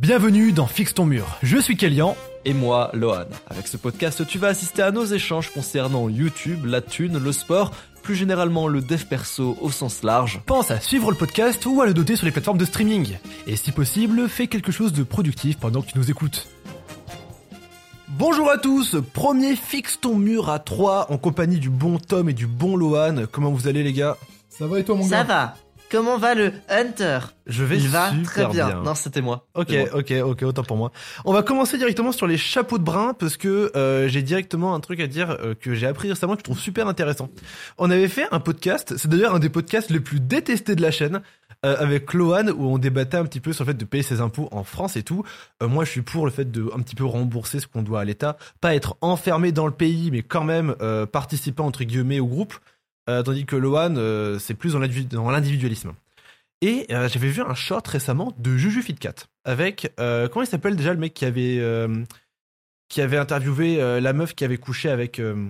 Bienvenue dans Fixe ton mur. Je suis Kélian. Et moi, Lohan. Avec ce podcast, tu vas assister à nos échanges concernant YouTube, la thune, le sport, plus généralement le dev perso au sens large. Pense à suivre le podcast ou à le doter sur les plateformes de streaming. Et si possible, fais quelque chose de productif pendant que tu nous écoutes. Bonjour à tous, premier Fixe ton mur à 3 en compagnie du bon Tom et du bon Lohan. Comment vous allez les gars? Ça va et toi mon Ça gars? va. Comment va le Hunter Je vais Il va super très bien. Non, c'était moi. Ok, ok, ok, autant pour moi. On va commencer directement sur les chapeaux de brin parce que euh, j'ai directement un truc à dire euh, que j'ai appris récemment que je trouve super intéressant. On avait fait un podcast, c'est d'ailleurs un des podcasts les plus détestés de la chaîne, euh, avec Lohan où on débattait un petit peu sur le fait de payer ses impôts en France et tout. Euh, moi, je suis pour le fait de un petit peu rembourser ce qu'on doit à l'État, pas être enfermé dans le pays, mais quand même euh, participant entre guillemets au groupe. Euh, tandis que Lohan, euh, c'est plus dans l'individu- dans l'individualisme. Et euh, j'avais vu un short récemment de Juju Fitcat avec euh, comment il s'appelle déjà le mec qui avait euh, qui avait interviewé euh, la meuf qui avait couché avec euh,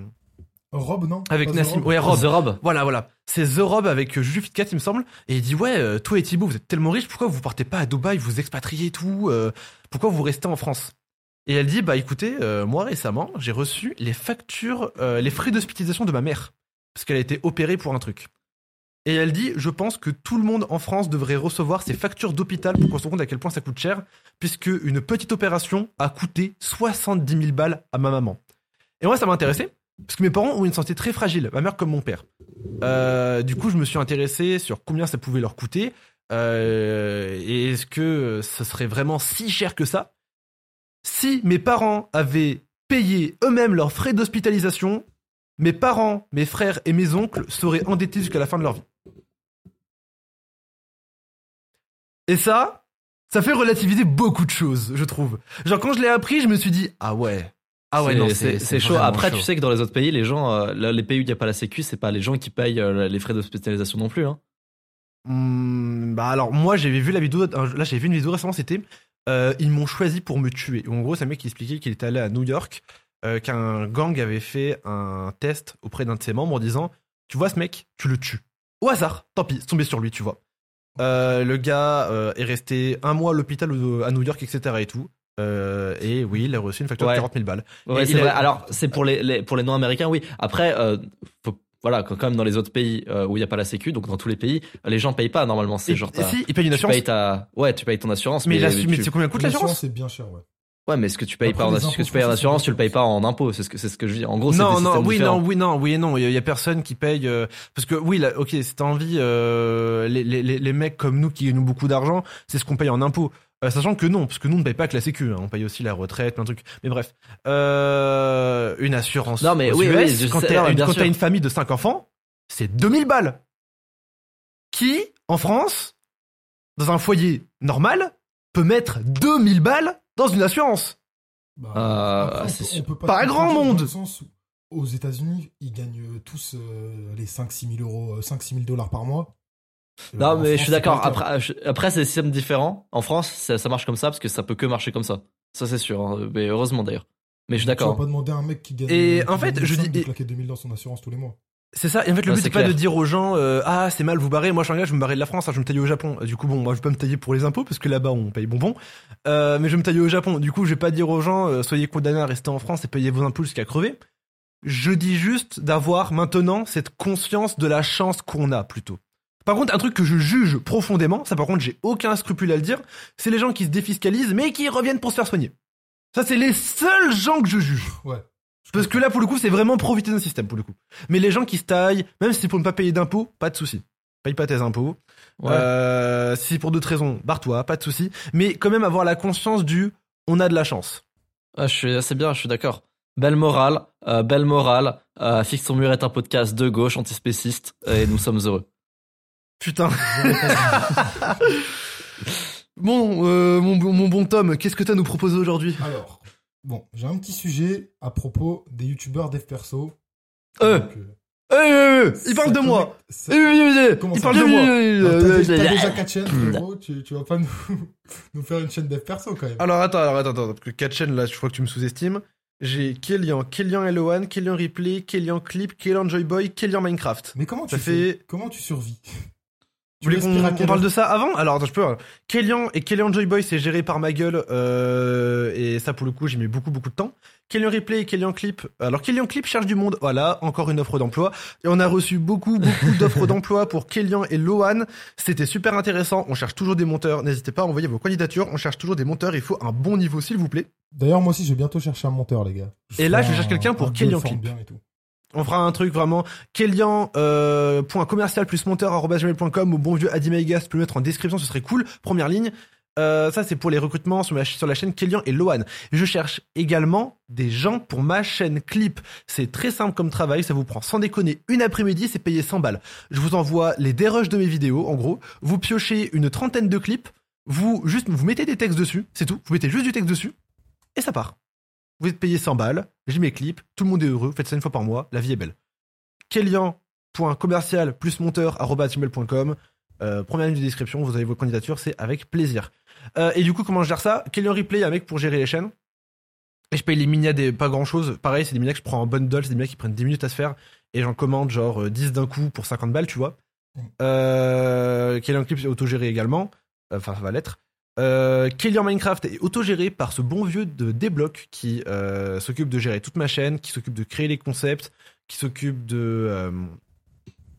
Rob non avec Nassim. Ouais, Rob. The Rob. Voilà, voilà. C'est The Rob avec euh, Juju Fitcat, il me semble. Et il dit ouais, euh, toi et Thibaut, vous êtes tellement riches, pourquoi vous partez pas à Dubaï, vous expatriez et tout euh, Pourquoi vous restez en France? Et elle dit bah écoutez, euh, moi récemment, j'ai reçu les factures, euh, les frais d'hospitalisation de ma mère parce qu'elle a été opérée pour un truc. Et elle dit, je pense que tout le monde en France devrait recevoir ses factures d'hôpital pour qu'on se compte à quel point ça coûte cher, puisque une petite opération a coûté 70 000 balles à ma maman. Et moi, ça m'a intéressé, parce que mes parents ont une santé très fragile, ma mère comme mon père. Euh, du coup, je me suis intéressé sur combien ça pouvait leur coûter, euh, et est-ce que ce serait vraiment si cher que ça? Si mes parents avaient payé eux-mêmes leurs frais d'hospitalisation, mes parents, mes frères et mes oncles seraient endettés jusqu'à la fin de leur vie. Et ça, ça fait relativiser beaucoup de choses, je trouve. Genre quand je l'ai appris, je me suis dit ah ouais, ah ouais C'est- non c'est c'est chaud. Après, chaud. tu sais que dans les autres pays, les gens, euh, là, les pays où il n'y a pas la sécu, c'est pas les gens qui payent euh, les frais d'hospitalisation non plus. Hein. Hmm, bah alors moi j'avais vu la vidéo, là j'avais vu une vidéo récemment, c'était euh, ils m'ont choisi pour me tuer. En gros c'est un mec qui expliquait qu'il était allé à New York, euh, qu'un gang avait fait un test auprès d'un de ses membres en disant tu vois ce mec, tu le tues. Au hasard, tant pis, c'est tombé sur lui, tu vois. Euh, le gars euh, est resté un mois à l'hôpital à New York, etc. et tout. Euh, et oui, il a reçu une facture Ouais. de 40 000 balles. Ouais, c'est a-. Alors, c'est pour les, les- pour les non-américains, oui. Après, euh, faut, voilà, quand même dans les autres pays euh, où il n'y a pas la sécu, donc dans tous les pays, les gens payent pas normalement. C'est genre, si, il paye une tu assurance. payes ta, ouais, tu payes ton assurance, Mais, mais, mais tu- tu sais combien coûte l'assurance c'est bien cher ouais. Ouais, mais ce que tu payes Après, pas en, ce que impôts tu payes en assurance, tu le payes pas en impôt. C'est ce que, c'est ce que je dis. En gros, c'est non, non, oui, différents. non, oui, non, oui et non. Il y, a- il y a personne qui paye euh, parce que oui, là, ok, c'est envie. Euh, les, les, les les mecs comme nous qui gagnent beaucoup d'argent, c'est ce qu'on paye en impôts. Euh, sachant que non, parce que nous on ne paye pas que la sécu, hein, on paye aussi la retraite, plein de trucs. Mais bref, euh, une assurance. Non, mais oui, US, oui, je quand une, t'as une famille de 5 enfants, c'est 2000 balles. Qui, en France, dans un foyer normal, peut mettre 2000 balles dans une assurance Bah, Euh, c'est Pas tout grand monde. dans le sens où, Aux États-Unis, ils gagnent euh, tous euh, les 5-6 000 euros, euh, 5-6 000 dollars par mois. Euh, Non, en mais je France, suis d'accord. pas. Après, je- après, c'est des systèmes différents. En France, ça, ça marche comme ça parce que ça peut que marcher comme ça. Ça, c'est sûr. hein. Mais heureusement d'ailleurs. Mais je suis Tu vas d'accord. pas demander à un mec qui gagne. Et en fait, je 5 dis- de claquer 2000 dans son assurance tous les mois. C'est ça, et en fait le Ouais, but c'est pas clair. de dire aux gens euh, ah c'est mal vous barrez, moi je suis un gars je vais me barrer de la France, hein, je vais me tailler au Japon. Du coup bon moi je vais pas me tailler pour les impôts parce que là-bas on paye bonbon, euh, mais je vais me tailler au Japon. Du coup je vais pas dire aux gens euh, soyez condamnés à rester en France et payez vos impôts jusqu'à crever. Je dis juste d'avoir maintenant cette conscience de la chance qu'on a plutôt. Par contre un truc que je juge profondément, ça par contre j'ai aucun scrupule à le dire, c'est les gens qui se défiscalisent mais qui reviennent pour se faire soigner. Ça c'est les seuls gens que je juge. Ouais. Parce que là, pour le coup, c'est vraiment profiter d'un système, pour le coup. Mais les gens qui se taillent, même si c'est pour ne pas payer d'impôts, pas de souci. Paye pas tes impôts. Ouais. Euh, si c'est pour d'autres raisons, barre-toi, pas de souci. Mais quand même avoir la conscience du on a de la chance. Ah, je suis assez bien, je suis d'accord. Belle morale, euh, belle morale. Euh, Fixe ton mur est un podcast de gauche, antispéciste, et nous sommes heureux. Putain. bon, euh, mon, bon- mon bon Tom, qu'est-ce que t'as à nous proposer aujourd'hui? Alors, bon, j'ai un petit sujet à propos des youtubeurs dev perso. Euh, Donc, euh, euh, euh, il parle de moi. ça- Comment Il parle de moi. T'as Euh, déjà 4 chaînes, frérot, tu, tu vas pas nous, nous faire une chaîne dev perso quand même. Alors attends, alors attends, attends, parce que 4 chaînes là, je crois que tu me sous-estimes. J'ai Kélian, Kélian Elohan, Kélian Replay, Kélian Clip, Kélian Joyboy, Kélian Minecraft. Mais comment tu Ça fais? Fait- Comment tu survis? Vous voulez qu'on parle de ça avant Alors attends, je peux. hein. Kellyan et Kellyan Joyboy, c'est géré par ma gueule. euh, et ça, pour le coup, j'y mets beaucoup, beaucoup de temps. Kellyan Replay et Kellyan Clip. Alors, Kellyan Clip cherche du monde. Voilà, encore une offre d'emploi. Et on a reçu beaucoup, beaucoup d'offres d'emploi pour Kellyan et Lohan. C'était super intéressant. On cherche toujours des monteurs. N'hésitez pas à envoyer vos candidatures. On cherche toujours des monteurs. Il faut un bon niveau, s'il vous plaît. D'ailleurs, moi aussi, je vais bientôt chercher un monteur, les gars. Et là, je cherche un- quelqu'un pour forme Clip. bien et tout. On fera un truc vraiment. Kellyan, euh, point commercial plus monteur gmail.com ou bon vieux Adi Maigas, tu peux le mettre en description, ce serait cool. Première ligne. Euh, ça, c'est pour les recrutements sur, ma, sur la chaîne Kellyan et Lohan. Je cherche également des gens pour ma chaîne Clip. C'est très simple comme travail, ça vous prend sans déconner une après-midi, c'est payé 100 balles. Je vous envoie les dérushs de mes vidéos, en gros. Vous piochez une trentaine de clips, vous juste vous mettez des textes dessus, c'est tout. Vous mettez juste du texte dessus et ça part. Vous êtes payé 100 balles, j'ai mes clips, tout le monde est heureux, faites ça une fois par mois, la vie est belle. Kellyan.commercial plus monteur arobase gmail.com. Euh, première ligne de description, vous avez vos candidatures, c'est avec plaisir. Euh, et du coup, comment je gère ça? Kellyan Replay, un mec pour gérer les chaînes. Et je paye les minas des pas grand chose. Pareil, c'est des minas que je prends en bundle, c'est des minas qui prennent 10 minutes à se faire. Et j'en commande genre euh, 10 d'un coup pour 50 balles, tu vois. Euh, Kellyan Clip est autogéré également. Euh, Enfin, ça va l'être. Euh, Minecraft est autogéré par ce bon vieux de Déblock qui euh, s'occupe de gérer toute ma chaîne, qui s'occupe de créer les concepts, qui s'occupe de, euh,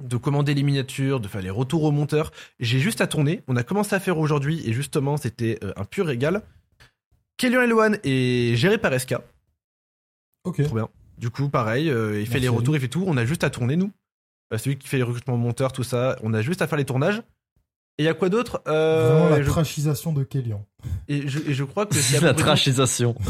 de commander les miniatures, de faire les retours aux monteurs. J'ai juste à tourner. On a commencé à faire aujourd'hui et justement, c'était euh, un pur régal. Kellyan Eloane est géré par SK. Ok. Trop bien. Du coup, pareil, il fait les retours, lui. il fait tout. On a juste à tourner, nous. Celui qui fait les recrutements monteurs, tout ça. On a juste à faire les tournages. Et il y a quoi d'autre? Euh, Vraiment la je, trachisation de Kellyan. et, je, et je crois que c'est la trachisation.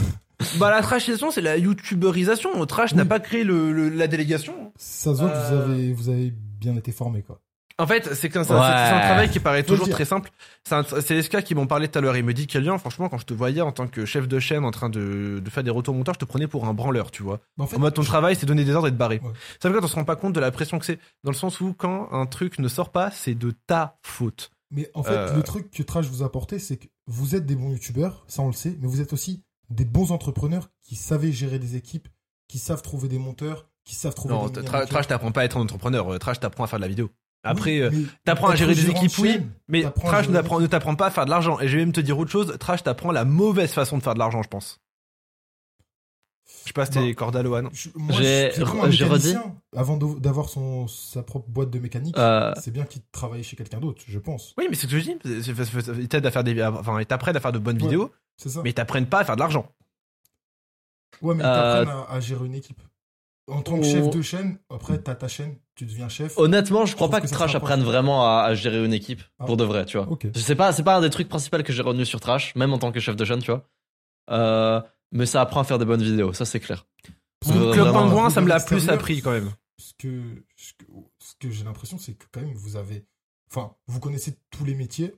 Bah, la trashisation, c'est la youtuberisation. Trash Oui. n'a pas créé le, le- la délégation. Ça se voit que vous Euh, avez, vous avez bien été formé, quoi. En fait, c'est Ouais. un travail qui paraît toujours très simple. C'est les SK qui m'ont parlé tout à l'heure. Il me dit, Kellyan, franchement, quand je te voyais en tant que chef de chaîne en train de, de faire des retours monteurs, je te prenais pour un branleur, tu vois. En fait, En mode, ton je- travail, c'est donner des ordres et de barrer. Ouais. Ça veut dire qu'on se rend pas compte de la pression que c'est. Dans le sens où, quand un truc ne sort pas, c'est de ta faute. Mais en fait, Euh, le truc que Trash vous a apporté, c'est que vous êtes des bons youtubeurs, ça on le sait, mais vous êtes aussi des bons entrepreneurs qui savaient gérer des équipes, qui savent trouver des monteurs, qui savent trouver Non, des tra-. Trash t'apprend pas à être un entrepreneur. Trash t'apprend à faire de la vidéo. Après, Oui, euh, t'apprends à gérer des équipes, oui, mais Trash ne t'apprend pas à faire de l'argent. Et je vais même te dire autre chose. Trash t'apprend la mauvaise façon de faire de l'argent, je pense. Je passe tes Bah, cordes à J'ai- redit. Avant d'avoir son sa propre boîte de mécanique, Euh, c'est bien qu'il travaille chez quelqu'un d'autre, je pense. Oui, mais c'est ce que je dis. Ils t'aident à faire des, enfin, ils t'apprennent à faire de bonnes Ouais. vidéos, C'est ça. mais ils t'apprennent pas à faire de l'argent. Ouais, mais ils Euh, t'apprennent à, à gérer une équipe. En tant que chef de chaîne, après, t'as ta chaîne, tu deviens chef. honnêtement, je crois pas que que Trash apprenne vraiment à, à gérer une équipe Ah. pour de vrai, tu vois. Ok. C'est pas, c'est pas un des trucs principaux que j'ai retenu sur Trash, même en tant que chef de chaîne, tu vois. Euh, mais ça apprend à faire des bonnes vidéos, ça c'est clair. Parce que Euh, Club Pingouin, vous, ça me l'a plus appris quand même. Ce que, ce que, ce que j'ai l'impression, c'est que quand même, vous avez. Enfin, vous connaissez tous les métiers,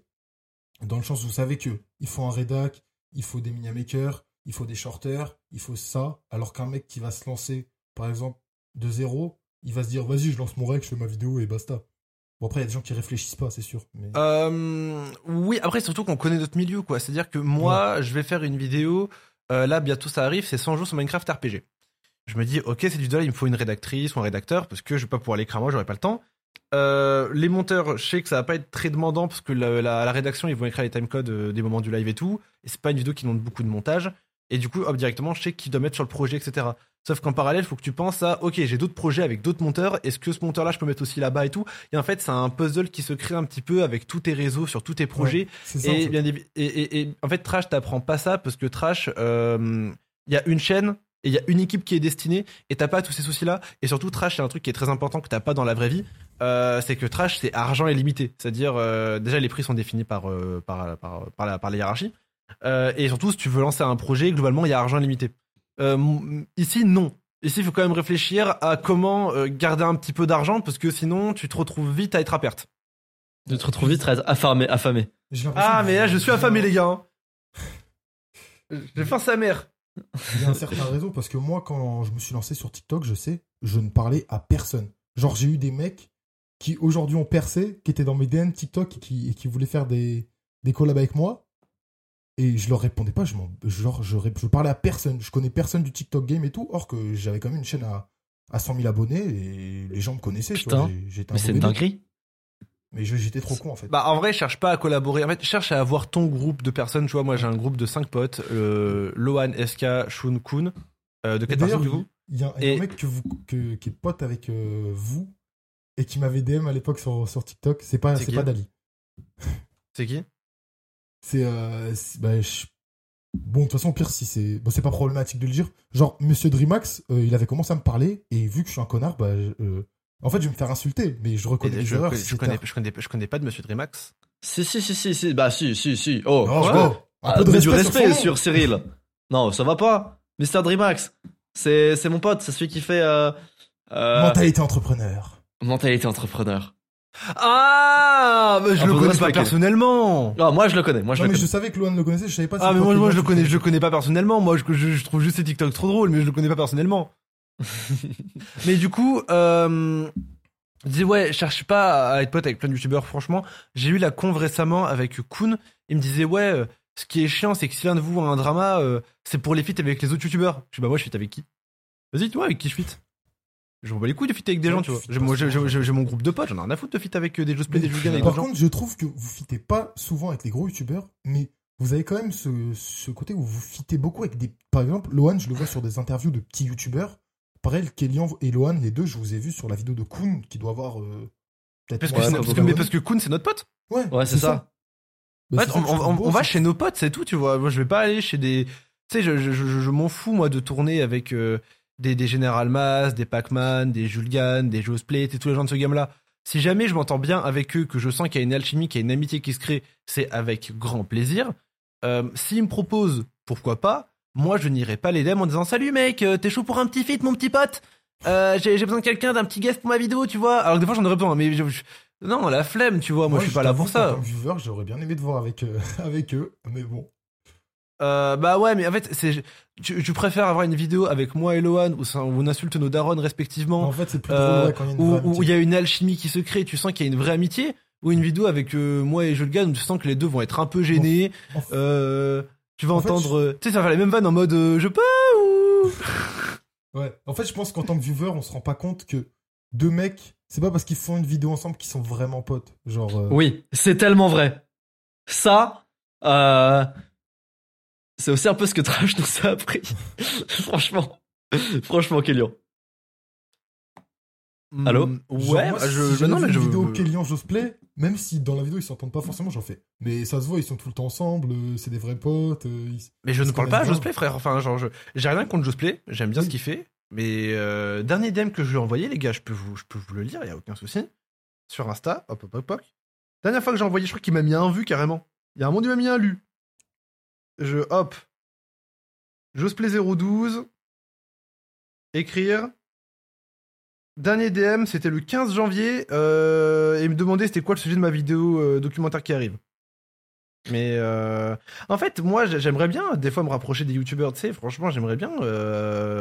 dans le sens où vous savez que il faut un rédac, il faut des minimakers, il faut des shorters, il faut ça, alors qu'un mec qui va se lancer, par exemple, de zéro, il va se dire, vas-y, je lance mon rec, je fais ma vidéo et basta. Bon, après, il y a des gens qui réfléchissent pas, c'est sûr. Mais... Euh, oui, après, surtout qu'on connaît notre milieu, quoi. C'est-à-dire que moi, je vais faire une vidéo. euh, là, bientôt, ça arrive. C'est 100 jours sur Minecraft RPG. Je me dis, ok, c'est du dollar, il me faut une rédactrice ou un rédacteur parce que je vais pas pouvoir l'écrire moi, j'aurai pas le temps. Euh, les monteurs, je sais que ça va pas être très demandant parce que la, la- la rédaction, ils vont écrire les timecodes des moments du live et tout. Et c'est pas une vidéo qui demande beaucoup de montage. Et du coup, hop, directement, je sais qui doit mettre sur le projet, etc. Sauf qu'en parallèle, il faut que tu penses à, ok, j'ai d'autres projets avec d'autres monteurs. Est-ce que ce monteur-là, je peux mettre aussi là-bas et tout? Et en fait, c'est un puzzle qui se crée un petit peu avec tous tes réseaux, sur tous tes projets. c'est ça. Et, fait. bien évi- et, et- et en fait, Trash t'apprend pas ça parce que Trash, euh, il y a une chaîne et il y a une équipe qui est destinée et t'as pas tous ces soucis-là. Et surtout, Trash, c'est un truc qui est très important que t'as pas dans la vraie vie. Euh, c'est que Trash, c'est argent illimité. C'est-à-dire, euh, déjà, les prix sont définis par, euh, par, par, par la, par la hiérarchie. Et surtout, si tu veux lancer un projet, globalement, il y a argent illimité. Euh, m- ici, non. Ici, il faut quand même réfléchir à comment euh, garder un petit peu d'argent parce que sinon, tu te retrouves vite à être à perte. Tu te retrouves vite très affamé, affamé. L'impression Ah, mais là, je suis affamé, les gars. hein. J'ai faim sa mère. Il y a un certain réseau parce que moi, quand je me suis lancé sur TikTok, je sais, je ne parlais à personne. Genre, j'ai eu des mecs qui aujourd'hui ont percé, qui étaient dans mes DM TikTok et qui, et qui voulaient faire des, des collabs avec moi. Et je leur répondais pas, je, m'en- genre, je, parlais à personne. Je connais personne du TikTok game et tout, or que j'avais quand même une chaîne à, à 100 000 abonnés et les gens me connaissaient. tu Putain, vois, j'ai- j'étais un Mais c'est une dinguerie. Mais je- j'étais trop con en fait. Bah en vrai, cherche pas à collaborer. En fait, cherche à avoir ton groupe de personnes. Tu vois, moi j'ai un groupe de 5 potes. Euh, Lohan, SK, Shun, Kun. Euh, de Et 4 D'ailleurs, personnes du coup? il y a, il y a Et- un mec que vous, que- qui est pote avec euh, vous et qui m'avait DM à l'époque sur, sur TikTok. C'est pas, C'est pas Dali. C'est qui? C'est. euh, bah, je- Bon, de toute façon, au pire, si c'est. Bon, c'est pas problématique de le dire. Genre, monsieur Dreamax, euh, il avait commencé à me parler et vu que je suis un connard, bah. euh, En fait, je vais me faire insulter, mais je reconnais les je, erreurs. je, connais, je, connais, je connais pas de Monsieur Dreamax. Si, si, si, si, si. Bah, si, si, si. Oh, Oh, ouais. oh, un Ah, peu de du respect sur. Cyril. non, ça va pas. Mr. Dreamax. C'est, c'est mon pote, c'est celui qui fait, euh, euh, Mentalité entrepreneur. mentalité entrepreneur. Ah bah, Je Un le peu de connais respect, pas personnellement. Ah, moi, je le connais, moi, je non, le mais connais. je savais que Lohan le connaissait, je savais pas si Ah mais toi, moi, moi Clément, je le tu connais, je le connais pas personnellement. Moi je, je, je trouve juste ces TikTok trop drôles, mais je le connais pas personnellement. mais du coup, euh, je dis ouais, cherche pas à être pote avec plein de youtubeurs. Franchement, j'ai eu la conve récemment avec Kun. Il me disait ouais, euh, ce qui est chiant, c'est que si l'un de vous a un drama, euh, c'est pour les feats avec les autres youtubeurs. Je dis bah moi je feat avec qui? Vas-y toi avec qui je feat? Je m'en bats les couilles de feat avec des Ouais, gens, tu vois. J'ai mon, groupe de potes, j'en ai rien à foutre de feat avec euh, des Josplay, des Julien, avec Par d'autres gens. contre, je trouve que vous fitez pas souvent avec les gros youtubeurs, mais vous avez quand même ce, ce côté où vous fitez beaucoup avec des. Par exemple, Lohan, je le vois sur des interviews de petits youtubeurs. Pareil, Kélian et Lohan, les deux, je vous ai vu sur la vidéo de Kun, qui doit avoir. euh, peut-être Parce que, Ouais, parce que- pas mais le parce que Kun c'est notre pote. Ouais, Ouais, c'est ça. Bah, En fait, on, beau, va chez nos potes, c'est tout, tu vois. Moi, je vais pas aller chez des. Tu sais, je, je, je, je m'en fous, moi, de tourner avec euh, des, des General des Pac-Man, des Julgan, des Josplay, et tous les gens de ce game-là. Si jamais je m'entends bien avec eux, que je sens qu'il y a une alchimie, qu'il y a une amitié qui se crée, c'est avec grand plaisir. Euh, S'ils me proposent, pourquoi pas, moi, je n'irai pas les DM en disant Salut mec, euh, t'es chaud pour un petit feat, mon petit pote? Euh, J'ai besoin de quelqu'un, d'un petit guest pour ma vidéo, tu vois? Alors que des fois, j'en aurais besoin, mais je- je- non, la flemme, tu vois. Moi, je suis pas là pour ça. tant que viewer, j'aurais bien aimé te voir avec, euh, avec eux, mais bon. Euh, bah ouais, mais en fait, c'est, tu, tu préfères avoir une vidéo avec moi et Lohan où, on insulte nos darons respectivement, en fait, c'est plus euh, drôle ouais, quand il y a une où vraie où il y a une alchimie qui se crée, tu sens qu'il y a une vraie amitié, ou une vidéo avec euh, moi et Julgan où tu sens que les deux vont être un peu gênés. En fait- Euh, tu vas En fait, entendre, tu sais, ça va faire les mêmes vannes en mode euh, je peux ou? Ouais. En fait, je pense qu'en tant que viewer, on se rend pas compte que deux mecs, c'est pas parce qu'ils font une vidéo ensemble qu'ils sont vraiment potes. Genre. euh, Oui, c'est tellement vrai. Ça, euh, c'est aussi un peu ce que Trash nous a appris. franchement. Franchement, Kélian. Allô Hmm, genre, Ouais, moi, bah, si je, non mais une je. vidéo Kélian Josplay, même si dans la vidéo ils s'entendent pas forcément, j'en fais. Mais ça se voit, ils sont tout le temps ensemble, euh, c'est des vrais potes. euh, ils- Mais je ne parle pas à. Josplay, frère. Enfin, genre, je- j'ai rien contre Josplay. J'aime bien Oui. ce qu'il fait. Mais euh, dernier DM que je lui ai envoyé, les gars, je peux vous, je peux vous le lire, il y a aucun souci. Sur Insta, hop, hop, hop, hop. Dernière fois que j'ai envoyé, je crois qu'il m'a mis un vu carrément. Il y a un monde, il m'a mis un lu. Je, hop. Josplay 012. Écrire. Dernier DM, c'était le 15 janvier. euh, et me demandait c'était quoi le sujet de ma vidéo euh, documentaire qui arrive. Mais euh, en fait, moi, j'ai- j'aimerais bien des fois me rapprocher des youtubeurs, tu sais. Franchement, j'aimerais bien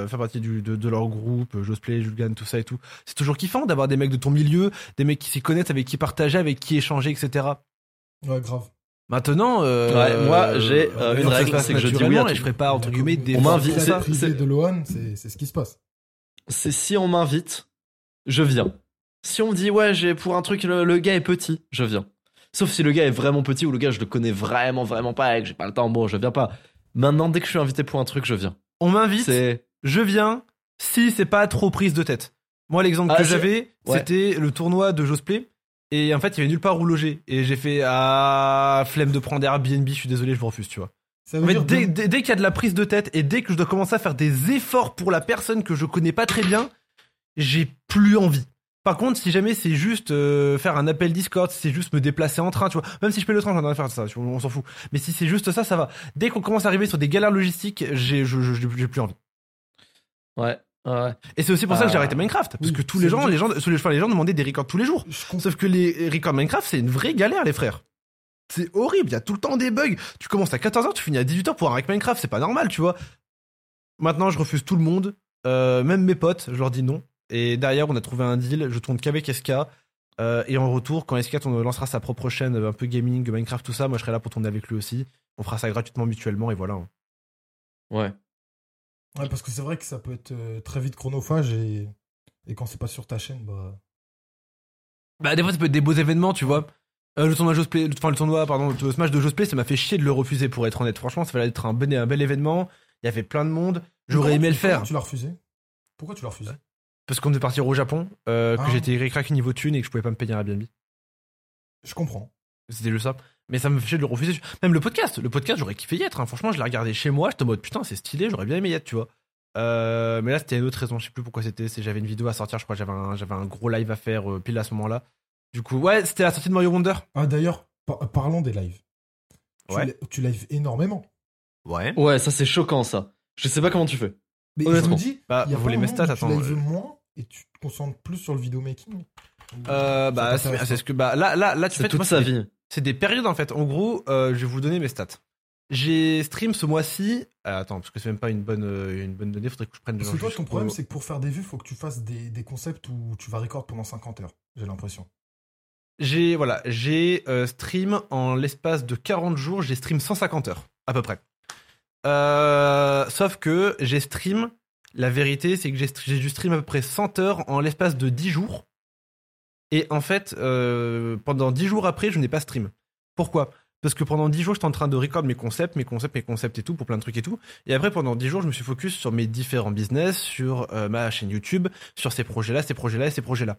faire partie de, de leur groupe, Josplay, Julgan, tout ça et tout. C'est toujours kiffant d'avoir des mecs de ton milieu, des mecs qui s'y connaissent, avec qui partager, avec qui échanger, etc. Ouais, grave. Maintenant, euh, Ouais, moi, j'ai, euh, une règle, c'est que je dis oui à naturellement tout. et je ferai pas entre guillemets des. On m'invite, c'est- de Lohan, c'est ce qui se passe. C'est si on m'invite, je viens. Si on me dit, ouais, j'ai pour un truc, le, le gars est petit, je viens. Sauf si le gars est vraiment petit ou le gars, je le connais vraiment, vraiment pas et que j'ai pas le temps, bon, je viens pas. Maintenant, dès que je suis invité pour un truc, je viens. On m'invite, C'est. je viens. Si c'est pas trop prise de tête. Moi, l'exemple Ah, que j'avais, Ouais. c'était le tournoi de Josplay. Et en fait, il y avait nulle part où loger. Et j'ai fait ah flemme de prendre Airbnb. Je suis désolé, je vous refuse, tu vois. Ça veut En fait, dire dès, que- dès- dès qu'il y a de la prise de tête et dès que je dois commencer à faire des efforts pour la personne que je connais pas très bien, j'ai plus envie. Par contre, si jamais c'est juste euh, faire un appel Discord, si c'est juste me déplacer en train, tu vois, même si je paye le train, j'en ai rien à faire de ça, on s'en fout. Mais si c'est juste ça, ça va. Dès qu'on commence à arriver sur des galères logistiques, j'ai je- je- j'ai plus envie. Ouais, ouais. Et c'est aussi pour ça que j'ai arrêté Minecraft, parce Oui, que tous les gens, les gens, tous les, enfin, les gens demandaient des records tous les jours. Sauf que les records Minecraft, c'est une vraie galère, les frères. C'est horrible, il y a tout le temps des bugs. Tu commences à 14h, tu finis à 18h pour un rec Minecraft, c'est pas normal, tu vois. Maintenant, je refuse tout le monde, euh, même mes potes, je leur dis non. Et derrière, on a trouvé un deal, je tourne qu'avec SK. euh, et en retour, quand SK on lancera sa propre chaîne, euh, un peu gaming, Minecraft, tout ça, moi je serai là pour tourner avec lui aussi. On fera ça gratuitement mutuellement, et voilà. Ouais. Ouais, parce que c'est vrai que ça peut être euh, très vite chronophage et, et quand c'est pas sur ta chaîne, bah. Bah, des fois, ça peut être des beaux événements, tu vois. Euh, le tournoi Josplay, enfin, le tournoi, pardon, le Smash de Josplay, ça m'a fait chier de le refuser, pour être honnête. Franchement, ça fallait être un, bon- un bel événement. Il y avait plein de monde. J'aurais aimé le faire. Tu l'as refusé? Pourquoi tu l'as refusé? Parce qu'on devait partir au Japon, euh, que Ah. j'étais récrac niveau thune et que je pouvais pas me payer un Airbnb. Je comprends. C'était juste ça. Mais ça me fait chier de le refuser. Même le podcast. Le podcast, j'aurais kiffé y être. hein. Franchement, je l'ai regardé chez moi. J'étais en mode putain, c'est stylé. J'aurais bien aimé y être, tu vois. Euh, mais là, c'était une autre raison. Je sais plus pourquoi c'était. C'est j'avais une vidéo à sortir. Je crois que j'avais un, j'avais un gros live à faire euh, pile à ce moment-là. Du coup, ouais, c'était la sortie de Mario Wonder. Ah, d'ailleurs, par- parlons des lives. Tu, Ouais. tu lives énormément. Ouais. Ouais, ça c'est choquant ça. Je sais pas comment tu fais. Mais Honnêtement. je me dis, Bah, il y a vous pas voulez un mes moment stats où tu Attends. lives euh, moins et tu te concentres plus sur le vidéomaking Euh, bah, c'est ce que bah là, là, là, tu C'est fais toute moi, sa c'est- vie. C'est des périodes en fait. En gros, euh, je vais vous donner mes stats. J'ai stream ce mois-ci. euh, attends, parce que c'est même pas une bonne, euh, une bonne donnée. Faudrait que je prenne. Toi, juste ton problème, c'est que pour faire des vues, faut que tu fasses des, des concepts où tu vas record pendant 50 heures. J'ai l'impression. J'ai voilà, j'ai euh, stream en l'espace de 40 jours, j'ai stream 150 heures à peu près. Sauf que j'ai stream, la vérité c'est que j'ai j'ai dû stream à peu près 100 heures en l'espace de 10 jours. Et en fait, euh, pendant 10 jours après, je n'ai pas stream. Pourquoi? Parce que pendant 10 jours, j'étais en train de record mes concepts, mes concepts, mes concepts et tout, pour plein de trucs et tout. Et après, pendant 10 jours, je me suis focus sur mes différents business, sur euh, ma chaîne YouTube, sur ces projets-là, ces projets-là et ces projets-là.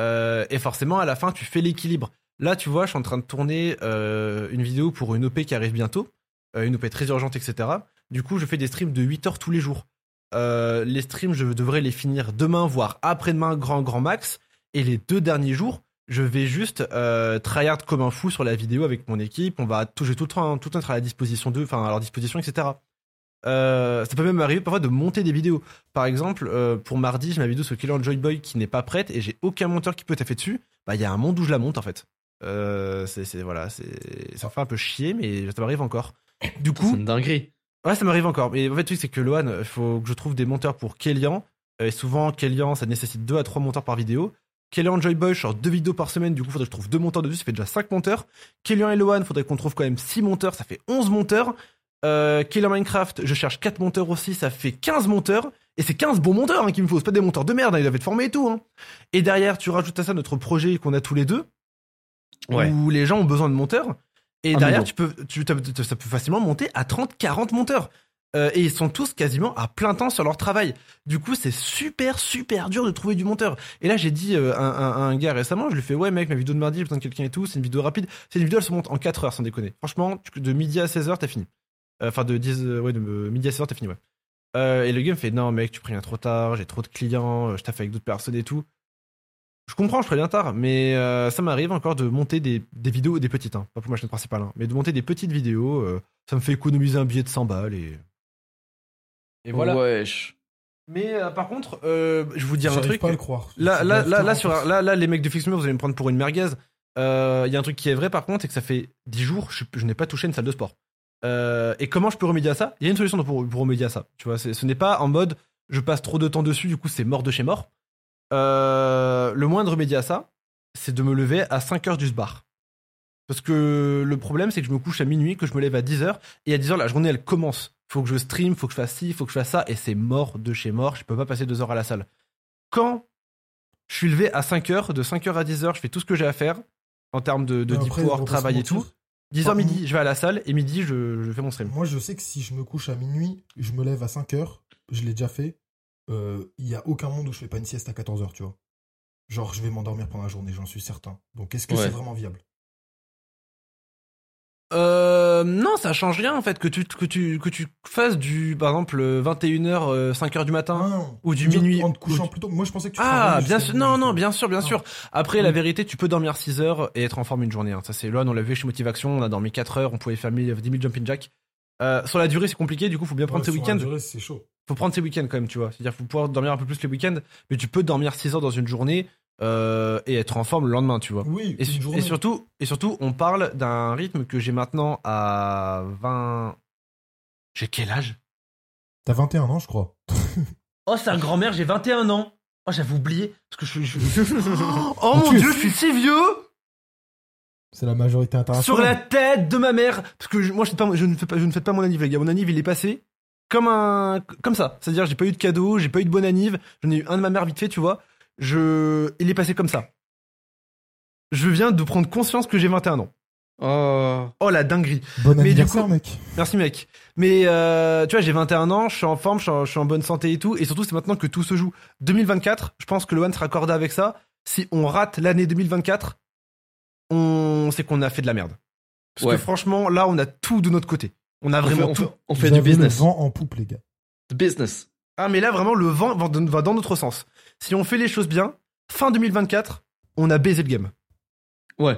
Euh, et forcément, à la fin, tu fais l'équilibre. Là, tu vois, je suis en train de tourner une vidéo pour une OP qui arrive bientôt, une OP très urgente, etc. Du coup, je fais des streams de 8 heures tous les jours. Les streams, je devrais les finir demain, voire après-demain, grand, grand max. Et les deux derniers jours, je vais juste euh, tryhard comme un fou sur la vidéo avec mon équipe. On va vais tout le temps, tout le temps être à la disposition d'eux, enfin à leur disposition, etc. Euh, ça peut même arriver parfois de monter des vidéos. Par exemple, euh, pour mardi, j'ai ma vidéo sur Killer Joy Boy qui n'est pas prête et j'ai aucun monteur qui peut taffer dessus. Bah, il y a un monde où je la monte en fait. Euh, c'est, c'est- voilà, c'est, ça me fait un peu chier, mais ça m'arrive encore. Du C'est coup, une dinguerie. ouais, ça m'arrive encore. Mais en fait, le truc, c'est que Loan, il faut que je trouve des monteurs pour Kélian. Et souvent, Kélian, ça nécessite 2 à 3 monteurs par vidéo. Kélian Joy Boy, je sors deux vidéos par semaine, du coup, faudrait que je trouve deux monteurs dessus, ça fait déjà 5 monteurs. Kélian et Loan, faudrait qu'on trouve quand même 6 monteurs, ça fait 11 monteurs. Euh, Killer Minecraft, je cherche 4 monteurs aussi, ça fait 15 monteurs. Et c'est 15 bons monteurs hein, qu'il me faut, c'est pas des monteurs de merde, hein, ils doivent être formés et tout. Hein. Et derrière, tu rajoutes à ça notre projet qu'on a tous les deux, Ouais. où les gens ont besoin de monteurs. Et Ah, derrière, bon. tu peux, tu, ça peut facilement monter à 30, 40 monteurs. Euh, et ils sont tous quasiment à plein temps sur leur travail. Du coup, c'est super, super dur de trouver du monteur. Et là, j'ai dit euh, à un, un- gars récemment, je lui fais, ouais, mec, ma vidéo de mardi, j'ai besoin de quelqu'un et tout, c'est une vidéo rapide. C'est une vidéo, elle se monte en 4 heures, sans déconner. Franchement, de midi à 16h, t'as fini. Euh, Enfin, de 10, euh, ouais, de euh, midi à 16h, t'as fini, ouais. Euh, et le gars me fait, non, mec, tu préviens trop tard, j'ai trop de clients, euh, je taffe avec d'autres personnes et tout. Je comprends, je préviens tard, mais euh, ça m'arrive encore de monter des, vidéos, des petites, hein, pas pour ma chaîne principale, hein, mais de monter des petites vidéos, euh, ça me fait économiser un billet de 100 balles et. Et voilà. Wesh. Mais euh, par contre, euh, je vous dis un truc. pas à le croire. Là, là, là, là, 40 sur, un- là, là, les mecs de Fixme, vous allez me prendre pour une merguez. Euh, Il y a un truc qui est vrai par contre, c'est que ça fait 10 jours, je, je n'ai pas touché une salle de sport. Euh, et comment je peux remédier à ça? Il y a une solution pour, pour remédier à ça. Tu vois, ce n'est pas en mode je passe trop de temps dessus, du coup c'est mort de chez mort. Euh, le moindre remédier à ça, c'est de me lever à 5 heures du bar. Parce que le problème, c'est que je me couche à minuit, que je me lève à 10 heures, et à 10 heures, la journée, elle commence. Faut que je stream, faut que je fasse ci, faut que je fasse ça, et c'est mort de chez mort, je peux pas passer 2 heures à la salle. Quand je suis levé à 5 heures, de 5 heures à 10 heures, je fais tout ce que j'ai à faire, en termes de, de deep work, travail et tout. mentir. 10 heures midi, je vais à la salle, et midi, je, je fais mon stream. Moi, je sais que si je me couche à minuit, je me lève à 5 heures, je l'ai déjà fait, euh, il y a aucun monde où je fais pas une sieste à 14 heures, tu vois. Genre, je vais m'endormir pendant la journée, j'en suis certain. Donc, est-ce que Ouais. c'est vraiment viable? Euh, non, ça change rien en fait que tu que tu que tu fasses du par exemple 21h 5h du matin. Non. ou du minuit- En te couchant ou- plus tôt. Moi, je pensais que tu Ah, bien sûr. Non, non, bien sûr, bien Ah. sûr. Après, la Oui. vérité, tu peux dormir 6 heures et être en forme une journée. hein. Ça, c'est là, on l'a vu chez Motivation. On a dormi 4 heures. On pouvait faire 1000 10 000 jumping jack. Euh, sur la durée, c'est compliqué. Du coup, faut bien prendre Ouais, ses sur la week-ends. durée, C'est chaud. Faut prendre ses week-ends quand même, tu vois. C'est-à-dire, faut pouvoir dormir un peu plus les week-ends. Mais tu peux dormir 6 heures dans une journée euh, et être en forme le lendemain, tu vois. Oui, Et, une su- journée. et surtout, et surtout, on parle d'un rythme que j'ai maintenant à 20. J'ai quel âge? T'as 21 ans, je crois. Oh, c'est un grand-mère, j'ai 21 ans. Oh, j'avais oublié. Parce que je suis. je- oh mon dieu, je suis si vieux C'est la majorité Sur internationale. la tête de ma mère Parce que je- moi, je, fais pas- je ne, fais pas, je ne fête pas mon anniv, les gars. Mon anniv, il est passé comme un. Comme ça. C'est-à-dire, j'ai pas eu de cadeau, j'ai pas eu de bon anniv. J'en ai eu un de ma mère vite fait, tu vois. Je. Il est passé comme ça. je viens de prendre conscience que j'ai 21 ans. Oh. Oh la dinguerie. Bon Mais du coup- mec. Merci mec. Mais euh, tu vois, j'ai 21 ans, je suis en forme, je suis en, je suis en bonne santé et tout. Et surtout, c'est maintenant que tout se joue. 2024, je pense que Lohan sera accordé avec ça. Si on rate l'année 2024, on sait qu'on a fait de la merde. Parce Ouais. que franchement, là, on a tout de notre côté. On a On fait, vraiment on tout. fait- on fait du business. Le vent en poupe, les gars. Business. Ah, mais là, vraiment, le vent va dans notre sens. Si on fait les choses bien, fin 2024, on a baisé le game. Ouais.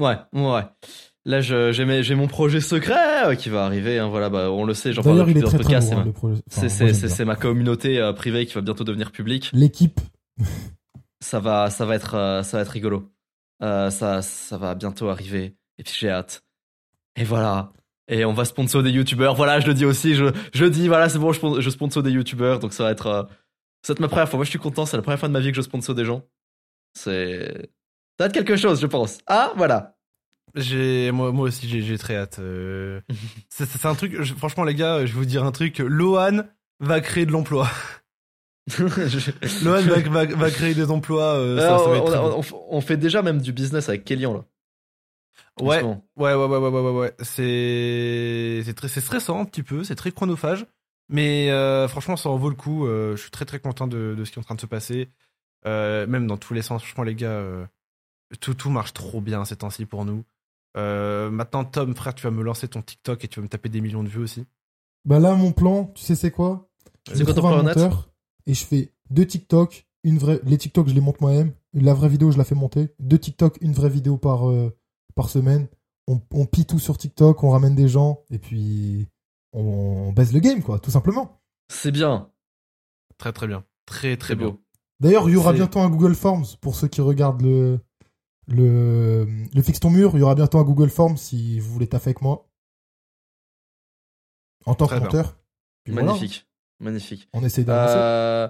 Ouais, ouais. Là, j'ai mon projet secret euh, qui va arriver. hein, voilà, bah, on le sait, j'en parle D'ailleurs, il depuis est dans très le très podcast. lourd, c'est hein, ma- communauté euh, privée qui va bientôt devenir publique. L'équipe. Ça va, ça va être, euh, ça va être rigolo. Euh, ça, ça va bientôt arriver. Et puis j'ai hâte. Et voilà. Et on va sponsor des youtubeurs. Voilà, je le dis aussi. Je, je dis, voilà, c'est bon, je, je sponsor des youtubeurs. Donc ça va être, être ma première fois. Moi, je suis content. C'est la première fois de ma vie que je sponsor des gens. C'est, ça va être quelque chose, je pense. Ah, voilà. J'ai moi, moi aussi j'ai très hâte. euh. c'est c'est un truc. je- franchement les gars, je vais vous dire un truc. Lohan va créer de l'emploi. Lohan va, va, va créer des emplois. euh, ça, Alors, ça va être on, fait déjà même du business avec Kélian là. Ouais, ouais, ouais, ouais, ouais, ouais, ouais, ouais. C'est c'est très c'est stressant un petit peu. C'est très chronophage. Mais euh, franchement, ça en vaut le coup. euh, je suis très très content de, de ce qui est en train de se passer. Euh, même dans tous les sens. Franchement, les gars, euh, tout tout marche trop bien ces temps-ci pour nous. Euh, maintenant, Tom, frère, tu vas me lancer ton TikTok et tu vas me taper des millions de vues aussi. Bah là, mon plan, tu sais c'est quoi? C'est plan honnête monteur et je fais deux TikTok, une vraie. Les TikTok, je les monte moi-même. La vraie vidéo, je la fais monter. Deux TikTok, une vraie vidéo par euh, par semaine. On, on pille tout sur TikTok, on ramène des gens et puis on, baisse le game, quoi, tout simplement. C'est bien. Très très bien. Très très beau. D'ailleurs, il y aura bientôt un Google Forms pour ceux qui regardent le le le fixe ton mur. Il y aura bientôt un Google Forms si vous voulez taffer avec moi en tant que Très monteur. Voilà, Magnifique. Magnifique. on essaie d'avancer. Euh,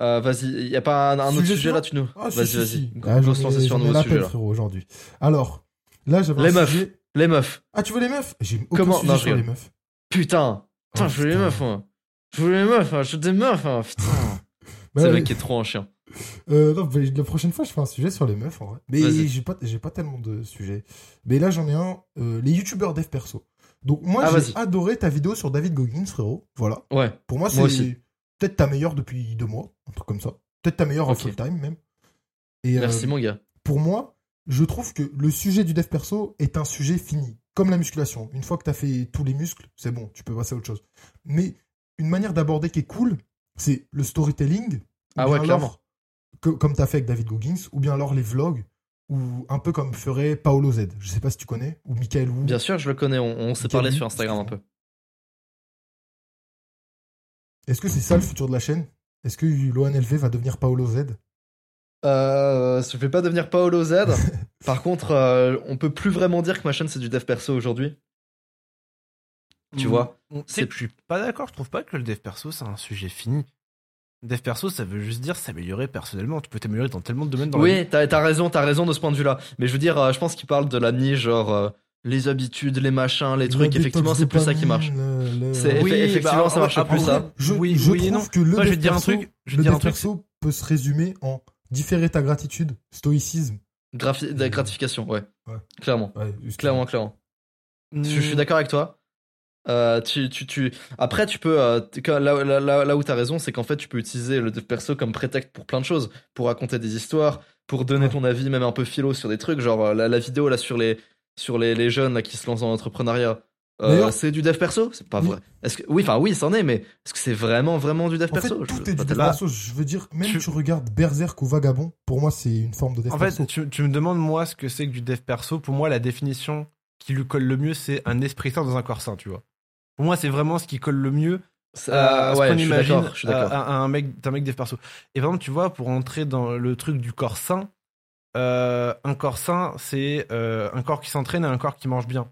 euh, vas-y, y a pas un, un autre Sujet là, tu nous. Ah, vas-y, si, vas-y. si. Ah, se ai- lancer sur un nouveau sujet là. aujourd'hui. Alors, là, j'avais Les un meufs. sujet- Les meufs. Ah, tu veux les meufs? J'ai aucun Comment? Sujet Non, je sur les meufs. Putain. Putain, Oh, je veux les meufs, moi. Je veux les meufs, hein. je des meufs, hein. Putain. Bah, C'est le ouais. mec qui est trop un chien. Euh, non, mais la prochaine fois, je fais un sujet sur les meufs, en vrai. Mais j'ai pas, j'ai pas tellement de sujets. Mais là, j'en ai un. euh, les youtubeurs dev perso. Donc, moi, Ah, j'ai adoré ta vidéo sur David Goggins, frérot. Voilà. Ouais. Pour moi, c'est peut-être ta meilleure depuis deux mois. Un truc comme ça. Peut-être ta meilleure en full time, même. Et, euh, Merci, mon gars. pour moi, je trouve que le sujet du dev perso est un sujet fini. Comme la musculation. Une fois que tu as fait tous les muscles, c'est bon, tu peux passer à autre chose. Mais une manière d'aborder qui est cool, c'est le storytelling. Ah alors, que- comme tu as fait avec David Goggins, ou bien alors les vlogs, ou un peu comme ferait Paolo Z. Je sais pas si tu connais, ou Michael Wu. Bien sûr, je le connais. On, on s'est parlé sur Instagram un peu. Est-ce que c'est ça le futur de la chaîne? Est-ce que Lohan LV va devenir Paolo Z? Euh, je vais pas devenir Paolo Z. Par contre, euh, on peut plus vraiment dire que ma chaîne c'est du dev perso aujourd'hui. Tu Mm. vois? C'est- que je suis pas d'accord, je trouve pas que le dev perso c'est un sujet fini. Dev perso, ça veut juste dire s'améliorer personnellement. Tu peux t'améliorer dans tellement de domaines dans. Oui, t'as as raison, t'as raison de ce point de vue-là. Mais je veux dire, euh, je pense qu'il parle de la niche, genre euh, les habitudes, les machins, les trucs. Effectivement, c'est plus ça qui marche. dopamine, le- le- C'est- Oui, Effe- effectivement, bah, ça marche après, plus, ça. Je, Oui, je oui et trouve non. que le Moi, je vais dev te dire un truc, je vais le dire dev un truc, perso peut se résumer en différer ta gratitude, stoïcisme. Grafi- de la gratification, ouais. Ouais. Clairement, Ouais, clairement, clairement. Je, je suis Mm. d'accord avec toi. Euh, tu, tu, tu... Après, tu peux. euh, là, là, là, là où t'as raison, c'est qu'en fait, tu peux utiliser le dev perso comme prétexte pour plein de choses. Pour raconter des histoires, pour donner Ouais. ton avis, même un peu philo sur des trucs. Genre euh, la, la vidéo là sur les, sur les, les jeunes là, qui se lancent dans l'entrepreneuriat. Euh, D'ailleurs- c'est du dev perso? C'est pas Oui. vrai. Est-ce que... Oui, enfin, oui, c'en est, mais est-ce que c'est vraiment, vraiment du dev En fait, perso? Je- tout est pas du dev perso. Je veux dire, même Tu- tu regardes Berserk ou Vagabond, pour moi, c'est une forme de dev En perso. fait, tu, tu me demandes moi ce que c'est que du dev perso. Pour moi, la définition qui lui colle le mieux, c'est un esprit sain dans un corps sain, tu vois. Pour moi, c'est vraiment ce qui colle le mieux C'est- à euh, ce ouais, qu'on je suis imagine. Je à, à un mec, d'un mec dev perso. Et vraiment, tu vois, pour entrer dans le truc du corps sain, euh, un corps sain, c'est euh, un corps qui s'entraîne et un corps qui mange bien.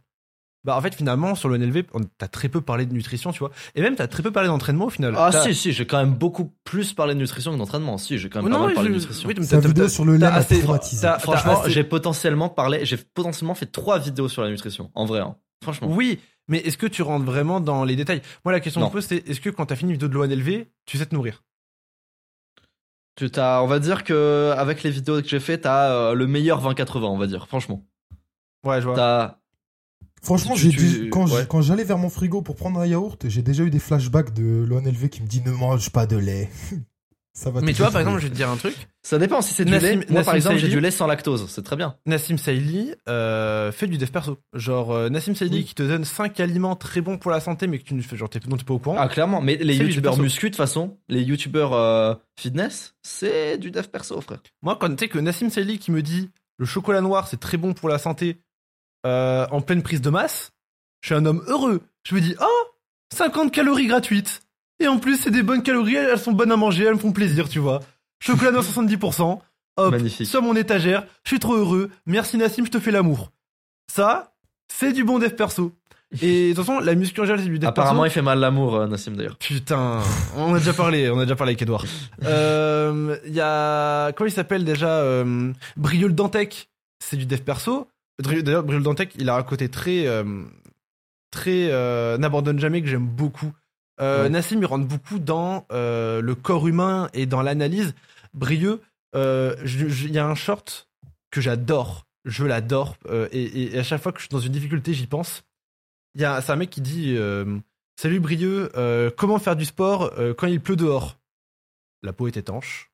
Bah en fait finalement sur le NLV, on- t'as très peu parlé de nutrition, tu vois, et même t'as très peu parlé d'entraînement au final. Ah si, si, j'ai quand même beaucoup plus parlé de nutrition que d'entraînement. Si, j'ai quand même non, pas mal parlé de nutrition. oui, mais Sa t'as- vidéo sur le lait assez- Franchement, assez- j'ai potentiellement parlé, j'ai potentiellement fait trois vidéos sur la nutrition, en vrai. hein. Franchement. Oui, mais est-ce que tu rentres vraiment dans les détails? Moi, la question Non. que je pose, c'est est-ce que quand t'as fini une vidéo de l'ONLV, tu sais te nourrir? Tu t'as, on va dire que avec les vidéos que j'ai fait, t'as euh, le meilleur 20-80, on va dire, franchement. Ouais, je vois. T'as, Franchement, j'ai tu- quand ouais. j'allais vers mon frigo pour prendre un yaourt, j'ai déjà eu des flashbacks de l'ONLV qui me dit ne mange pas de lait. Ça va Mais te tu vois, par exemple, je vais te dire un truc. ça dépend si c'est du Nassim- lait. Moi, Nassim par exemple, j'ai du lait sans lactose, c'est très bien. Nassim Saïli euh, fait du dev perso. Genre, euh, Nassim Saïli Oui. qui te donne 5 aliments très bons pour la santé, mais que tu ne fais, genre, t'es, dont t'es pas au courant. Ah, clairement. Mais les youtubeurs muscu, de toute façon, les youtubeurs euh, fitness, c'est du dev perso, frère. Moi, quand tu sais que Nassim Saïli qui me dit le chocolat noir c'est très bon pour la santé euh, en pleine prise de masse, je suis un homme heureux. Je me dis, oh, 50 calories gratuites. Et en plus, c'est des bonnes calories, elles sont bonnes à manger, elles me font plaisir, tu vois. Chocolat noir 70%. Hop, Magnifique. sur mon étagère, je suis trop heureux. Merci Nassim, je te fais l'amour. Ça, c'est du bon dev perso. Et de toute façon, la muscu en c'est du dev Apparemment, perso. il fait mal l'amour, euh, Nassim, d'ailleurs. Putain, on a déjà parlé, on a déjà parlé avec Edouard. Euh, Il y a, comment il s'appelle déjà euh, Briol Dantec, c'est du dev perso. D'ailleurs, Briol Dantec, il a un côté très, euh, très euh, n'abandonne jamais que j'aime beaucoup. Euh, Ouais. Nassim, il rentre beaucoup dans le corps humain et dans l'analyse. Brieux, il y a un short que j'adore, je l'adore, et, et à chaque fois que je suis dans une difficulté, j'y pense. Il y a, c'est un mec qui dit Salut Brieux, comment faire du sport quand il pleut dehors? La peau est étanche.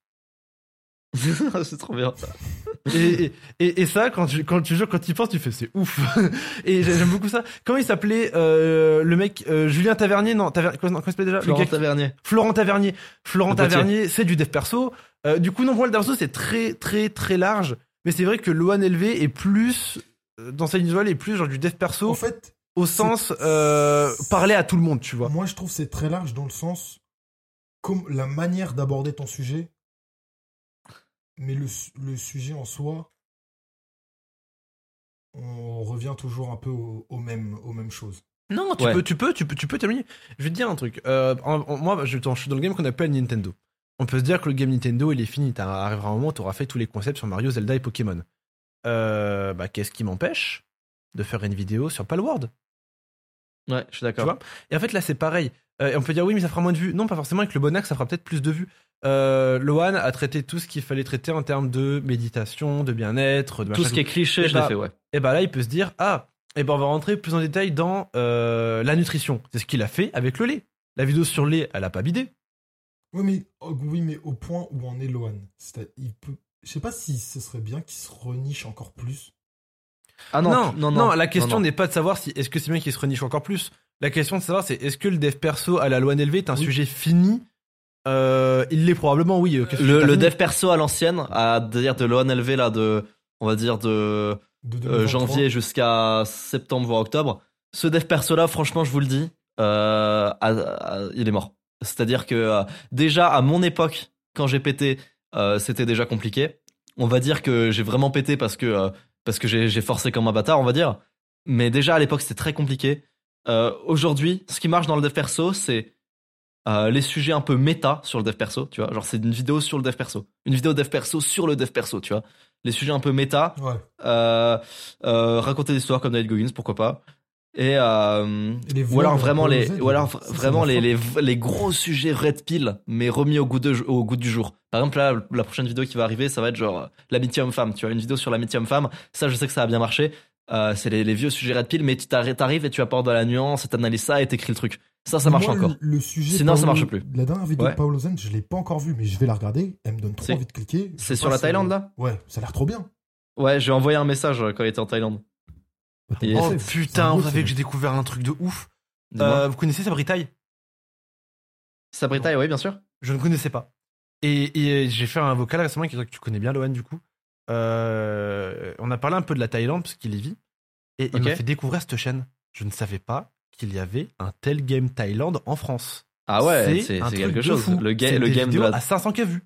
c'est trop bien. Et, et, et- et ça, quand tu, quand tu joues, quand tu y penses, tu fais c'est ouf. et j'ai- j'aime beaucoup ça. Comment il s'appelait euh, le mec euh, Julien Tavernier? Non, Taver... quoi, non, comment il s'appelait déjà? Le Florent gars qui- Tavernier. Florent Tavernier. Florent Le. Tavernier, c'est du dev perso. Euh, du coup, non, moi, le perso, c'est très, très, très large. Mais c'est vrai que Loan LV est plus, euh, dans sa visuelle, est plus genre du dev perso En fait, au sens euh, parler à tout le monde, tu vois. moi je trouve que c'est très large dans le sens comme la manière d'aborder ton sujet, mais le, su- le sujet en soi, on revient toujours un peu au, au même, aux mêmes choses. Non, tu Ouais. peux, tu peux, tu peux, tu peux terminer. Je vais te dire un truc. Euh, en- en- moi, je, je suis dans le game qu'on appelle Nintendo. On peut se dire que le game Nintendo, il est fini. T'arriveras un moment, t'auras fait tous les concepts sur Mario, Zelda et Pokémon. Euh, bah, qu'est-ce qui m'empêche de faire une vidéo sur Palworld? Ouais, je suis Tu d'accord. vois? Et en fait, là, c'est pareil. Euh, on peut dire oui, mais ça fera moins de vues. Non, pas forcément. Avec le bon axe, ça fera peut-être plus de vues. Euh, Loan a traité tout ce qu'il fallait traiter en termes de méditation, de bien-être, de Tout ce qui est cliché, Eh je l'ai bah, fait, ouais. et bah là, il peut se dire ah, et ben on va rentrer plus en détail dans euh, la nutrition. C'est ce qu'il a fait avec le lait. La vidéo sur le lait, elle a pas bidé. Oui, mais, oh, oui, mais au point où en est Loan. C'est- Il peut, je sais pas si ce serait bien qu'il se reniche encore plus. Ah non, non, non, non. la question n'est pas de savoir si est-ce que c'est bien qu'il se reniche encore plus. La question de savoir c'est est-ce que le dev perso à la loi NLV est un Oui. sujet fini? Euh, Il l'est probablement, oui. euh, Le, dev perso à l'ancienne, à dire de l'ONLV là, de, on va dire de De euh, 2023. janvier jusqu'à septembre voire octobre. Ce dev perso là, franchement, je vous le dis, euh, à- à- il est mort. C'est-à-dire que déjà à mon époque, quand j'ai pété, c'était déjà compliqué. On va dire que j'ai vraiment pété parce que euh, parce que j'ai forcé comme un bâtard, on va dire. Mais déjà à l'époque, c'était très compliqué. Euh, Aujourd'hui, ce qui marche dans le dev perso, c'est euh, les sujets un peu méta sur le dev perso, tu vois. Genre, c'est une vidéo sur le dev perso. Une vidéo dev perso sur le dev perso, tu vois. Les sujets un peu méta, Ouais. euh, raconter des histoires comme David Goggins, pourquoi pas. Et, euh, les ou alors vraiment les, ou alors ça, vraiment les, les, les gros sujets red pill, mais remis au goût, de, au goût du jour. Par exemple, là, la prochaine vidéo qui va arriver, ça va être genre euh, l'amitié homme-femme. Tu vois, une vidéo sur l'amitié homme-femme. Ça, je sais que ça a bien marché. Euh, c'est les, les vieux sujets red pill, mais tu t'arri- t'arrives et tu apportes de la nuance, et t'analyses ça et t'écris le truc. Ça, ça marche Moi, encore. Le, sujet Sinon, ça Paolo- marche plus. La dernière vidéo Ouais. de Paolo Zen, je l'ai pas encore vue, mais je vais la regarder. Elle me donne trop envie de cliquer. C'est sur la Thaïlande, là? Ouais, ça a l'air trop bien. Ouais, j'ai envoyé un message quand il était en Thaïlande. Oh putain, vous savez que j'ai découvert un truc de ouf. Euh, vous connaissez Sabri Taille Sabritaille, oui, bien sûr. Je ne connaissais pas. Et, et j'ai fait un vocal récemment qui que tu connais bien, Lohan, du coup. Euh, on a parlé un peu de la Thaïlande, parce qu'il y vit. Et il m'a fait découvrir cette chaîne. Je ne savais pas qu'il y avait un tel game Thaïlande en France. Ah ouais, c'est un c'est truc quelque de chose. fou. Le, ga- C'est le des game de la, à 500 k vues.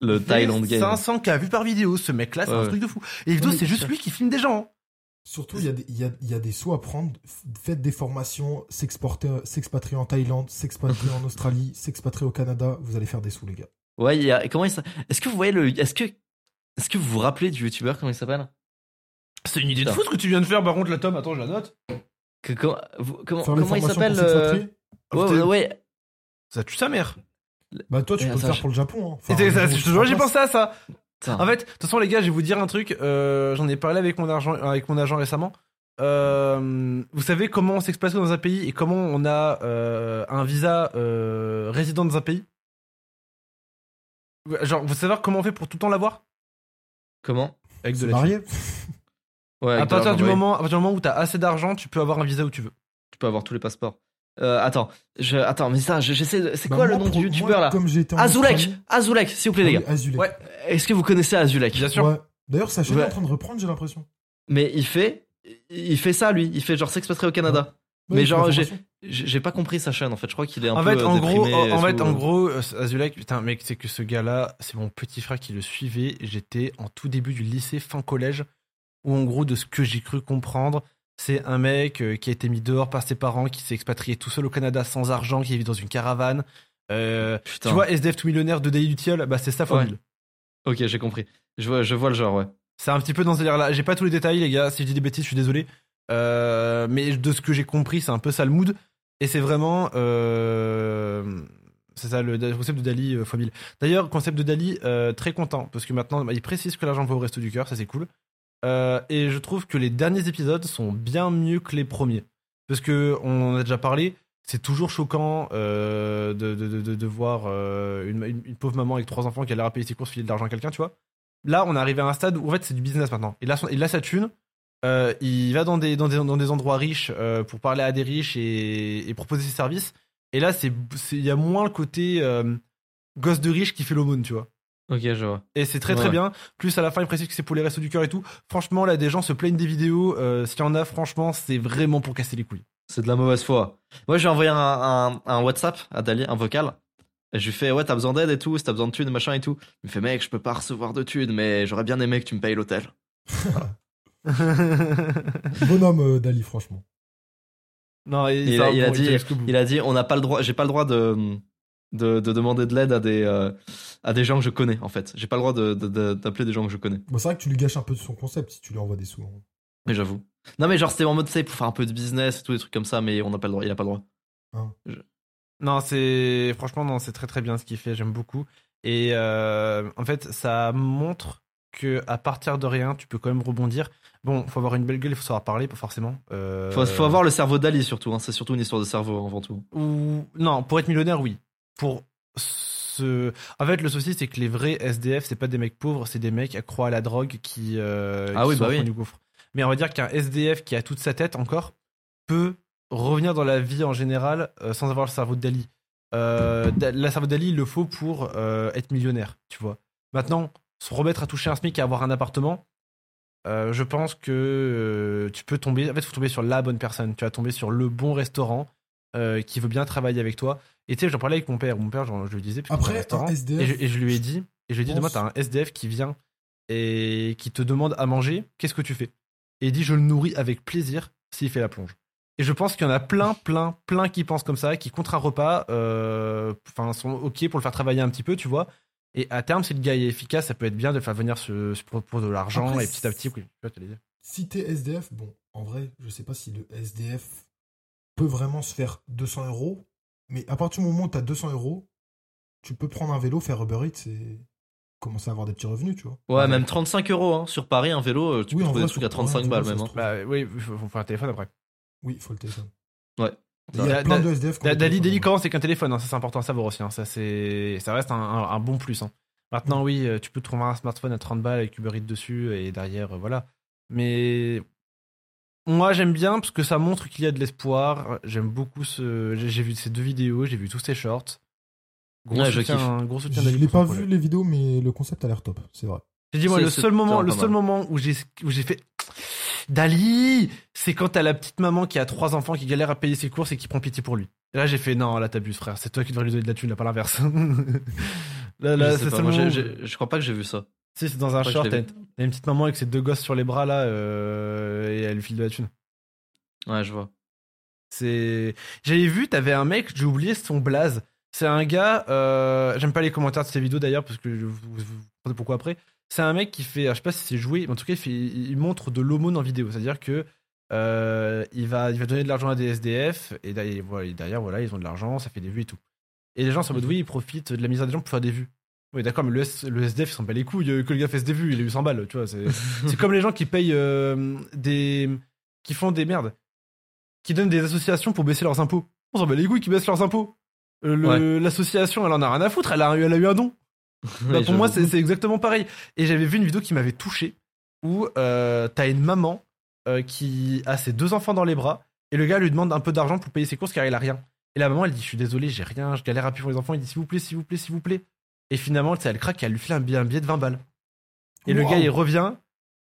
le Il fait Thailand game. 500 k vues par vidéo. Ce mec-là, c'est Ouais, un truc de fou. Et les vidéos, c'est juste lui qui filme des gens. Surtout, il y, a des- y, a, il y a des sauts à prendre. Faites des formations, s'exporter, s'expatrier en Thaïlande, s'expatrier en Australie, s'expatrier au Canada. Vous allez faire des sous, les gars. Ouais, il y a, comment il s'appelle? Est-ce que vous voyez le, est-ce que, est-ce que vous vous rappelez du youtubeur comment il s'appelle? C'est une idée de fou ce que tu viens de faire. Par contre, la Tom, attends, je la note. que, comment, vous- comment, Faire les comment il s'appelle euh, ouais, ouais, ouais. Ça tue sa mère. Bah, toi, tu peux le faire je- pour le Japon. Hein. Ça, je j'ai pensé à ça. Putain. En fait, de toute façon, les gars, je vais vous dire un truc. euh, J'en ai parlé avec mon, agent, avec mon agent récemment. Euh, vous savez comment on s'expatie dans un pays et comment on a euh, un visa euh, résident dans un pays? Genre, vous savez comment on fait pour tout le temps l'avoir? Comment? Avec de marier Ouais, À partir, l'argent, du ouais. moment, à partir du moment où t'as assez d'argent, tu peux avoir un visa où tu veux. Tu peux avoir tous les passeports. Euh, attends, je, attends, mais ça, je- j'essaie. de- C'est Bah, quoi moi, le nom pour- du youtubeur là? Azulek, Azulek, s'il vous plaît les Ah gars. Ouais. Est-ce que vous connaissez Azulek Bien sûr. Ouais. D'ailleurs, sa chaîne est en train de reprendre, j'ai l'impression. Mais il fait, il fait ça lui. Il fait genre s'expatrier au Canada. Ouais, Mais genre, j'ai, pas compris sa chaîne en fait. Je crois qu'il est un En peu fait, en gros, déprimé, en, en fait, en gros, Azulek, putain, mec, c'est que ce gars-là, c'est mon petit frère qui le suivait. J'étais en tout début du lycée, fin collège, où en gros, de ce que j'ai cru comprendre, c'est un mec euh, qui a été mis dehors par ses parents, qui s'est expatrié tout seul au Canada sans argent, qui vit dans une caravane. Euh, Putain. tu vois, SDF tout millionnaire de Daily Lutiol, bah c'est ça fois Ouais. Ok, j'ai compris. Je vois, je vois le genre, ouais. C'est un petit peu dans ce délire-là. J'ai pas tous les détails, les gars. Si je dis des bêtises, je suis désolé. Euh, mais de ce que j'ai compris, c'est un peu ça le mood. Et c'est vraiment. euh, c'est ça le, concept de Dali euh, fois 1000. D'ailleurs, concept de Dali, euh, très content. Parce que maintenant, bah, il précise que l'argent va au resto du cœur. Ça, c'est cool. Euh, et je trouve que les derniers épisodes sont bien mieux que les premiers. Parce que on en a déjà parlé. C'est toujours choquant euh, de, de, de, de voir euh, une, une- une pauvre maman avec trois enfants qui a l'air à payer ses courses, filer de l'argent à quelqu'un, tu vois. Là, on est arrivé à un stade où en fait c'est du business maintenant. Et là, son- il a sa thune. euh, il va dans des, dans des, dans des endroits riches pour parler à des riches et, et proposer ses services. Et là, c'est il y a moins le côté gosse de riche qui fait l'aumône, tu vois. Ok, je vois. Et c'est très très bien. Plus à la fin, il précise que c'est pour les restos du cœur et tout. Franchement, là, des gens se plaignent des vidéos. S'il y en a, franchement, c'est vraiment pour casser les couilles. C'est de la mauvaise foi. Moi, j'ai envoyé un, un, un WhatsApp à Dali, un vocal. Et je lui fais, ouais, t'as besoin d'aide et tout, si t'as besoin de thunes, machin et tout. Il me fait, mec, je peux pas recevoir de thunes, mais j'aurais bien aimé que tu me payes l'hôtel. Bonhomme euh, Dali, franchement. non, Il a- il a bon, dit-. Il a dit, on n'a pas le droit, j'ai pas le droit de, de, de demander de l'aide à des, euh, à des gens que je connais, en fait. J'ai pas le droit de, de- de- d'appeler des gens que je connais. Bon, c'est vrai que tu lui gâches un peu de son concept si tu lui envoies des sous. hein. Mais j'avoue. Non, mais genre, c'était en mode, sais, pour faire un peu de business et tout, des trucs comme ça, mais on n'a pas le droit, il a pas le droit. Non, c'est franchement non, c'est très très bien ce qu'il fait. J'aime beaucoup. Et euh, en fait, ça montre que à partir de rien, tu peux quand même rebondir. Bon, faut avoir une belle gueule, il faut savoir parler, pas forcément. Euh, Faut, faut avoir le cerveau d'Ali surtout, hein. c'est surtout une histoire de cerveau avant tout. Ou non, pour être millionnaire, oui. Pour ce, en fait, le souci c'est que les vrais SDF, c'est pas des mecs pauvres, c'est des mecs accrocs à la drogue qui. euh, Ah qui oui, sont bah oui. du gouffre. Mais on va dire qu'un SDF qui a toute sa tête encore peut revenir dans la vie en général euh, sans avoir le cerveau de Dali. Euh, la cerveau de Dali, il le faut pour euh, être millionnaire, tu vois. Maintenant, se remettre à toucher un SMIC et avoir un appartement, euh, je pense que tu peux tomber. En fait, il faut tomber sur la bonne personne. Tu vas tomber sur le bon restaurant qui veut bien travailler avec toi. Et tu sais, j'en parlais avec mon père. Mon père, genre, je lui disais, Après, restaurant. SDF, et, je, et je lui ai dit, et je lui ai dit, demain, t'as un SDF qui vient et qui te demande à manger. Qu'est-ce que tu fais? Et il dit, je le nourris avec plaisir s'il fait la plonge. Et je pense qu'il y en a plein, plein, plein qui pensent comme ça, qui contre un repas, euh, enfin, sont ok pour le faire travailler un petit peu, tu vois. Et à terme, si le gars est efficace, ça peut être bien de faire venir se, se pour, pour de l'argent et petit à petit. Oui, tu dire. Si t'es SDF, bon, en vrai, je sais pas si le SDF peut vraiment se faire 200 euros, mais à partir du moment où t'as 200 euros, tu peux prendre un vélo, faire Uber Eats et commencer à avoir des petits revenus, tu vois. Ouais, même 35 euros hein. sur Paris, un vélo, euh, tu Oui, peux trouver vrai, des trucs à sur Paris, 35 un balles même. hein. Bah oui, il faut, faut faire un téléphone après. Oui, il faut le téléphone. Ouais. Il y a Da- plein da- de SDF Dali, téléphone, Dali commence avec un téléphone, hein, ça c'est important à savoir aussi. hein, Ça, c'est, ça reste un, un- un bon plus. hein. Maintenant, oui, euh, tu peux trouver un smartphone à 30 balles avec Uber Eats dessus et derrière, euh, voilà. Mais moi, j'aime bien parce que ça montre qu'il y a de l'espoir. J'aime beaucoup ce. J'ai vu ces deux vidéos, j'ai vu tous ces shorts. Gros Ouais, je soutien, gros soutien Je pour son pas vu les vidéos, mais le concept a l'air top, c'est vrai. J'ai dit moi le seul moment, le seul moment où j'ai où j'ai fait Dali, c'est quand t'as la petite maman qui a trois enfants qui galère à payer ses courses et qui prend pitié pour lui. Et là j'ai fait non là t'abuses frère, c'est toi qui devrais lui donner de la thune, là pas l'inverse. là là c'est seulement moi, je crois pas que j'ai vu ça. si c'est dans un short, t'as une, petite maman avec ses deux gosses sur les bras là euh, et elle lui file de la thune. Ouais, je vois. C'est j'avais vu t'avais un mec, j'ai oublié son blaze. C'est un gars, euh, j'aime pas les commentaires de ces vidéos d'ailleurs parce que je- vous, vous, pourquoi après. C'est un mec qui fait, je sais pas si c'est joué, mais en tout cas il, fait, il montre de l'aumône en vidéo, c'est-à-dire que euh, il va, il va donner de l'argent à des SDF et derrière, voilà, ils ont de l'argent, ça fait des vues et tout. Et les gens sont en mode oui, ils profitent de la misère des gens pour faire des vues. Oui, d'accord, mais le, S- le SDF, il s'en bat les couilles euh, que le gars fasse des vues, il a eu 100 balles, tu vois. C'est c'est comme les gens qui payent euh, des. qui font des merdes. Qui donnent des associations pour baisser leurs impôts. On s'en bat les couilles qui baissent leurs impôts. Euh, L'association, elle en a rien à foutre, elle a, elle a eu un don. Bah, pour moi, c'est exactement pareil. Et j'avais vu une vidéo qui m'avait touché où euh, t'as une maman euh, qui a ses deux enfants dans les bras et le gars lui demande un peu d'argent pour payer ses courses car il a rien. Et la maman, elle dit Je suis désolé, j'ai rien, je galère à payer pour les enfants. Il dit S'il vous plaît, s'il vous plaît, s'il vous plaît. Et finalement, elle craque et elle lui file un billet, un billet de 20 balles. Et le gars, il revient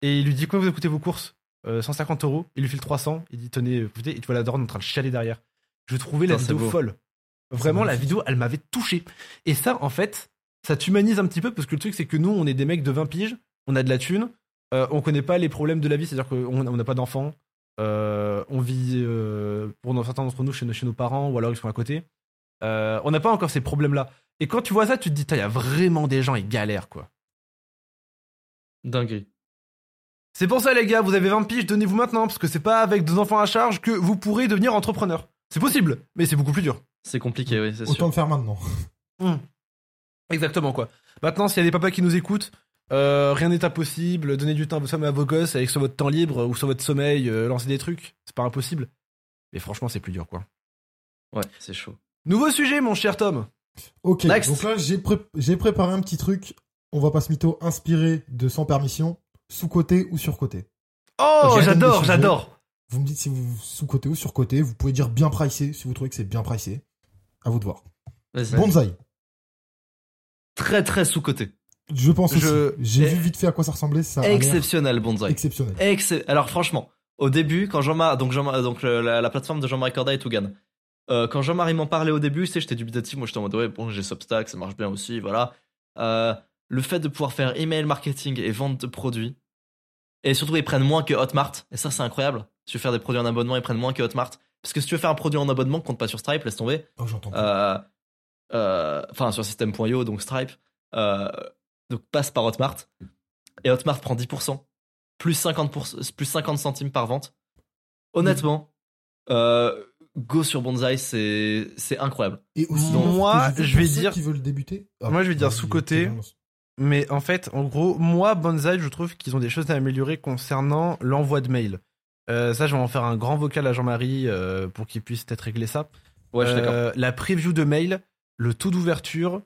et il lui dit Combien vous coûté vos courses? Euh, 150 euros. Il lui file 300. Il dit Tenez, écoutez, et tu vois la daronne en train de chialer derrière. Je trouvais la vidéo folle. Vraiment, la vidéo, elle m'avait touché. Et ça, en fait, ça t'humanise un petit peu parce que le truc, c'est que nous, on est des mecs de 20 piges, on a de la thune, euh, on connaît pas les problèmes de la vie, c'est-à-dire qu'on on n'a pas d'enfants, euh, on vit, euh, pour certains d'entre nous, chez, nos- chez nos parents ou alors ils sont à côté. On n'a pas encore ces problèmes-là. Et quand tu vois ça, tu te dis, il y a vraiment des gens, ils galèrent, quoi. Dinguerie. C'est pour ça, les gars, vous avez 20 piges, donnez-vous maintenant, parce que c'est pas avec deux enfants à charge que vous pourrez devenir entrepreneur. C'est possible, mais c'est beaucoup plus dur. C'est compliqué, oui, c'est Autant sûr. le faire maintenant. Exactement quoi. Maintenant, s'il y a des papas qui nous écoutent, euh, rien n'est impossible. Donnez du temps à vos gosses avec sur votre temps libre ou sur votre sommeil, euh, lancer des trucs. C'est pas impossible. Mais franchement, c'est plus dur quoi. Ouais, c'est chaud. Nouveau sujet, mon cher Tom. Ok, Next. donc là, j'ai pré- j'ai préparé un petit truc. On va pas se mytho, inspiré de Sans Permission, sous-côté ou sur-côté. Oh, J'ai j'adore, j'adore. Vous me dites si vous sous-côté ou sur-côté. Vous pouvez dire bien pricé si vous trouvez que c'est bien pricé. À vous de voir. Bonsaï. Très très sous-côté. Je pense Je-. J'ai vu vite fait à quoi ça ressemblait. Ça Exceptionnel, Bonsaï. exceptionnel. Excep- Alors franchement, au début, quand Jean-Marie, donc, Jean donc la, la plateforme de Jean-Marie Corda et Tougan, euh, quand Jean-Marie m'en parlait au début, tu sais, j'étais dubitatif, moi j'étais en mode ouais, bon, j'ai Substack, ça marche bien aussi, voilà. Euh, le fait de pouvoir faire email marketing et vente de produits, et surtout ils prennent moins que Hotmart, et ça c'est incroyable. Si tu veux faire des produits en abonnement, ils prennent moins que Hotmart. Parce que si tu veux faire un produit en abonnement, compte pas sur Stripe, laisse tomber. Oh, j'entends. Euh, euh, enfin sur system.io donc Stripe euh, donc passe par Hotmart et Hotmart prend 10% plus 50 plus 50 centimes par vente honnêtement euh, go sur Bonsai c'est c'est incroyable Et aussi, Donc, l'offre moi, je vais dire- qui veulent débuter. Ah, Moi, je vais dire sous-côté. Mais en fait, en gros, moi, Bonsai, je trouve qu'ils ont des choses à améliorer concernant l'envoi de mail. Euh, ça, je vais en faire un grand vocal à Jean-Marie euh, pour qu'il puisse peut-être régler ça. ouais je suis d'accord Euh, la preview de mail, le taux d'ouverture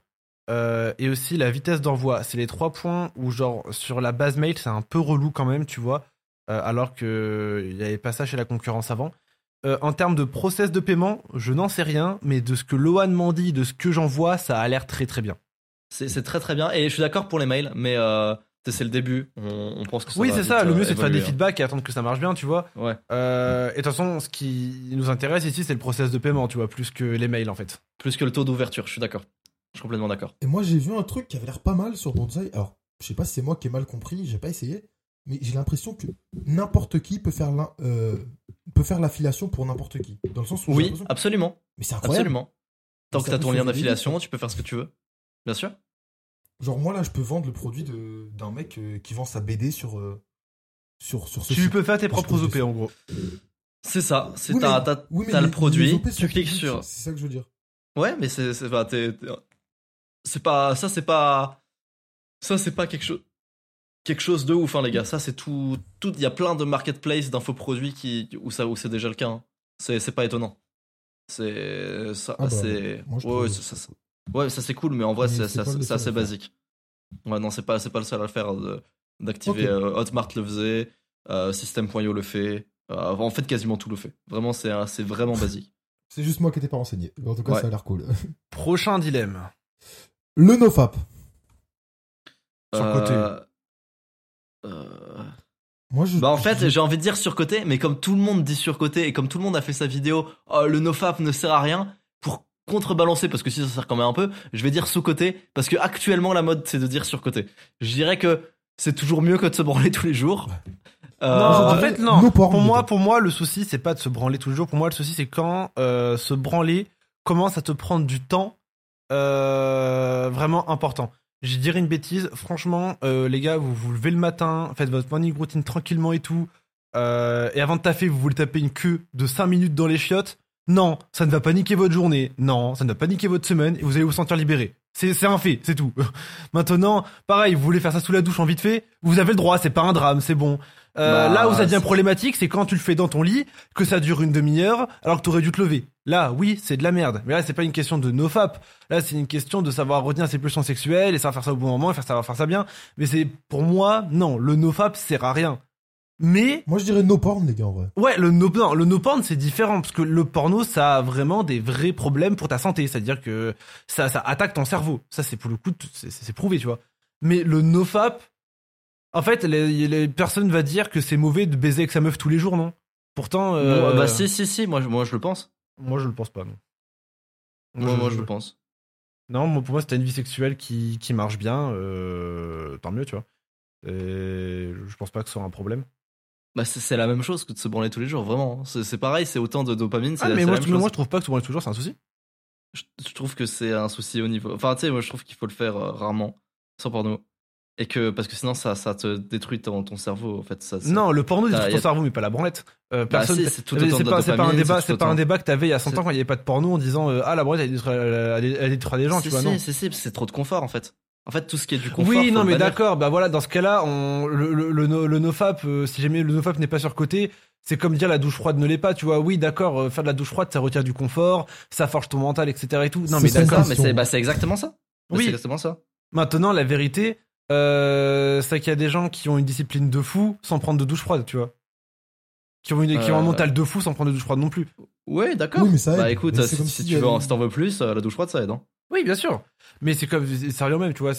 et aussi la vitesse d'envoi. C'est les trois points où, genre, sur la base mail, c'est un peu relou quand même, tu vois, alors qu'il n'y avait pas ça chez la concurrence avant. Euh, en termes de process de paiement, je n'en sais rien, mais de ce que Lohan m'en dit, de ce que j'en vois, ça a l'air très très bien. c'est c'est très très bien et je suis d'accord pour les mails mais euh, c'est le début on, on pense que ça oui, c'est ça. Le euh, mieux, c'est de faire des hein. feedbacks et attendre que ça marche bien, tu vois. ouais Euh, et de toute façon, ce qui nous intéresse ici, c'est le process de paiement, tu vois, plus que les mails en fait. plus que le taux d'ouverture je suis d'accord je suis complètement d'accord Et moi, j'ai vu un truc qui avait l'air pas mal sur Bonsai. Alors, je sais pas si c'est moi qui ai mal compris, j'ai pas essayé, mais j'ai l'impression que n'importe qui peut faire euh, peut faire l'affiliation pour n'importe qui. Dans le sens où oui absolument mais c'est incroyable. absolument tant que t'as peut ton lien d'affiliation tu peux faire ce que tu veux bien sûr Genre moi là, je peux vendre le produit de d'un mec euh, qui vend sa BD sur euh, sur sur ce Tu site. peux faire tes propres OP en gros. C'est ça, c'est Oui, t'as, Oui, le produit, tu cliques sur. C'est ça que je veux dire. Ouais, mais c'est, c'est, bah, t'es- t'es- c'est pas, ça c'est pas, ça c'est pas quelque chose, quelque chose de ouf, hein, les gars. Ça c'est tout, tout, il y a plein de marketplaces d'infoproduits qui, où ça, où c'est déjà le cas. hein. C'est, c'est pas étonnant. C'est, ça, Ah bah, c'est, moi, je ouais, trouve- ouais, ça, ça- ouais, ça c'est cool, mais en vrai c'est, assez basique. Ouais, non, c'est pas, c'est pas le seul à le faire. de- d'activer. Euh, Hotmart le faisait, euh, System.io le fait. euh, en fait, quasiment tout le fait. Vraiment, c'est, vraiment basique. C'est juste moi qui n'étais pas renseigné. En tout cas, Ouais. ça a l'air cool. Prochain dilemme. Le nofap. Sur le côté. Euh, euh, Moi, je. Bah en fait, j'ai envie de dire surcoté, mais comme tout le monde dit surcoté et comme tout le monde a fait sa vidéo, oh, le nofap ne sert à rien contrebalancer parce que si ça sert quand même un peu, je vais dire sous-côté parce que actuellement la mode c'est de dire surcoté. Je dirais que c'est toujours mieux que de se branler tous les jours. Euh, non, en fait, non. no pour moi, pour moi, le souci, c'est pas de se branler tous les jours. Pour moi, le souci, c'est quand euh, se branler commence à te prendre du temps euh, vraiment important. Je dirais une bêtise. Franchement, euh, les gars, vous vous levez le matin, faites votre morning routine tranquillement et tout. euh, et avant de taffer, vous voulez taper une queue de 5 minutes dans les chiottes. Non, ça ne va pas niquer votre journée. Non, ça ne va pas niquer votre semaine et vous allez vous sentir libéré. C'est un fait, c'est tout. Maintenant, pareil, vous voulez faire ça sous la douche en vite fait, vous avez le droit, c'est pas un drame, c'est bon. Euh, Bah, là où ça devient problématique, c'est quand tu le fais dans ton lit, que ça dure une demi-heure, alors que t'aurais dû te lever. Là, oui, c'est de la merde. Mais là, c'est pas une question de nofap. Là, c'est une question de savoir retenir ses pulsions sexuelles et savoir faire ça au bon moment et faire savoir faire ça bien. Mais c'est, pour moi, non, le nofap sert à rien. Mais, Moi, je dirais no porn, les gars, en vrai. Ouais, le no, non, le no porn c'est différent parce que le porno ça a vraiment des vrais problèmes pour ta santé, c'est-à-dire que ça ça attaque ton cerveau. Ça c'est pour le coup c'est- prouvé, tu vois. Mais le nofap en fait, les, les personnes va dire que c'est mauvais de baiser avec sa meuf tous les jours, non? Pourtant euh, Bon, bah si, si, si, moi, je- moi je le pense. moi je le pense pas non. Moi, moi je le pense. Non, moi, pour moi, si t'as une vie sexuelle qui, qui marche bien, euh, tant mieux, tu vois. Et je pense pas que ce soit un problème. Bah c'est la même chose que de se branler tous les jours, vraiment. C'est pareil, c'est autant de dopamine, Ah, mais la moi, même je- chose. moi, je trouve pas que se branler toujours, c'est un souci. je, je trouve que c'est un souci au niveau. Enfin, tu sais, moi je trouve qu'il faut le faire euh, rarement, sans porno. Et que, parce que sinon ça, ça te détruit ton, ton cerveau, en fait. Ça, ça- Non, le porno détruit ton a- cerveau, mais pas la branlette. Euh, Bah, personne. si, c'est pas, pas un débat, c'est pas un débat que t'avais il y a 100 C'est- ans quand il y avait pas de porno en disant euh, ah la branlette elle détruit, elle, elle- elle détruit des gens, si, tu vois. si, non. si, si, c'est trop de confort, en fait. En fait, tout ce qui est du confort. oui, non, mais d'accord. Bah voilà, dans ce cas-là, on, le, le, le, no- le nofap, euh, si jamais le nofap n'est pas surcoté, c'est comme dire la douche froide ne l'est pas, tu vois. Oui, d'accord, euh, faire de la douche froide, ça retire du confort, ça forge ton mental, etc. et tout. Non, mais d'accord. Ça, mais c'est bah, c'est exactement ça. Bah, Oui. C'est exactement ça. Maintenant, la vérité, euh, c'est qu'il y a des gens qui ont une discipline de fou sans prendre de douche froide, tu vois. Qui ont, une, qui ont un Euh. mental de fou sans prendre de douche froide non plus. Ouais, d'accord. Oui, mais ça Bah écoute, Mais si, tu veux, avait- si t'en veux plus, euh, la douche froide, ça aide. Hein. Oui, bien sûr. Mais c'est comme, c'est rien même, tu vois.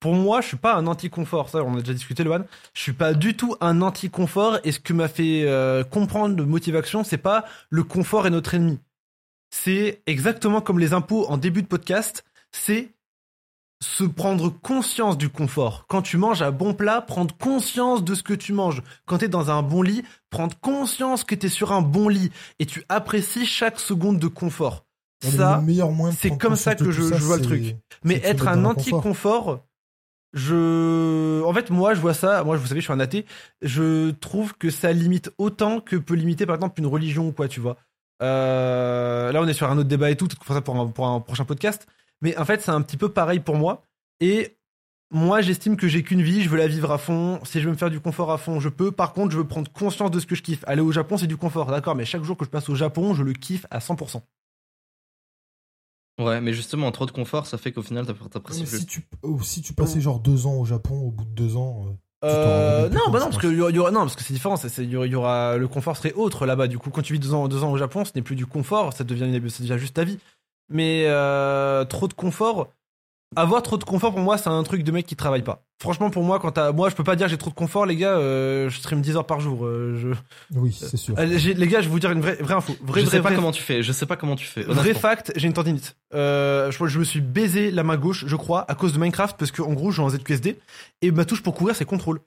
Pour moi, je suis pas un anti-confort. Ça, on a déjà discuté, Loan. Je suis pas du tout un anti-confort. Et ce que m'a fait euh, comprendre de motivation, c'est pas le confort est notre ennemi. C'est exactement comme les impôts en début de podcast. C'est se prendre conscience du confort. Quand tu manges un bon plat, prendre conscience de ce que tu manges. Quand tu es dans un bon lit, prendre conscience que tu es sur un bon lit et tu apprécies chaque seconde de confort. Ça, c'est comme ça que je- je vois le truc. mais être un anti-confort, je, en fait, moi, je vois ça. Moi, vous savez, je suis un athée. Je trouve que ça limite autant que peut limiter, par exemple, une religion ou quoi, tu vois. Euh, là, on est sur un autre débat et tout, pour ça pour un, pour un prochain podcast. Mais en fait, c'est un petit peu pareil pour moi. Et moi, j'estime que j'ai qu'une vie, je veux la vivre à fond. Si je veux me faire du confort à fond, je peux. Par contre, je veux prendre conscience de ce que je kiffe. Aller au Japon, c'est du confort, d'accord. Mais chaque jour que je passe au Japon, je le kiffe à 100%. Ouais, mais justement, trop de confort, ça fait qu'au final, t'apprécies mais plus. si tu, oh, si tu passais genre deux ans au Japon, au bout de deux ans, euh, Euh, non, bah non, parce que il y aura- non, parce que c'est différent. c'est- y aura- il y aura, le confort serait autre là-bas. Du coup, quand tu vis deux ans, deux ans au Japon, ce n'est plus du confort, ça devient, une- ça devient juste ta vie. Mais euh, trop de confort, avoir trop de confort pour moi, c'est un truc de mec qui travaille pas. Franchement, pour moi, quand t'as, moi, je peux pas dire j'ai trop de confort, les gars. euh, je stream 10 heures par jour. euh, je, oui, c'est sûr. Euh, j'ai- les gars, je vais vous dire une vraie, vraie info. Vraie, je vraie, sais pas vraie- comment tu fais, je sais pas comment tu fais. Vrai fact, j'ai une tendinite. Euh, je, je me suis baisé la main gauche, je crois, à cause de Minecraft, parce qu'en gros, je joue en ZQSD, et ma touche pour courir, c'est contrôle.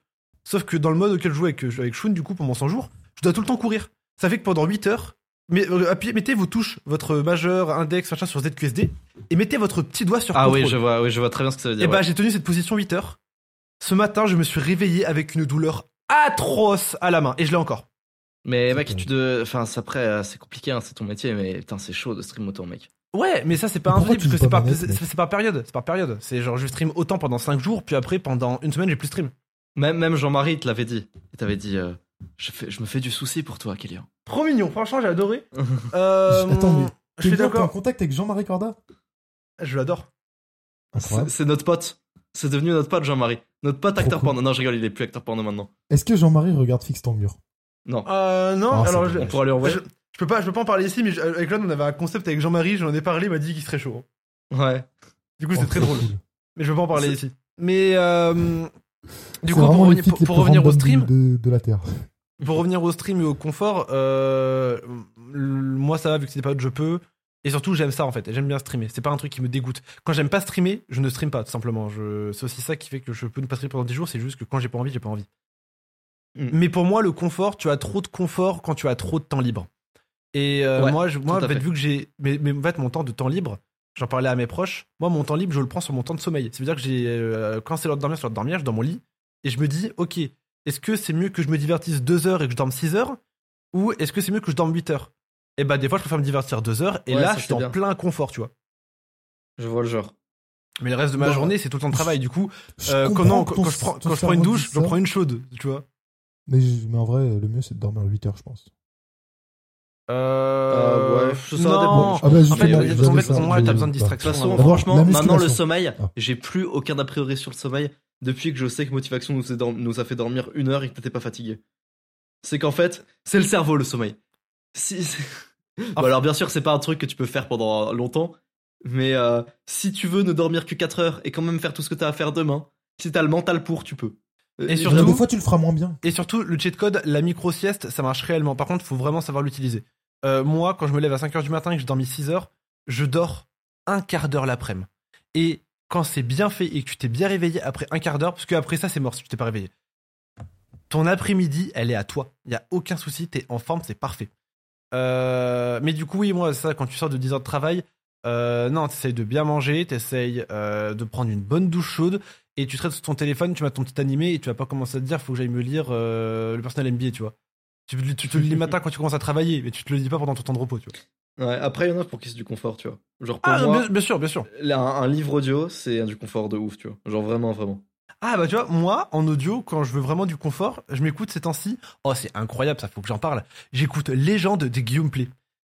Sauf que dans le mode auquel je joue avec, avec Shun, du coup, pendant 100 jours, je dois tout le temps courir. Ça fait que pendant 8 heures, mais, euh, appuyez- mettez vos touches, votre majeur, index, machin, sur ZQSD, et mettez votre petit doigt sur Ah contrôle. oui, je vois, oui, je vois très bien ce que ça veut dire. Et bah, ouais. j'ai tenu cette position 8 heures. Ce matin, je me suis réveillé avec une douleur atroce à la main, et je l'ai encore. Mais mec, tu de. Enfin, c'est après, euh, c'est compliqué, hein, c'est ton métier, mais putain, c'est chaud de stream autant, mec. Ouais, mais ça c'est pas un truc parce que c'est pas par, c'est par période, c'est par période. C'est genre je stream autant pendant 5 jours, puis après pendant une semaine j'ai plus stream. Même, même Jean-Marie te l'avait dit. Il t'avait dit euh, je, fais, je me fais du souci pour toi, Kélian. Trop mignon, franchement j'ai adoré. Euh, Attends, mais je suis t'es en d'accord, contact avec Jean-Marie Corda? Je l'adore. C'est Incroyable. c'est notre pote. C'est devenu notre pote, Jean-Marie. Notre pote acteur cool. porno. Non, je rigole, il est plus acteur porno maintenant. Est-ce que Jean-Marie regarde Fixe ton mur? Non. Euh, non, Ah, alors je, On pourra lui envoyer. je, je peux pas, je peux pas en parler ici, mais je- avec Lon on avait un concept avec Jean-Marie, j'en ai parlé, il m'a dit qu'il serait chaud. Ouais. Du coup Oh, c'est très trop drôle, cool. mais je veux pas en parler ici. Mais euh, du coup pour revenir, pour, pour au stream, de, de la Terre. Pour revenir au stream et au confort, euh, moi ça va vu que c'est des périodes je peux. Et surtout j'aime ça en fait, j'aime bien streamer. C'est pas un truc qui me dégoûte. Quand j'aime pas streamer, je ne stream pas tout simplement. Je... C'est aussi ça qui fait que je peux ne pas streamer pendant 10 jours, c'est juste que quand j'ai pas envie, j'ai pas envie. Mm. Mais pour moi le confort, tu as trop de confort quand tu as trop de temps libre. Et euh, Ouais, moi, je, moi en fait. vu que j'ai. Mais, mais en fait, mon temps de temps libre, j'en parlais à mes proches, moi mon temps libre, je le prends sur mon temps de sommeil. Ça veut dire que j'ai. euh, quand c'est l'heure de dormir, c'est l'heure de dormir, je suis dans mon lit et je me dis, ok, est-ce que c'est mieux que je me divertisse 2 heures et que je dorme 6 heures Ou est-ce que c'est mieux que je dorme 8 heures? Et bah des fois je préfère me divertir deux heures et Ouais, là je suis en plein confort, tu vois. Je vois le genre. Mais le reste de ma journée c'est tout le temps de travail. Du coup, Je euh, quand, non, je prends, ton quand je prends une douche, j'en prends une chaude, tu vois. Mais, en vrai, le mieux, c'est de dormir 8 heures, je pense. Euh, Euh, ouais, ça non. dépend. Ah bah, En fait, en fait, ça, moi, t'as besoin de distraction. De toute façon, avant. D'abord, franchement, maintenant le sommeil, Ah. j'ai plus aucun a priori sur le sommeil depuis que je sais que motivation nous, a dorm- nous a fait dormir une heure et que t'étais pas fatigué. C'est qu'en fait, c'est le cerveau le sommeil. Si, Bon, alors bien sûr, c'est pas un truc que tu peux faire pendant longtemps, mais euh, si tu veux ne dormir que 4 heures et quand même faire tout ce que t'as à faire demain, si t'as le mental pour, tu peux. Euh, Et surtout- des fois, tu le feras moins bien. Et surtout, le cheat code, la micro-sieste, ça marche réellement. Par contre, il faut vraiment savoir l'utiliser. Euh, moi, quand je me lève à 5h du matin et que j'ai dormi 6 heures, je dors un quart d'heure l'après-midi. Et quand c'est bien fait et que tu t'es bien réveillé après un quart d'heure, parce qu'après ça, c'est mort si tu t'es pas réveillé. Ton après-midi, elle est à toi. Il y a aucun souci, t'es en forme, c'est parfait. Euh, mais du coup, oui, moi, ça, quand tu sors de 10 heures de travail, euh, non, t'essayes de bien manger, t'essayes euh, de prendre une bonne douche chaude, et tu traites sur ton téléphone, tu mets ton petit animé, et tu vas pas commencer à te dire, faut que j'aille me lire euh, le personnel NBA, tu vois. Tu, tu te le lis le matin quand tu commences à travailler, mais tu te le dis pas pendant ton temps de repos, tu vois. Ouais, après, il y en a pour qui c'est du confort, tu vois. Genre pour Ah, moi, bien, bien sûr, bien sûr. un, un livre audio, c'est du confort de ouf, tu vois. Genre vraiment, vraiment. Ah, bah tu vois, moi, en audio, quand je veux vraiment du confort, je m'écoute ces temps-ci. Oh, c'est incroyable, ça faut que j'en parle. J'écoute Légende de Guillaume Play.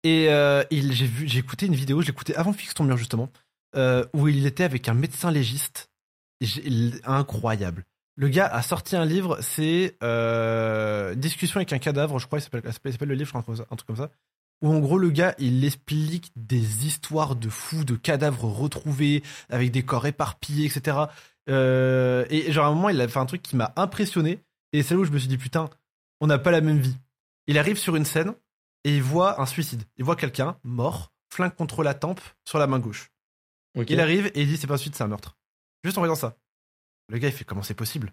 Et euh, il- j'ai vu, j'ai écouté une vidéo, je l'écoutais avant Fixe ton mur, justement, euh, où il était avec un médecin légiste. J'ai- incroyable. Le gars a sorti un livre, c'est euh, Discussion avec un cadavre, je crois, il s'appelle, le livre, je crois, un truc comme ça-. Où en gros, le gars, il explique des histoires de fous, de cadavres retrouvés, avec des corps éparpillés, etc. Euh, et genre à un moment, il a fait un truc qui m'a impressionné. Et c'est là où je me suis dit, putain, on n'a pas la même vie. Il arrive sur une scène et il voit un suicide. Il voit quelqu'un mort, flingue contre la tempe, sur la main gauche. Il arrive et il dit, c'est pas un suicide, c'est un meurtre. Juste en voyant ça. Le gars, il fait, comment c'est possible?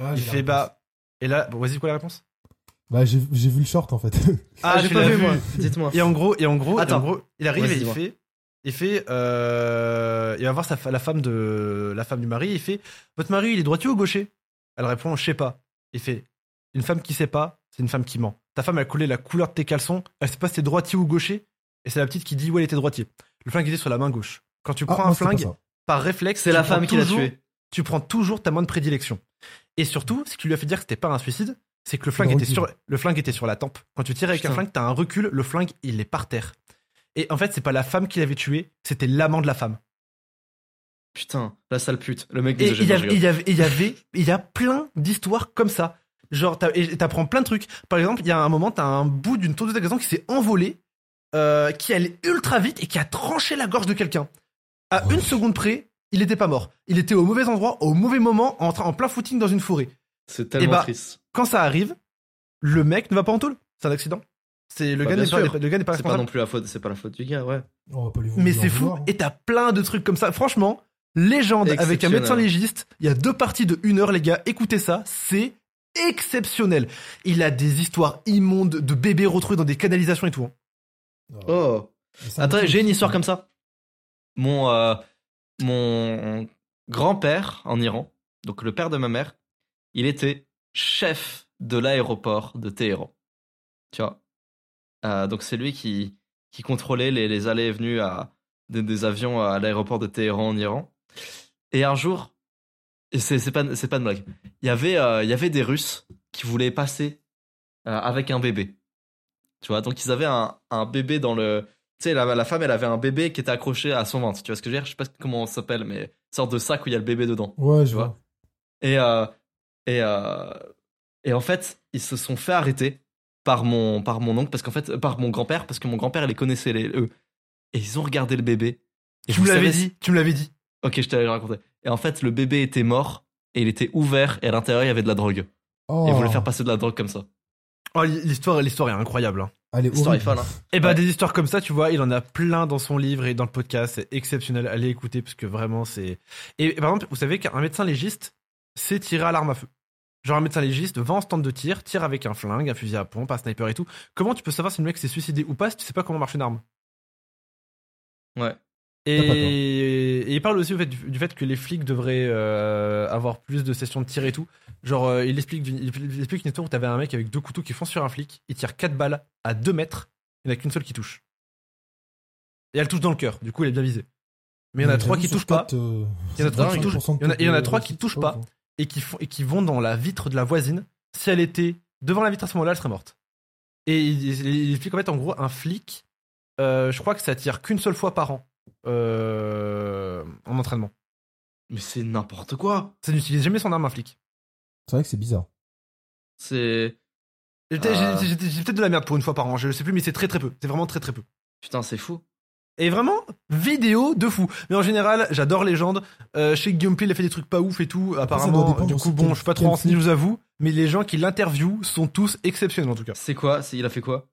Ah, Il j'ai fait, bah. Et là, bon, vas-y, quoi la réponse? Bah, j'ai j'ai vu le short, en fait. Ah, j'ai tu pas vu, moi. Dites-moi. Et en gros, et en gros, et en Attends. gros, il arrive et il fait, il fait, euh, il va voir sa, la femme de, la femme du mari. Il fait, votre mari, il est droitier ou gaucher? Elle répond, je sais pas. Il fait, une femme qui sait pas, c'est une femme qui ment. Ta femme, elle collé la couleur de tes caleçons. Elle sait pas si t'es droitier ou gaucher? Et c'est la petite qui dit, ouais, il était droitier. Le flingue était sur la main gauche. Quand tu Ah, prends un flingue, par réflexe, C'est la femme qui l'a tué. Tu prends toujours ta main de prédilection. Et surtout, ce qui lui a fait dire que c'était pas un suicide, c'est que le flingue était sur, le flingue était sur la tempe. Quand tu tires avec un flingue, t'as un recul, le flingue, il est par terre. Et en fait, c'est pas la femme qui l'avait tué, c'était l'amant de la femme. Putain, la sale pute. Le mec Et il y, avait, il y avait, il y avait, il y a plein d'histoires comme ça. Genre, t'apprends plein de trucs. Par exemple, il y a un moment, t'as un bout d'une tondeuse à gazon qui s'est envolé, euh, qui allait ultra vite et qui a tranché la gorge de quelqu'un. À Ouais. une seconde près, il était pas mort. Il était au mauvais endroit, au mauvais moment, en, train- en plein footing dans une forêt. C'est tellement bah, triste. Quand ça arrive, le mec ne va pas en tôle. C'est un accident. C'est le Bah, gars pas, le gars n'est pas C'est pas responsable. non plus la faute, c'est pas la faute du gars, ouais. On va pas lui Mais c'est fou. hein. Et t'as plein de trucs comme ça. Franchement, légende avec un médecin légiste. Il y a deux parties de une heure, les gars. Écoutez ça. C'est exceptionnel. Il a des histoires immondes de bébés retrouvés dans des canalisations et tout. hein. Oh. Ça me Attends, j'ai une histoire comme ça. Mon, euh, mon grand-père en Iran, donc le père de ma mère, il était chef de l'aéroport de Téhéran. Tu vois? Euh, donc c'est lui qui, qui contrôlait les, allées et venues des, avions à l'aéroport de Téhéran en Iran. Et un jour, c'est pas, pas une blague, il y, avait, euh, il y avait des Russes qui voulaient passer euh, avec un bébé. Tu vois, donc ils avaient un bébé dans le. Tu sais, la, la femme, elle avait un bébé qui était accroché à son ventre. Tu vois ce que je veux dire? Je sais pas comment ça s'appelle, mais une sorte de sac où il y a le bébé dedans. Ouais, je vois? vois. Et, euh, et, euh, et en fait, ils se sont fait arrêter par mon, par mon oncle, parce qu'en fait, par mon grand-père, parce que mon grand-père, les connaissait, les, eux. Et ils ont regardé le bébé. Et Tu vous me l'avais dit. Tu me l'avais dit. Ok, je t'avais raconté. Et en fait, le bébé était mort, et il était ouvert, et à l'intérieur, il y avait de la drogue. Oh, Et ils voulaient faire passer de la drogue comme ça. Oh, l'histoire, l'histoire est incroyable. hein. Elle est L'histoire est horrible. folle, hein. Et bah Ouais. des histoires comme ça, tu vois, il en a plein dans son livre et dans le podcast, c'est exceptionnel. Allez écouter parce que vraiment c'est. Et, par exemple, vous savez qu'un médecin légiste, c'est tirer à l'arme à feu. Genre un médecin légiste va en stand de tir, tire avec un flingue, un fusil à pompe, un sniper et tout. Comment tu peux savoir si le mec s'est suicidé ou pas si tu sais pas comment marche une arme? Ouais. Et, tort. et il parle aussi au fait, du, du fait que les flics devraient euh, avoir plus de sessions de tir et tout. Genre, euh, il, explique, d'une- il explique une histoire où t'avais un mec avec deux couteaux qui fonce sur un flic, il tire 4 balles à 2 mètres, il n'y en a qu'une seule qui touche. Et elle touche dans le cœur, du coup elle est bien visée. Mais il y en a trois qui touchent pas, euh, Il y en a trois qui touchent- il y en a- qui touchent pas. et qui, font, et qui vont dans la vitre de la voisine. Si elle était devant la vitre à ce moment-là, elle serait morte. Et il, il- il explique en fait, en gros, un flic, euh, je crois que ça tire qu'une seule fois par an euh, en entraînement. Mais c'est n'importe quoi. Ça n'utilise jamais son arme, un flic. C'est vrai que c'est bizarre. C'est. J'ai peut-être peut-être de la merde pour une fois par an, je sais plus, mais c'est très très peu. C'est vraiment très très peu. Putain, c'est fou. Et vraiment, vidéo de fou. Mais en général, j'adore Légende. Euh, chez Gameplay, il a fait des trucs pas ouf et tout. Apparemment, du coup, bon, je suis pas trop renseigné, je vous avoue. Mais les gens qui l'interviewent sont tous exceptionnels en tout cas. C'est quoi? Il a fait quoi?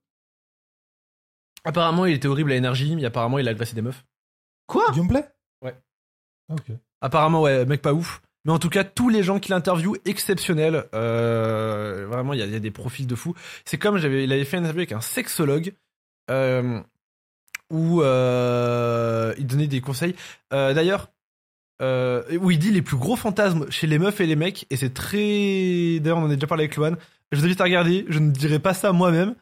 Apparemment, il était horrible à énergie, mais apparemment, il a agressé des meufs. Quoi Gameplay Ouais. Ah, ok. Apparemment, ouais, mec pas ouf. Mais en tout cas, tous les gens qui l'interviewent, exceptionnels. Euh, vraiment, il y, a- il y a des profils de fou. C'est comme j'avais, il avait fait une interview avec un sexologue euh, où euh, il donnait des conseils. D'ailleurs, où il dit les plus gros fantasmes chez les meufs et les mecs, et c'est très. D'ailleurs, on en a déjà parlé avec Loan. Je vous invite à regarder. Je ne dirai pas ça moi-même.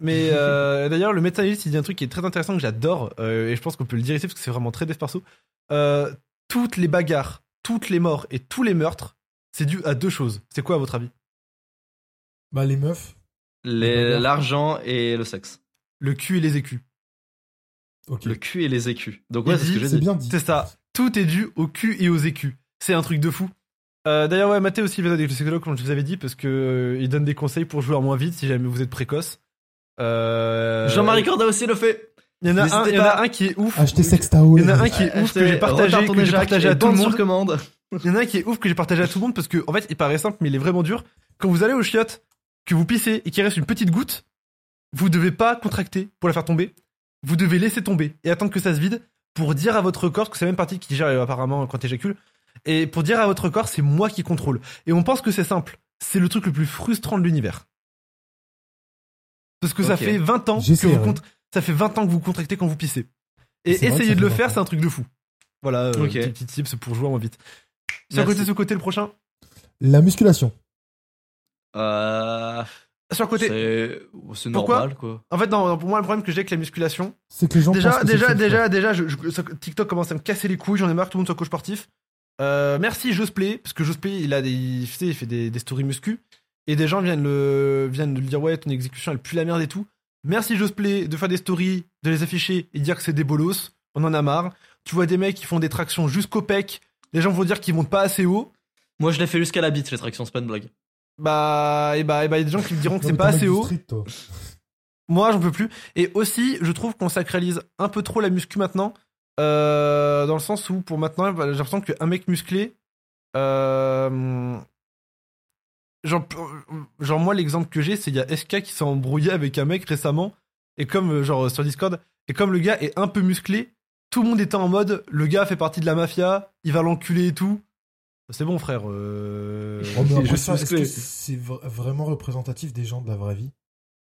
Mais euh, d'ailleurs, le médecin il dit un truc qui est très intéressant que j'adore, euh, et je pense qu'on peut le dire ici parce que c'est vraiment très dev perso. Euh, toutes les bagarres, toutes les morts et tous les meurtres, c'est dû à deux choses. C'est quoi à votre avis? Bah, les meufs. Les-. L'argent et le sexe. Le cul et les écus. Ok. Le cul et les écus. Donc Il ouais, c'est ce dit- que j'ai C'est dit. bien dit. C'est ça. Tout est dû au cul et aux écus. C'est un truc de fou. Euh, D'ailleurs, ouais, Mathé aussi, il va avec le psychologue, comme je vous avais dit, parce que euh, il donne des conseils pour jouer en moins vite si jamais vous êtes précoce. Euh, Jean-Marie Corda aussi le fait. Il y en a un, N'hésitez il y en a pas. un qui est ouf. Acheter Sextao. Il y en a un qui est ouf que j'ai partagé, que j'ai partagé à tout le monde. commande. Il y en a un qui est ouf que j'ai partagé à tout le monde parce que, en fait, il paraît simple, mais il est vraiment dur. Quand vous allez aux chiottes, que vous pissez et qu'il reste une petite goutte, vous devez pas contracter pour la faire tomber. Vous devez laisser tomber et attendre que ça se vide pour dire à votre corps, parce que c'est la même partie qui gère euh, apparemment quand t'éjacules, et pour dire à votre corps, c'est moi qui contrôle. Et on pense que c'est simple. C'est le truc le plus frustrant de l'univers. Parce que ça fait 20 ans que vous, cont- ça fait 20 ans que vous contractez quand vous pissez. Et essayez de fait le 20 faire, c'est un truc de fou. Voilà, euh, petit, petit tips pour jouer moins vite. Sur Merci. côté, ce côté, le prochain. La musculation. Euh, Sur le côté. c'est normal quoi. En fait, non, pour moi, le problème que j'ai avec la musculation, C'est que les gens déjà, que déjà, fait déjà, déjà, je- je- ça- TikTok commence à me casser les couilles, j'en ai marre que tout le monde soit coach sportif. Euh, merci Josplay, parce que Josplay, il a des, tu sais, il fait des, des stories muscu, et des gens viennent le, viennent lui dire ouais, ton exécution elle pue la merde et tout. Merci Josplay de faire des stories, de les afficher et dire que c'est des bolos. On en a marre. Tu vois des mecs qui font des tractions jusqu'au pec. Les gens vont dire qu'ils montent pas assez haut. Moi je l'ai fait jusqu'à la bite les tractions, c'est pas une blague. Bah, et bah, et bah, il y a des gens qui me diront que c'est pas assez haut. street, toi. Moi, j'en peux plus. Et aussi, je trouve qu'on sacralise un peu trop la muscu maintenant. euh, dans le sens où, pour maintenant, bah, j'ai l'impression qu'un mec musclé. euh, genre, genre, moi, l'exemple que j'ai, c'est il y a SK qui s'est embrouillé avec un mec récemment. Et comme, euh, genre, sur Discord. Et comme le gars est un peu musclé, tout le monde était en mode le gars fait partie de la mafia, il va l'enculer et tout. C'est bon, frère. euh, Oh, est-ce que c'est vra- vraiment représentatif des gens de la vraie vie?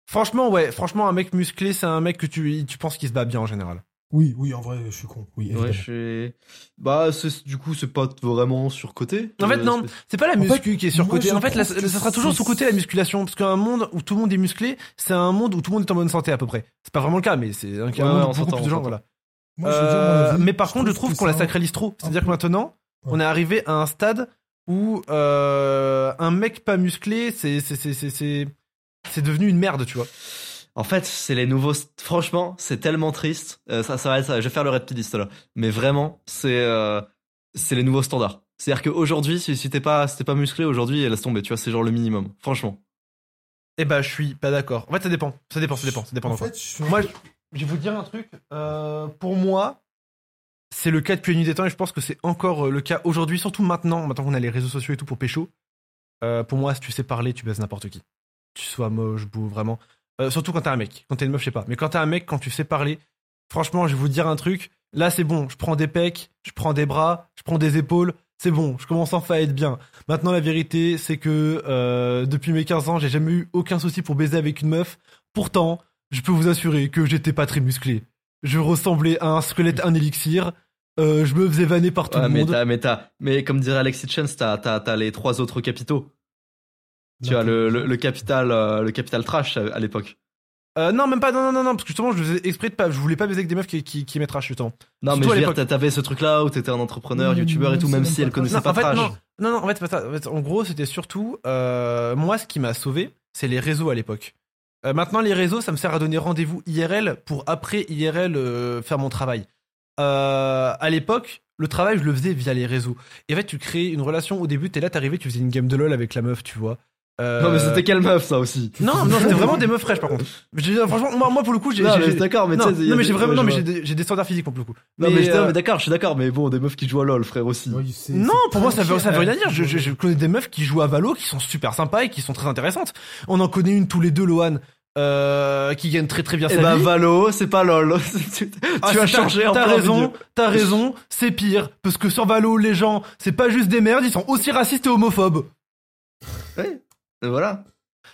Franchement, ouais. Franchement, un mec musclé, c'est un mec que tu, tu penses qu'il se bat bien en général. Oui, oui, en vrai, je suis con. Oui. Ouais, je suis. Bah, c'est- du coup, c'est pas vraiment surcoté. En fait, Euh, non. c'est- pas la En muscu qui est surcotée. En fait, trouve ça sera toujours sous-côté la musculation. Parce qu'un monde où tout le monde est musclé, c'est un monde où tout le monde est en bonne santé à peu près. C'est pas vraiment le cas, mais c'est un, un Ouais, monde où beaucoup plus de gens, voilà. Moi, je veux dire, mon Euh, mais par contre, je trouve qu'on la sacralise trop. C'est-à-dire que maintenant, on est arrivé à un stade où euh, un mec pas musclé, c'est c'est c'est c'est c'est c'est devenu une merde, tu vois. En fait, c'est les nouveaux. Franchement, c'est tellement triste. Euh, ça, ça va être ça. Je vais faire le rapidiste là. Mais vraiment, c'est euh, c'est les nouveaux standards. C'est-à-dire qu'aujourd'hui, si, si t'es pas, si t'es pas musclé, aujourd'hui, laisse tomber. Tu vois, c'est genre le minimum. Franchement. Eh ben, je suis pas d'accord. En fait, ça dépend. Ça dépend. Ça dépend. Ça dépend. En fait, je Moi, je je vais vous dire un truc. euh, pour moi, c'est le cas depuis la nuit des temps et je pense que c'est encore le cas aujourd'hui, surtout maintenant, maintenant qu'on a les réseaux sociaux et tout pour pécho. Euh, pour moi, si tu sais parler, tu baises n'importe qui. Tu sois moche, beau, vraiment. Euh, surtout quand t'es un mec. Quand t'es une meuf, je sais pas. Mais quand t'es un mec, quand tu sais parler, franchement, je vais vous dire un truc. Là, c'est bon. Je prends des pecs, je prends des bras, je prends des épaules. C'est bon. Je commence enfin à être bien. Maintenant, la vérité, c'est que euh, depuis mes 15 ans, j'ai jamais eu aucun souci pour baiser avec une meuf. Pourtant, je peux vous assurer que j'étais pas très musclé. Je ressemblais à un squelette, un élixir. Euh, je me faisais vanner par tout Ouais, le mais monde. mais mais comme dirait Alexis t'as, t'as les trois autres capitaux. Tu as le, le, le capital, euh, le capital trash à, à l'époque. Euh, non, même pas, non, non, non, non, parce que justement, je faisais exprès de pas, je voulais pas baiser avec des meufs qui, qui, qui mettrash, justement. Non, Surtout mais je veux dire, t'avais ce truc-là où t'étais un entrepreneur, Non, youtubeur et tout, même si pas elle ça. connaissait Non, pas en fait, non, non, non, en fait, pas ça. En, fait, en gros, c'était surtout, euh, moi, ce qui m'a sauvé, c'est les réseaux à l'époque. Euh, maintenant, les réseaux, ça me sert à donner rendez-vous IRL pour après IRL euh, faire mon travail. Euh, à l'époque, le travail, je le faisais via les réseaux. Et en fait, tu crées une relation au début, t'es là, t'arrivais, tu faisais une game de LoL avec la meuf, tu vois. Euh, Non, mais c'était quelle meuf, ça aussi? Non, non, c'était vraiment des meufs fraîches par contre. Franchement, moi, moi pour le coup, j'ai. Non, j'ai- mais d'accord, mais non, mais des- j'ai vraiment, ouais, non, mais j'ai des, standards physiques pour le coup. Non, mais, Mais, je- euh, mais d'accord, je suis d'accord, mais bon, des meufs qui jouent à LoL, frère aussi. Ouais, Non, pour moi, ça veut, ça veut rien dire. Je, je, je connais des meufs qui jouent à Valo, qui sont super sympas et qui sont très intéressantes. On en connaît une tous les deux, Lohan, euh, qui gagne très très bien Eh sa ben, vie. Valo, c'est pas LoL. tu Ah, tu as changé en T'as raison, t'as raison, c'est pire. Parce que sur Valo, les gens, c'est pas juste des merdes, ils sont aussi racistes et homophobes. Et voilà.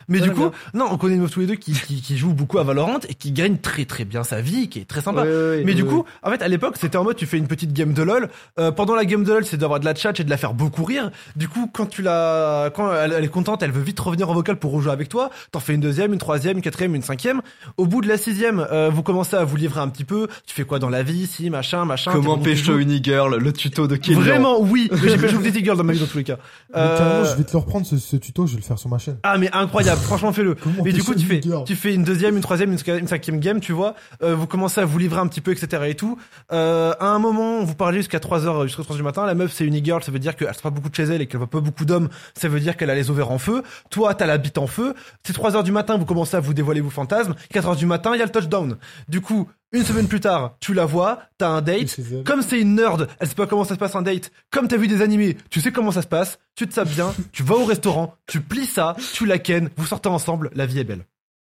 Mais Ouais, du coup, bien. non, on connaît une meuf tous les deux qui, qui, qui joue beaucoup à Valorant et qui gagne très très bien sa vie, qui est très sympa. Ouais, ouais, ouais, Mais du coup, en fait, à l'époque, c'était en mode tu fais une petite game de LoL. Euh, pendant la game de LoL, c'est d'avoir de la chat et de la faire beaucoup rire. Du coup, quand tu la, quand elle, elle est contente, elle veut vite revenir en vocal pour rejouer avec toi. T'en fais une deuxième, une troisième, une quatrième, une cinquième. Au bout de la sixième, euh, vous commencez à vous livrer un petit peu. Tu fais quoi dans la vie, si machin, machin. Comment pécho une e-girl, le tuto de Killian. Vraiment, oui. J'ai pécho des girls dans ma vie dans tous les cas. Euh, je vais te le reprendre ce, ce tuto, je vais le faire sur ma chaîne. ah mais incroyable, franchement fais-le. Mais du coup tu fais, tu fais une deuxième, une troisième, une, cinquième game, tu vois. Euh, vous commencez à vous livrer un petit peu, etc. et tout. Euh, à un moment, vous parlez jusqu'à 3h, jusqu'à 3h du matin. La meuf c'est une e-girl, ça veut dire qu'elle sort pas beaucoup de chez elle et qu'elle voit pas beaucoup d'hommes. Ça veut dire qu'elle a les ovaires en feu. Toi t'as la bite en feu. C'est 3h du matin, vous commencez à vous dévoiler vos fantasmes. 4h du matin, il y a le touchdown. Du coup, une semaine plus tard, tu la vois, t'as un date. Comme c'est une nerd, elle sait pas comment ça se passe un date. Comme t'as vu des animés, tu sais comment ça se passe. Tu te sapes bien, tu vas au restaurant, tu plies ça, tu la ken, vous sortez ensemble, la vie est belle.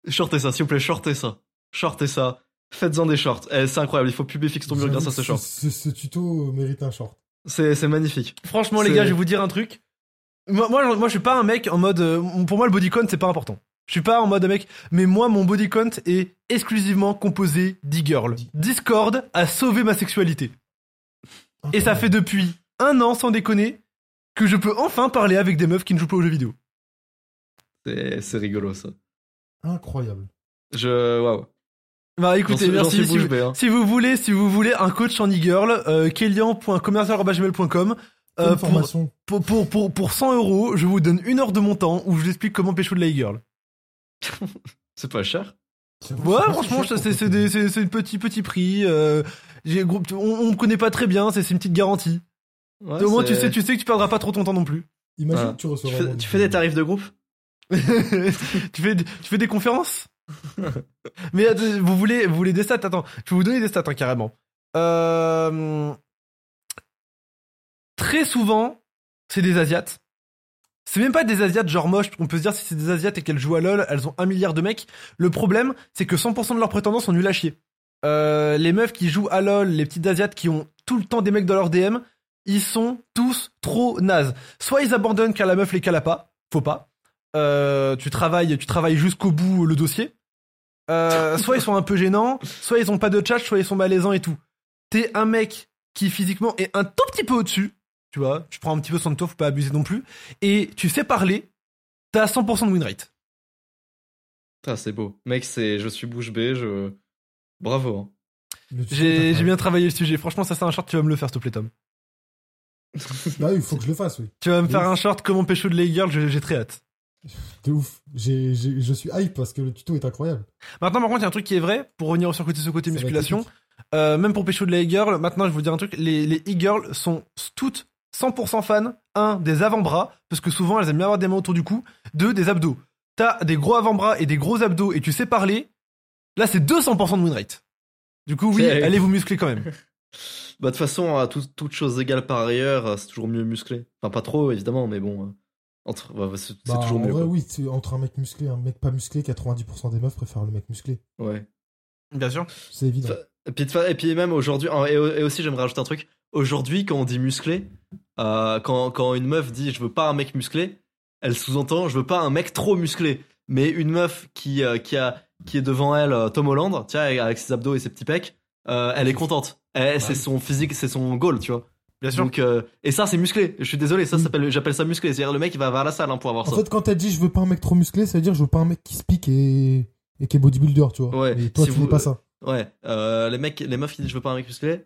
Shortez ça, s'il vous plaît, shortez ça. Shortez ça. Faites-en des shorts. Eh, c'est incroyable, il faut publier fixe ton mur grâce à ce short. Ce, ce tuto mérite un short. C'est c'est magnifique. Franchement, les gars, je vais vous dire un truc. Moi, moi, moi, je suis pas un mec en mode. euh, pour moi, le body count, c'est pas important. Je suis pas en mode mec, mais moi, mon body count est exclusivement composé d'e-girl. Discord a sauvé ma sexualité. Et ça fait depuis un an, sans déconner, que je peux enfin parler avec des meufs qui ne jouent pas aux jeux vidéo. C'est rigolo, ça. Incroyable. Je. Waouh. Bah écoutez, merci. Si hein. si vous voulez, si vous voulez un coach en e-girl, euh, euh, Une pour, formation. pour, pour, pour, pour 100 euros, je vous donne une heure de mon temps où je vous explique comment pécho de la e-girl. C'est pas cher. Ouais, franchement, c'est des- c'est- c'est un petit, petit prix. euh, on, on me connaît pas très bien, c'est c'est une petite garantie. Ouais, Au moins, tu sais, tu sais que tu perdras pas trop ton temps non plus. Imagine Voilà. que tu fais, tu fais des tarifs de groupe? Tu, fais, des- tu fais des conférences? Mais vous voulez, vous voulez des stats? Attends, je vais vous donner des stats hein, carrément. Euh, très souvent, c'est des Asiates. C'est même pas des Asiates genre moches, on peut se dire si c'est des Asiates et qu'elles jouent à LoL, elles ont un milliard de mecs. Le problème, c'est que 100% de leurs prétendants sont nuls à chier. Euh, les meufs qui jouent à LoL, les petites Asiates qui ont tout le temps des mecs dans leur DM, ils sont tous trop nazes. Soit ils abandonnent car la meuf les cala pas, faut pas. Euh, tu travailles, tu travailles jusqu'au bout le dossier. Euh, soit ils sont un peu gênants, soit ils ont pas de chat, soit ils sont malaisants et tout. T'es un mec qui physiquement est un tout petit peu au-dessus, tu vois, tu prends un petit peu soin de toi, faut pas abuser non plus, et tu sais parler, t'as 100% de win rate. Ah, c'est beau. Mec, c'est. Je suis bouche bée, je. Bravo. hein. J'ai bien travaillé le sujet. Franchement, ça c'est un short, tu vas me le faire, s'il te plaît, Tom. Bah oui, il faut que je le fasse, oui. Tu vas me faire ouf. un short comment pécho de les girls, j'ai j'ai très hâte. De ouf. J'ai, j'ai- je suis hype parce que le tuto est incroyable. Maintenant, par contre, il y a un truc qui est vrai, pour revenir sur côté, ce côté musculation. Euh, même pour pécho de la e-girl, maintenant je vais vous dire un truc, les, les e-girls sont toutes 100% fans, un, des avant-bras, parce que souvent elles aiment bien avoir des mains autour du cou, deux, des abdos. T'as des gros avant-bras et des gros abdos et tu sais parler, là c'est 200% de win rate. Du coup, oui, allez vous muscler quand même. Bah, de toute façon, à tout- toute chose égale par ailleurs, euh, c'est toujours mieux musclé. Enfin, pas trop, évidemment, mais bon. euh, Entre... bah, c'est c'est Bah, toujours en mieux. vrai, quoi. oui, entre un mec musclé et un mec pas musclé, 90% des meufs préfèrent le mec musclé. Ouais. Bien sûr. C'est évident. Enfin, Et puis, et puis même aujourd'hui, et aussi j'aimerais rajouter un truc. Aujourd'hui, quand on dit musclé, euh, quand, quand une meuf dit je veux pas un mec musclé, elle sous-entend je veux pas un mec trop musclé. Mais une meuf qui, euh, qui, a, qui est devant elle, euh, Tom Holland, tiens, avec ses abdos et ses petits pecs, euh, elle est contente. Elle- C'est son physique, c'est son goal, tu vois. Bien sûr. Donc, euh, et ça, c'est musclé. Je suis désolé, ça s'appelle, j'appelle ça musclé. C'est-à-dire le mec, il va vers la salle hein, pour avoir En ça. fait, quand elle dit je veux pas un mec trop musclé, ça veut dire je veux pas un mec qui se pique et et qui est bodybuilder, tu vois. Ouais, Et toi, si tu vous- pas ça. Ouais, euh, les mecs, les meufs qui disent je veux pas un mec musclé,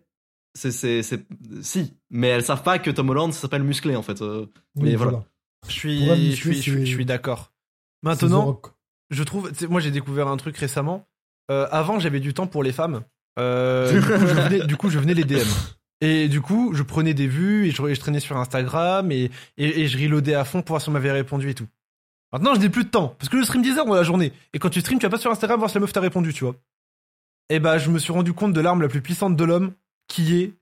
c'est, c'est, c'est, si, mais elles savent pas que Tom Holland ça s'appelle musclé en fait. euh. Mais voilà. Je suis, elle, je musclé, suis, je suis, c'est- je suis d'accord. Maintenant, je trouve, moi j'ai découvert un truc récemment. Euh, avant, j'avais du temps pour les femmes. Euh, du, coup, je venais, du coup, je venais les DM. Et du coup, je prenais des vues et je, et je traînais sur Instagram et, et, et je reloadais à fond pour voir si on m'avait répondu et tout. Maintenant, je n'ai plus de temps parce que je stream 10 heures dans la journée. Et quand tu stream, tu vas pas sur Instagram voir si la meuf t'a répondu, tu vois. Et bah, je me suis rendu compte de l'arme la plus puissante de l'homme qui est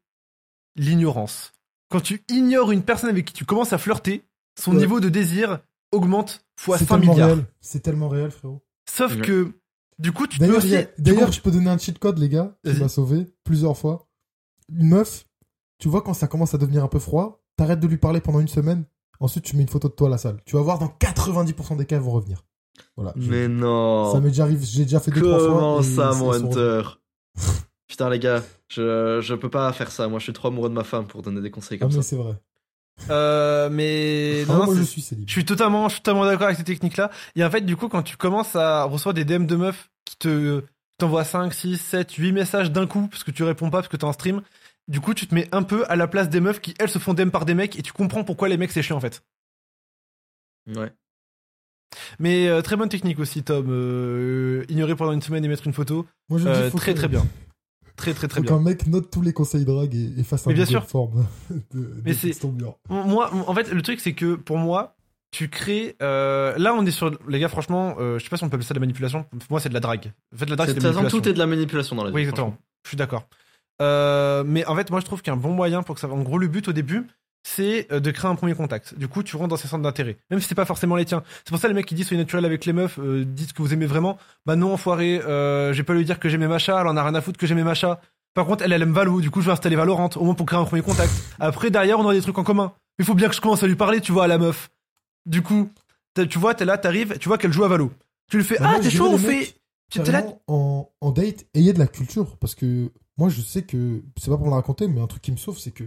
l'ignorance. Quand tu ignores une personne avec qui tu commences à flirter, son Ouais. niveau de désir augmente fois C'est 5 tellement milliards. réel. C'est tellement réel, frérot. Sauf Ouais. que, du coup, tu peux D'ailleurs, d'ailleurs, je peux donner un cheat code, les gars, qui m'a sauvé plusieurs fois. Une meuf, tu vois, quand ça commence à devenir un peu froid, t'arrêtes de lui parler pendant une semaine. Ensuite, tu mets une photo de toi à la salle. Tu vas voir, dans 90% des cas, elles vont revenir. Voilà. Mais non. Ça m'est déjà arrivé, j'ai déjà fait deux, trois fois. Comment ça, mon Hunter? Putain, les gars, je, je peux pas faire ça. Moi, je suis trop amoureux de ma femme pour donner des conseils Ah, comme mais ça. c'est vrai. Euh, mais Ah, non, moi, je suis célib. je suis totalement, je suis totalement d'accord avec ces techniques-là. Et en fait, du coup, quand tu commences à recevoir des DM de meufs qui te t'envoient 5, 6, 7, 8 messages d'un coup parce que tu réponds pas parce que t'es en stream, du coup, tu te mets un peu à la place des meufs qui, elles, se font DM par des mecs et tu comprends pourquoi les mecs c'est chiant en fait. Ouais. Mais euh, très bonne technique aussi, Tom. Euh, ignorer pendant une semaine et mettre une photo. Moi, je dis, très très bien. Très très très bien. qu'un mec note tous les conseils drague et, et fasse un Mais bien sûr. form de, Mais c'est-. Moi, en fait, le truc, c'est que pour moi, tu crées. euh, là, on est sur. Les gars, franchement, euh, je sais pas si on peut appeler ça de la manipulation. Pour moi, c'est de la drague. En fait, la drague, C'est- De la manipulation. tout est de la manipulation dans la vie. Oui, exactement. Je suis d'accord. Euh, mais en fait, moi, je trouve qu'un bon moyen pour que ça. En gros, le but au début, c'est euh, de créer un premier contact. Du coup, tu rentres dans ces centres d'intérêt, même si c'est pas forcément les tiens. C'est pour ça les mecs qui disent soyez naturel avec les meufs, euh, dites que vous aimez vraiment. Bah non, enfoiré. Euh, j'ai pas lui dire que j'aimais Macha. Elle en a rien à foutre que j'aimais Macha. Par contre, elle, elle aime Valo. Du coup, je vais installer Valorant au moins pour créer un premier contact. Après, derrière, on aura des trucs en commun. Il faut bien que je commence à lui parler, tu vois, à la meuf. Du coup, tu vois, t'es là, t'arrives, tu vois qu'elle joue à Valo. Tu lui fais Bah, ah t'es chaud, on fait. t'es là. En, en date, ayez de la culture. Parce que moi, je sais que, c'est pas pour me la raconter, mais un truc qui me sauve, c'est que,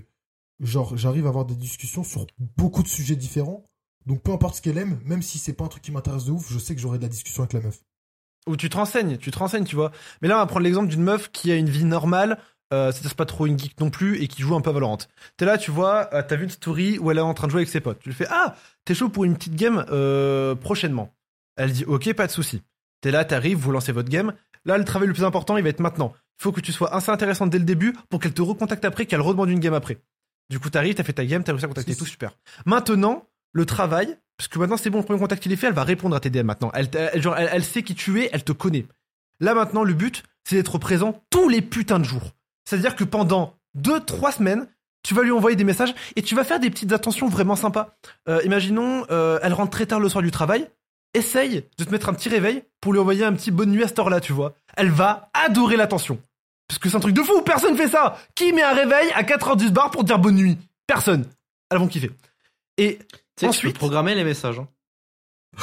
genre, j'arrive à avoir des discussions sur beaucoup de sujets différents. Donc, peu importe ce qu'elle aime, même si c'est pas un truc qui m'intéresse de ouf, je sais que j'aurai de la discussion avec la meuf. Ou tu te renseignes, tu te renseignes, tu vois. Mais là, on va prendre l'exemple d'une meuf qui a une vie normale, euh, c'est pas trop une geek non plus, et qui joue un peu à Valorant. T'es là, tu vois, euh, t'as vu une story où elle est en train de jouer avec ses potes. Tu lui fais Ah, t'es chaud pour une petite game euh, prochainement. Elle dit Ok, pas de souci. T'es là, t'arrives, vous lancez votre game. Là, le travail le plus important, il va être maintenant. Il faut que tu sois assez intéressante dès le début pour qu'elle te recontacte après, qu'elle redemande une game après. Du coup, t'arrives, t'as fait ta game, t'as réussi à contacter, tout super. Maintenant, le travail, parce que maintenant c'est bon, le premier contact il est fait, elle va répondre à tes DM maintenant. Elle, elle- genre, elle, elle sait qui tu es, elle te connaît. Là maintenant, le but, c'est d'être présent tous les putains de jours. C'est-à-dire que pendant 2-3 semaines, tu vas lui envoyer des messages et tu vas faire des petites attentions vraiment sympas. Euh, imaginons, euh, elle rentre très tard le soir du travail. Essaye de te mettre un petit réveil pour lui envoyer un petit bonne nuit à cette heure-là, tu vois. Elle va adorer l'attention. Parce que c'est un truc de fou, personne fait ça. Qui met un réveil à 4h du bar pour te dire bonne nuit? Personne. Elles vont kiffer. Et Tu sais tu Ensuite- peux programmer les messages. hein.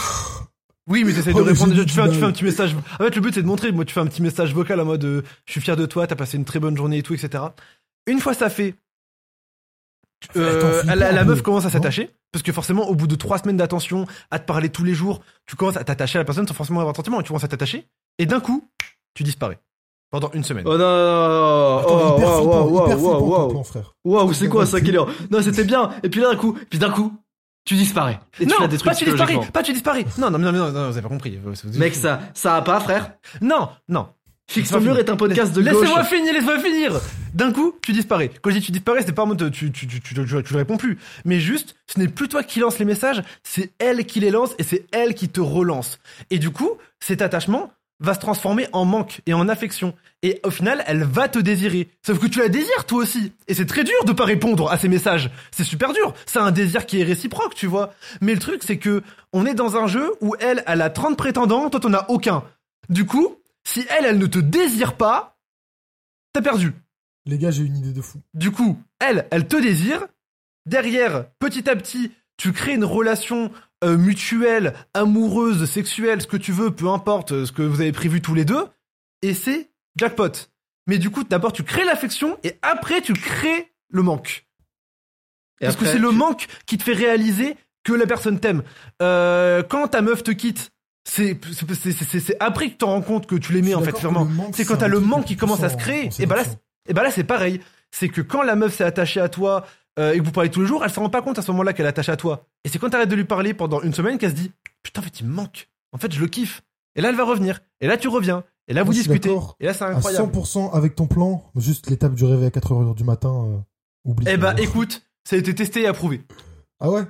Oui, mais t'essayes de Oh, le répondre. Tu fais, un, tu fais petit message. En fait, le but, c'est de montrer. Moi, tu fais un petit message vocal en mode euh, Je suis fier de toi, t'as passé une très bonne journée et tout, etc. Une fois ça fait, euh, Attends, la, la meuf commence à non s'attacher. Parce que forcément, au bout de trois semaines d'attention, à te parler tous les jours, tu commences à t'attacher à la personne sans forcément avoir de sentiment et tu commences à t'attacher. Et d'un coup, tu disparais. Pendant une semaine. Oh non, non, non, Attends, oh, hyper wow, flippant, wow, hyper wow, wow, ton wow. plan, frère. Waouh, c'est quoi ça, Killer Non, c'était bien. Et puis là, d'un coup, puis d'un coup, tu disparais. Et tu non, la détruis pas tu disparais, pas tu disparais. Non, non, non, non, non, vous avez pas compris. Mec, ça, ça a pas, frère. Non, non. Fixe ton mur est un podcast de gauche. Laissez-moi finir, laissez-moi finir. D'un coup, tu disparais. Quand je dis tu disparais, c'est pas en mode tu, tu, tu, tu, tu, tu, tu le réponds plus. Mais juste, ce n'est plus toi qui lance les messages, c'est elle qui les lance et c'est elle qui te relance. Et du coup, cet attachement va se transformer en manque et en affection. Et au final, elle va te désirer. Sauf que tu la désires toi aussi. Et c'est très dur de pas répondre à ces messages. C'est super dur. C'est un désir qui est réciproque, tu vois. Mais le truc, c'est que on est dans un jeu où elle, elle a 30 prétendants, toi t'en as aucun. Du coup, si elle, elle ne te désire pas, t'as perdu. Les gars, j'ai une idée de fou. Du coup, elle, elle te désire. Derrière, petit à petit, tu crées une relation euh, mutuelle, amoureuse, sexuelle, ce que tu veux, peu importe euh, ce que vous avez prévu tous les deux. Et c'est jackpot. Mais du coup, d'abord, tu crées l'affection et après, tu crées le manque. Et Parce que c'est le manque qui te fait réaliser que la personne t'aime. Euh, quand ta meuf te quitte, C'est c'est- c'est- c'est- c'est après que tu te rends compte que tu l'aimais en fait vraiment. C'est quand t'as le manque qui commence à se créer, et bah là, et bah là c'est pareil. C'est que quand la meuf s'est attachée à toi euh, et que vous parlez tous les jours, elle se rend pas compte à ce moment-là qu'elle est attachée à toi. Et c'est quand t'arrêtes de lui parler pendant une semaine qu'elle se dit putain en fait il me manque. En fait je le kiffe. Et là elle va revenir. Et là tu reviens. Et là vous Moi, suis discutez. Et là c'est À incroyable. 100% avec ton plan, juste l'étape du réveil à 4h du matin, euh, oublie. Eh bah écoute, ça a été testé et approuvé. Ah ouais?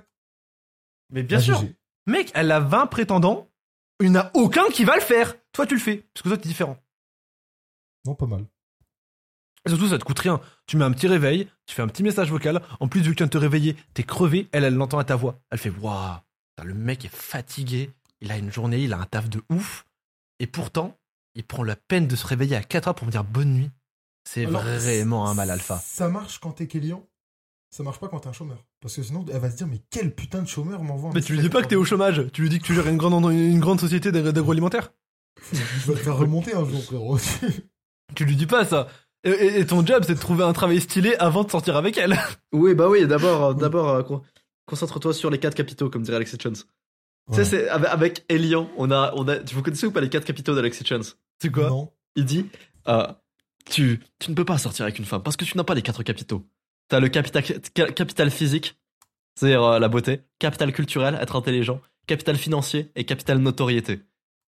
Mais bien Ah, sûr. Mec, elle a 20 prétendants. Il n'y en a aucun qui va le faire. Toi, tu le fais. Parce que toi, t'es différent. Non, pas mal. Et surtout, ça te coûte rien. Tu mets un petit réveil, tu fais un petit message vocal. En plus, vu que tu viens de te réveiller, t'es crevé. Elle, elle l'entend à ta voix. Elle fait Waouh, le mec est fatigué. Il a une journée, il a un taf de ouf. Et pourtant, il prend la peine de se réveiller à 4 heures pour me dire bonne nuit. C'est vraiment un mal alpha. Ça marche quand t'es client, ça marche pas quand t'es un chômeur. Parce que sinon, elle va se dire, mais quel putain de chômeur m'envoie un Mais tu lui dis pas que t'es au chômage. Tu lui dis que tu gères une grande, une grande société d'agro- d'agroalimentaire. Je vais te faire remonter un jour, frérot. Tu lui dis pas ça. Et, ton job, c'est de trouver un travail stylé avant de sortir avec elle. Oui, bah oui, d'abord, euh, d'abord, euh, con- concentre-toi sur les quatre capitaux, comme dirait Alex Hitchens. Tu sais, Ouais. c'est avec, Elian, on a, on a, vous connaissez ou pas les quatre capitaux d'Alex Hitchens C'est quoi? Non. Il dit, euh, tu, tu ne peux pas sortir avec une femme parce que tu n'as pas les quatre capitaux. T'as le capital, ca- capital physique, c'est-à-dire euh, la beauté, capital culturel, être intelligent, capital financier et capital notoriété.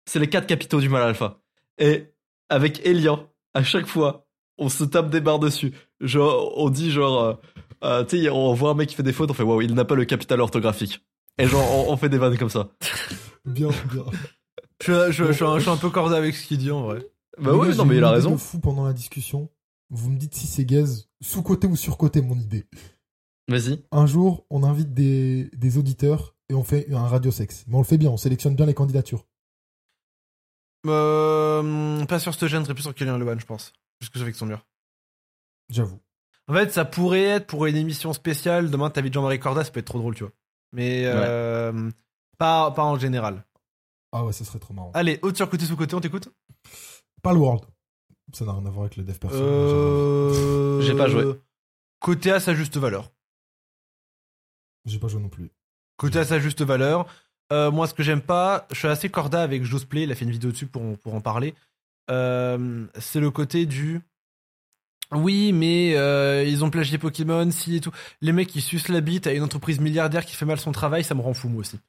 C'est les quatre capitaux du mal alpha. Et avec Elian, à chaque fois, on se tape des barres dessus. Genre, on dit genre, euh, euh, tu sais, on voit un mec qui fait des fautes, on fait waouh, il n'a pas le capital orthographique. Et genre, on, on fait des vannes comme ça. Bien, bien. Je, je- je suis un, je suis un peu cordé avec ce qu'il dit en vrai. Bah gars, non mais il a raison. fou pendant la discussion. Vous me dites si c'est gaze, sous-côté ou sur-côté, mon idée. Vas-y. Un jour, on invite des, des auditeurs et on fait un radio sexe. Mais on le fait bien, on sélectionne bien les candidatures. Euh, pas sur ce gène, plus sur Kylian Lewan, je pense. Juste que avec son mur. J'avoue. En fait, ça pourrait être pour une émission spéciale. Demain, t'invites Jean-Marie Corda, ça peut être trop drôle, tu vois. Mais euh, pas, pas en général. Ah ouais, ça serait trop marrant. Allez, haute sur côté, sous côté, on t'écoute? Pas le World. Ça n'a rien à voir avec le dev perso. euh... J'ai pas joué. Côté à sa juste valeur. J'ai pas joué non plus. Côté à sa juste valeur. Euh, moi, ce que j'aime pas, je suis assez corda avec Josplay, il a fait une vidéo dessus pour, pour en parler. Euh, c'est le côté du. Oui, mais euh, ils ont plagié Pokémon, si et tout. Les mecs qui sucent la bite à une entreprise milliardaire qui fait mal son travail, ça me rend fou, moi aussi.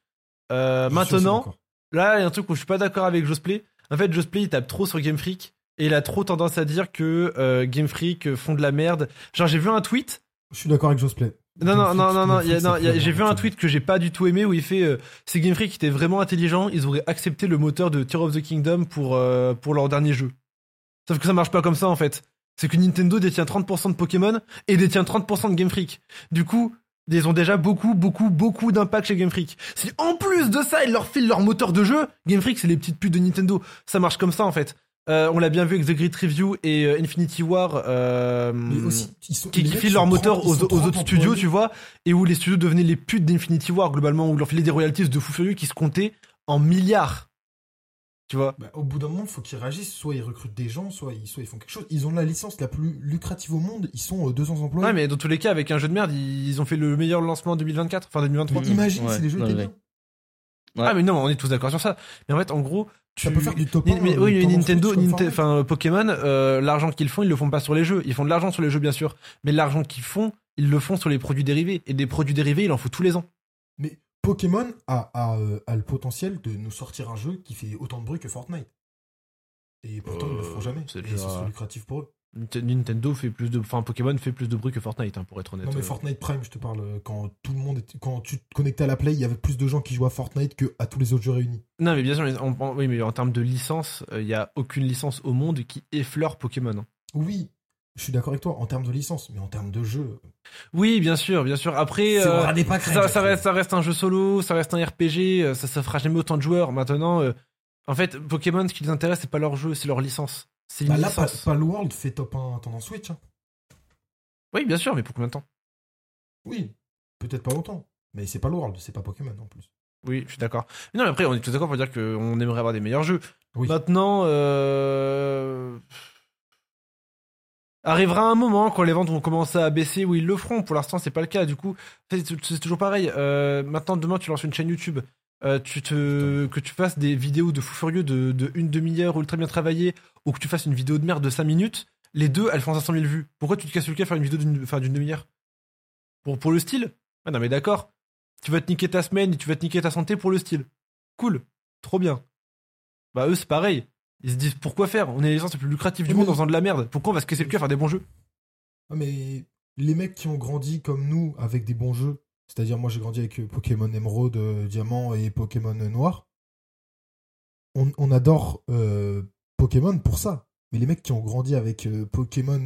Euh, maintenant, là, il y a un truc où je suis pas d'accord avec Josplay. En fait, Josplay, il tape trop sur Game Freak et il a trop tendance à dire que euh, Game Freak font de la merde. Genre, j'ai vu un tweet Je suis d'accord avec Josplay. Non, non, non, non, non, c'est j'ai vu un c'est tweet que j'ai pas du tout aimé où il fait euh, si Game Freak était vraiment intelligent, ils auraient accepté le moteur de Tear of the Kingdom pour, euh, pour leur dernier jeu. Sauf que ça marche pas comme ça en fait. C'est que Nintendo détient 30% de Pokémon et détient 30% de Game Freak. Du coup, ils ont déjà beaucoup, beaucoup, beaucoup d'impact chez Game Freak. Si en plus de ça, ils leur filent leur moteur de jeu, Game Freak c'est les petites putes de Nintendo. Ça marche comme ça en fait. Euh, on l'a bien vu avec The Great Review et euh, Infinity War. euh, Mais aussi, ils sont, qui, qui filent leur 30, moteur aux, sont aux 30 autres studios, tu vois, et où les studios devenaient les putes d'Infinity War, globalement, où ils leur filaient des royalties de fou furieux qui se comptaient en milliards. Tu vois Bah, au bout d'un moment, il faut qu'ils réagissent. Soit ils recrutent des gens, soit ils, soit ils font quelque chose. Ils ont la licence la plus lucrative au monde. Ils sont euh, 200 employés. Ouais, mais dans tous les cas, avec un jeu de merde, ils ont fait le meilleur lancement en 2024, enfin 2023. Mais imagine Ouais, si les jeux étaient bien. Ouais. Ah, mais non, on est tous d'accord sur ça. Mais en fait, en gros, tu. Ça peut faire du top Ni- 1, mais euh, oui, Nintendo, enfin Pokémon, euh, l'argent qu'ils font, ils le font pas sur les jeux. Ils font de l'argent sur les jeux, bien sûr, mais l'argent qu'ils font, ils le font sur les produits dérivés. Et des produits dérivés, il en faut tous les ans. Mais Pokémon a, a, euh, a le potentiel de nous sortir un jeu qui fait autant de bruit que Fortnite. Et pourtant, ils ne le feront jamais. c'est Et déjà- ce serait lucratif pour eux. Ninte- Nintendo fait plus de, enfin Pokémon fait plus de bruit que Fortnite, hein, pour être honnête. Non, mais Euh, Fortnite Prime, je te parle. euh, Quand tout le monde quand tu te connectais à la Play, il y avait plus de gens qui jouaient à Fortnite que à tous les autres jeux réunis. Non, mais bien sûr, mais en, oui, mais en termes de licence, il n'y a aucune licence au monde qui effleure Pokémon. hein. Oui, je suis d'accord avec toi en termes de licence, mais en termes de jeu. Oui, bien sûr, bien sûr. Après, euh, pas ça, ça reste, ça reste un jeu solo, ça reste un RPG, euh, ça, ça fera jamais autant de joueurs. Maintenant, euh, en fait, Pokémon, ce qui les intéresse, c'est pas leur jeu, c'est leur licence. C'est Bah là. Palworld fait top 1 tendance Switch. hein. Oui, bien sûr, mais pour combien de temps? Oui, peut-être pas autant. Mais c'est Palworld, c'est pas Pokémon en plus. Oui, je suis d'accord. Mais Non, mais après, on est tous d'accord pour dire qu'on aimerait avoir des meilleurs jeux. Oui. Maintenant, euh... arrivera un moment quand les ventes vont commencer à baisser où ils le feront. Pour l'instant, c'est pas le cas. Du coup, c'est c'est toujours pareil. Euh, maintenant, demain, tu lances une chaîne YouTube. Euh, tu te, que tu fasses des vidéos de fou furieux de, de une demi-heure ultra bien travaillée, ou que tu fasses une vidéo de merde de 5 minutes, les deux, elles font 500 000 vues. Pourquoi tu te casses le cul à faire une vidéo d'une enfin, demi-heure? Pour, pour le style? Ah non mais d'accord. Tu vas te niquer ta semaine et tu vas te niquer ta santé pour le style. Cool. Trop bien. Bah eux, c'est pareil. Ils se disent pourquoi faire? On est les gens les plus lucratifs du Oui, monde en faisant de la merde. Pourquoi on va se casser le cul à faire des bons jeux? Ah, mais les mecs qui ont grandi comme nous avec des bons jeux, c'est-à-dire moi j'ai grandi avec euh, Pokémon Émeraude, euh, Diamant et Pokémon Noir, on, on adore euh, Pokémon pour ça. Mais les mecs qui ont grandi avec euh, Pokémon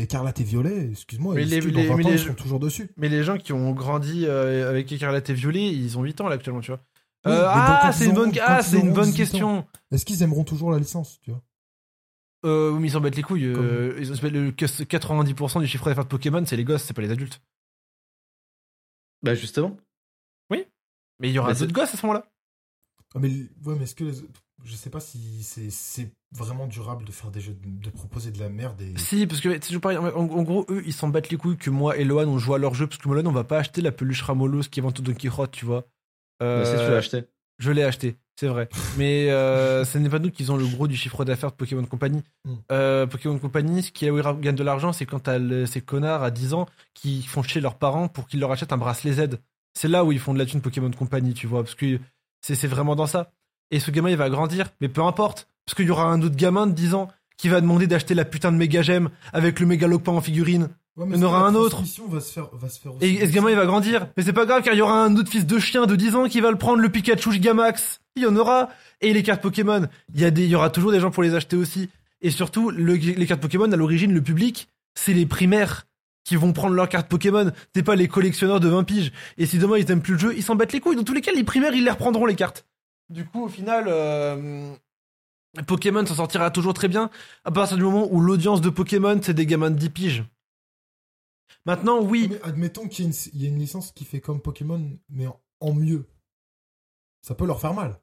Écarlate et Violet, excuse-moi, Mais est-ce les- dans les- 20 mais ans, les ils jeux- sont toujours dessus Mais les gens qui ont grandi avec Écarlate et Violet, ils ont 8 ans là actuellement, tu vois. Oui, ah, quand c'est ils une bonne, ah, ils une bonne 18 ans. question. Est-ce qu'ils aimeront toujours la licence, tu vois? Euh, oui, mais ils s'en battent les couilles. euh, ils ont, le 90% du chiffre d'affaires de Pokémon, c'est les gosses, c'est pas les adultes. Bah justement. Mais il y aura Mais c'est- d'autres gosses à ce moment-là. Ah, mais, ouais, mais est-ce que les- je sais pas si c'est c'est vraiment durable de faire des jeux, de, de proposer de la merde et Si, parce que c'est pareil. En, en gros, eux, ils s'en battent les couilles que moi et Loan, on joue à leur jeu, parce que Loan, on va pas acheter la peluche Ramolos qui est vendue au Don Quichotte, tu vois. Euh, Bah, si tu l'as acheté. Je l'ai acheté, c'est vrai. Mais euh, ce n'est pas nous qui ont le gros du chiffre d'affaires de Pokémon Company. Mm. Euh, Pokémon Company, ce qui est où ils gagnent de l'argent, c'est quand t'as le- ces connards à 10 ans qui font chier leurs parents pour qu'ils leur achètent un bracelet Z. C'est là où ils font de la thune Pokémon Company, tu vois, parce que c'est c'est vraiment dans ça. Et ce gamin, il va grandir, mais peu importe, parce qu'il y aura un autre gamin de 10 ans qui va demander d'acheter la putain de méga gemme avec le méga en figurine. Ouais, mais Il y en aura un autre. transmission va se faire, va se faire aussi. Et, et ce gamin, il va grandir. Mais c'est pas grave, car il y aura un autre fils de chien de 10 ans qui va le prendre, le Pikachu Gigamax. Il y en aura. Et les cartes Pokémon, il y, a des, il y aura toujours des gens pour les acheter aussi. Et surtout, le- les cartes Pokémon, à l'origine, le public, c'est les primaires qui vont prendre leurs cartes Pokémon. C'est pas les collectionneurs de 20 piges. Et si demain ils aiment plus le jeu, ils s'en battent les couilles. Dans tous les cas, les primaires, ils les reprendront les cartes. Du coup, au final, euh, Pokémon s'en sortira toujours très bien à partir du moment où l'audience de Pokémon, c'est des gamins de 10 piges. Maintenant, oui, Mais admettons qu'il y, ait une- il y a une licence qui fait comme Pokémon, mais en, en mieux. Ça peut leur faire mal.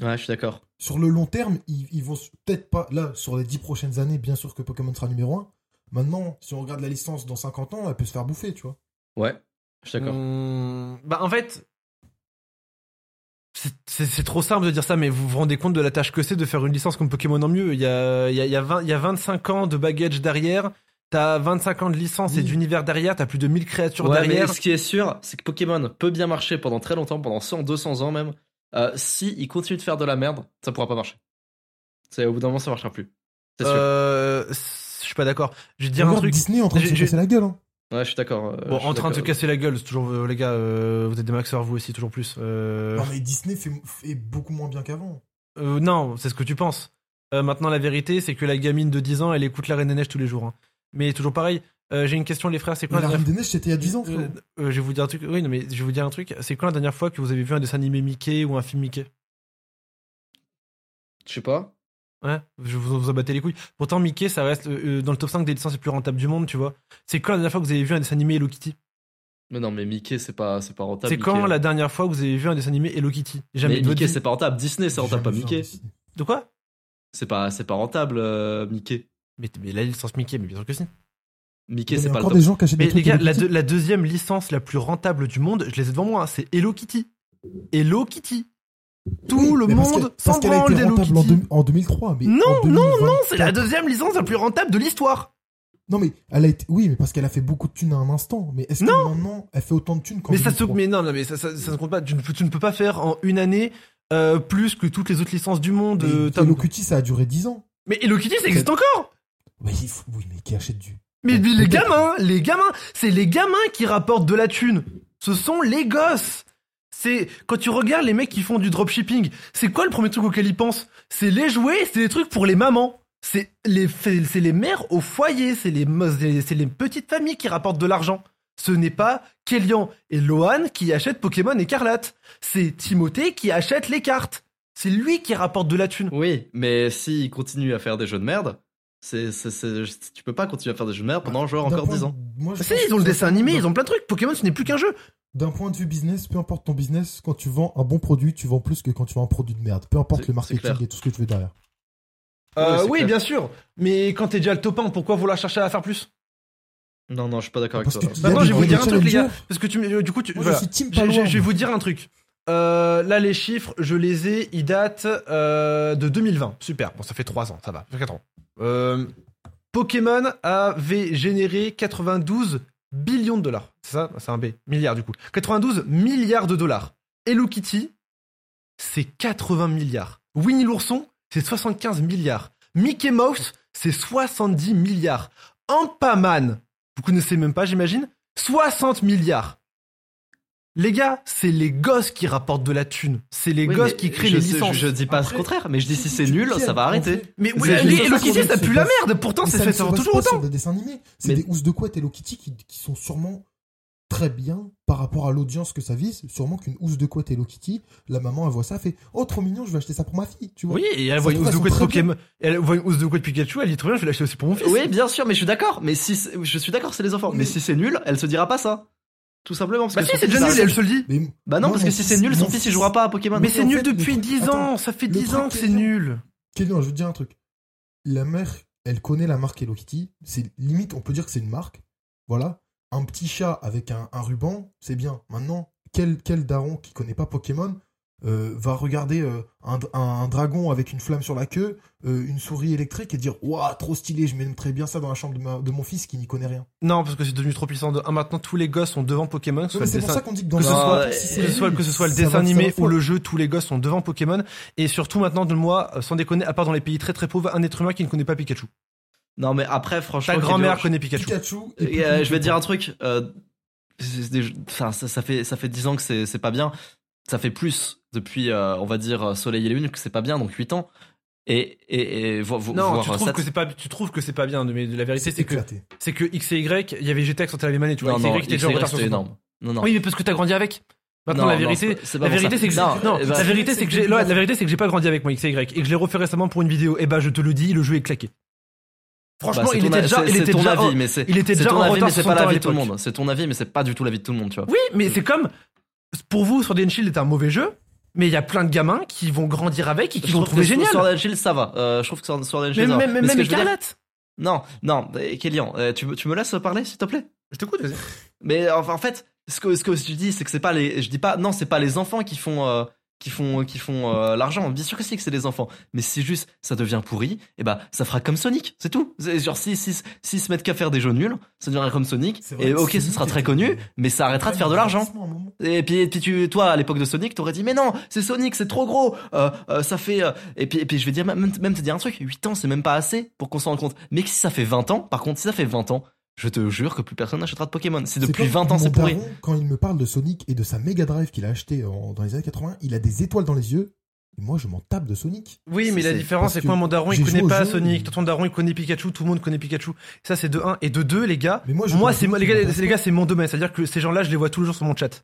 Ouais, je suis d'accord. Sur le long terme, ils, ils vont peut-être pas. Là, sur les 10 prochaines années, bien sûr que Pokémon sera numéro 1. Maintenant, si on regarde la licence dans 50 ans, elle peut se faire bouffer, tu vois. Ouais, je suis d'accord. Hum, bah en fait, c'est- trop simple de dire ça, mais vous vous rendez compte de la tâche que c'est de faire une licence comme Pokémon en mieux. Il y a, il y a, il y a 20 il y a 25 ans de baggage derrière, t'as 25 ans de licence et d'univers derrière, t'as plus de 1000 créatures Ouais, derrière. mais ce qui est sûr, c'est que Pokémon peut bien marcher pendant très longtemps, pendant 100, 200 ans même. Euh, si il continue de faire de la merde, ça pourra pas marcher. C'est au bout d'un moment, ça marchera plus. C'est sûr. Euh, je suis pas d'accord. Je vais te dire un truc. Disney en train de se casser la gueule. Hein. Ouais, je suis d'accord. euh, Bon, en train de se casser la gueule, c'est toujours euh, les gars. euh, vous êtes des maxeurs vous aussi, toujours plus. Euh, Non, mais Disney fait, fait beaucoup moins bien qu'avant. euh, non, c'est ce que tu penses. Euh, maintenant, la vérité, c'est que la gamine de 10 ans, elle écoute la Reine des Neiges tous les jours. hein. Mais toujours pareil. euh, J'ai une question, les frères. C'est quoi Mais la la Reine dernière des Neiges, c'était il y a 10 ans, Euh, euh, je vais vous dire un truc. Oui, non, mais je vais vous dire un truc. C'est quand la dernière fois que vous avez vu un dessin animé Mickey ou un film Mickey? Je sais pas. Ouais, je vous, vous abattez les couilles. Pourtant, Mickey, ça reste euh, dans le top 5 des licences les plus rentables du monde, tu vois. C'est quand la dernière fois que vous avez vu un dessin animé Hello Kitty? Mais non, mais Mickey, c'est pas, c'est pas rentable. C'est quand Mickey. la dernière fois que vous avez vu un dessin animé Hello Kitty? Jamais Mais Mickey, c'est pas rentable. Disney, c'est rentable, pas Mickey. De quoi? C'est pas, c'est pas rentable, euh, Mickey. Mais, mais la licence Mickey, mais bien sûr que si. Mickey, Il y c'est a pas le encore top. des gens qui achètent Mais des les trucs gars, Hello la, Kitty. deux- la deuxième licence la plus rentable du monde, je les ai devant moi, hein, c'est Hello Kitty. Hello Kitty. Tout Oui, le mais parce monde qu'elle- s'en parce qu'elle a branle été d'Hello rentable en, Kitty. deux- en 2003. Mais Non, en non, 2024 non, c'est la deuxième licence la plus rentable de l'histoire. Non, mais elle a été. Oui, mais parce qu'elle a fait beaucoup de thunes à un instant. Mais est-ce que maintenant, elle fait autant de thunes qu'en Mais ça se, 2003? mais non, non, mais ça, ça, ça ne compte pas. Tu ne, peux- tu ne peux pas faire en une année euh, plus que toutes les autres licences du monde. Mais euh, t'as- Hello Kitty, ça a duré 10 ans. mais Hello Kitty, ça existe encore. Mais il faut- Oui, mais qui achète du. Mais, les gamins, les gamins, c'est les gamins qui rapportent de la thune. Ce sont les gosses. C'est quand tu regardes les mecs qui font du dropshipping, c'est quoi le premier truc auquel ils pensent? C'est les jouets, c'est les trucs pour les mamans. C'est les c'est les mères au foyer, c'est les c'est les petites familles qui rapportent de l'argent. Ce n'est pas Kélian et Lohan qui achètent Pokémon Écarlate. C'est Timothée qui achète les cartes. C'est lui qui rapporte de la thune. Oui, mais s'il continue à faire des jeux de merde, c'est, c'est, c'est- tu peux pas continuer à faire des jeux de merde pendant genre D'un encore point 10 de- ans. Moi, je Si, pense ils ont le dessin animé, ils ont plein de trucs. Pokémon, ce n'est plus qu'un jeu. D'un point de vue business, peu importe ton business, quand tu vends un bon produit, tu vends plus que quand tu vends un produit de merde. Peu importe C'est- le marketing et tout ce que tu veux derrière. Euh, Ouais, oui, clair. bien sûr. Mais quand t'es déjà le top 1, pourquoi vouloir chercher à faire plus? Non, non, je suis pas d'accord avec toi. tu- Maintenant, je vais vous dire un truc, les gars. Parce que tu, me- du coup, tu, Moi, voilà. je suis team je- je vais vous dire un truc. Euh, là, les chiffres, je les ai, ils datent euh, de 2020. Super. Bon, ça fait 3 ans, ça va. Ça fait 4 ans. Euh, Pokémon avait généré 92 billions de dollars. C'est ça? C'est un B. Milliards, du coup. 92 milliards de dollars. Hello Kitty, c'est 80 milliards. Winnie l'ourson, c'est 75 milliards. Mickey Mouse, c'est 70 milliards. Ampaman, vous connaissez même pas, j'imagine? 60 milliards. Les gars, c'est les gosses qui rapportent de la thune. C'est les Oui, gosses qui créent les sais- licences. Je, dis pas Après, ce contraire, mais je dis si c'est nul, ça va arrêter. Mais oui, c'est Hello ça Kitty, ça pue c'est la merde. Pourtant, c'est ça fait ne se base toujours pas autant. sur des dessins animés. C'est des housses de couette Hello Kitty qui, qui sont sûrement très bien par rapport à l'audience que ça vise. Sûrement qu'une housse de couette Hello Kitty, la maman, elle voit ça, elle fait Oh, trop mignon, je vais acheter ça pour ma fille. Tu vois Oui, et elle voit une housse de couette Pokémon. Elle voit une housse de couette Pikachu, elle dit trop bien, je vais l'acheter aussi pour mon fils. Oui, bien sûr, mais je suis d'accord. Mais si c'est- je suis d'accord, c'est les enfants. Mais- si c'est nul, elle se dira pas ça. Tout simplement. Parce Bah que si, c'est déjà nul, elle se le dit. Mais Bah non, Moi, parce que si c'est nul, son fils il jouera pas à Pokémon. Mais Mais c'est nul fait, depuis truc- 10 attends, ans, ça fait le 10 ans que est c'est nul. Kélian, je veux te dire un truc. La mère, elle connaît la marque Hello Kitty. C'est limite, on peut dire que c'est une marque. Voilà. Un petit chat avec un, un ruban, c'est bien. Maintenant, quel, quel daron qui connaît pas Pokémon euh, va regarder euh, un, un- un dragon avec une flamme sur la queue, euh, une souris électrique et dire Waouh, trop stylé, je mettrais bien ça dans la chambre de, ma- de mon fils qui n'y connaît rien. Non, parce que c'est devenu trop puissant. De un, maintenant, tous les gosses sont devant Pokémon. c'est le pour dessin- ça qu'on dit que dans que le ce soit, euh, que ce soit, que ce soit le dessin va animé ou le jeu, tous les gosses sont devant Pokémon. Et surtout maintenant, de moi, sans déconner, à part dans les pays très très pauvres, un être humain qui ne connaît pas Pikachu. Non, mais après, franchement. Ta grand-mère connaît Pikachu. Pikachu. Et, et euh, je vais te dire un truc. euh, c'est des- enfin, ça, ça fait ça fait 10 ans que c'est c'est pas bien. Ça fait plus depuis, euh, on va dire, euh, Soleil et Lune que c'est pas bien, donc 8 ans. Et, et, et vo- vo- Non, voir tu trouves ça- que c'est pas, tu trouves que c'est pas bien. Mais la vérité, C'est que, c'est que X et Y, il y avait GTX quand elle avait mané, tu vois. Non, X et Y était déjà en retard sur énorme. Non, non. Oui, mais parce que t'as grandi avec. Maintenant, Non, la vérité, c'est pas- c'est pas la vérité, c'est que Non, non, eh ben, la vérité, c'est que j'ai, c'est non, que- la vérité, c'est que j'ai pas grandi avec moi X et Y et que je l'ai refait récemment pour une vidéo. Et bah, je te le dis, le jeu est claqué. Franchement, Bah, c'est il était a- déjà, il c'est était déjà, avis, mais c'est il était c'est déjà en avis, retard mais c'est pas l'avis de tout le monde. C'est ton avis, mais c'est pas du tout l'avis de tout le monde, tu vois. Oui, mais c'est comme pour vous, Sword and Shield est un mauvais jeu, mais il y a plein de gamins qui vont grandir avec et qui Je vont trouve trouver génial. Sword and Shield, ça va. Euh, je trouve que Sword and Mais Shield, ça va. même, même, Mais ce même veux dire- Écarlate. Non, non, Kélian, euh, tu, me- tu me laisses parler, s'il te plaît? Je t'écoute, vas-y. Mais enfin, en fait, ce que, ce que je dis, c'est que c'est pas les. Je dis pas, non, c'est pas les enfants qui font. Euh, qui font, qui font euh, l'argent. Bien sûr que si, que c'est les enfants. Mais si juste ça devient pourri, et bah ça fera comme Sonic, c'est tout. C'est Genre si, si, si se mettent qu'à faire des jeux nuls, ça deviendra comme Sonic. C'est Et ok, ce sera très connu, mais ça arrêtera de faire de l'argent. Et puis, et puis tu, toi, à l'époque de Sonic, t'aurais dit, mais non, c'est Sonic, c'est trop gros, euh, euh, ça fait, euh, et puis, et puis je vais dire, même, même te dire un truc, 8 ans, c'est même pas assez pour qu'on s'en rende compte. Mais si ça fait 20 ans, par contre, si ça fait 20 ans, je te jure que plus personne n'achètera de Pokémon. C'est depuis comme 20 ans c'est pourri. daron, Quand il me parle de Sonic et de sa Mega Drive qu'il a acheté en- dans les années 80, il a des étoiles dans les yeux. Et moi, je m'en tape de Sonic. Oui, mais la différence, c'est que moi, mon daron, il connaît pas jeu, Sonic. ton daron, il connaît Pikachu. Tout le monde connaît Pikachu. Ça, c'est de 1. Et de 2, les gars. Mais moi, je Moi, c'est moi, les gars, les gars, c'est mon domaine. C'est-à-dire que ces gens-là, je les vois tous les jours sur mon chat.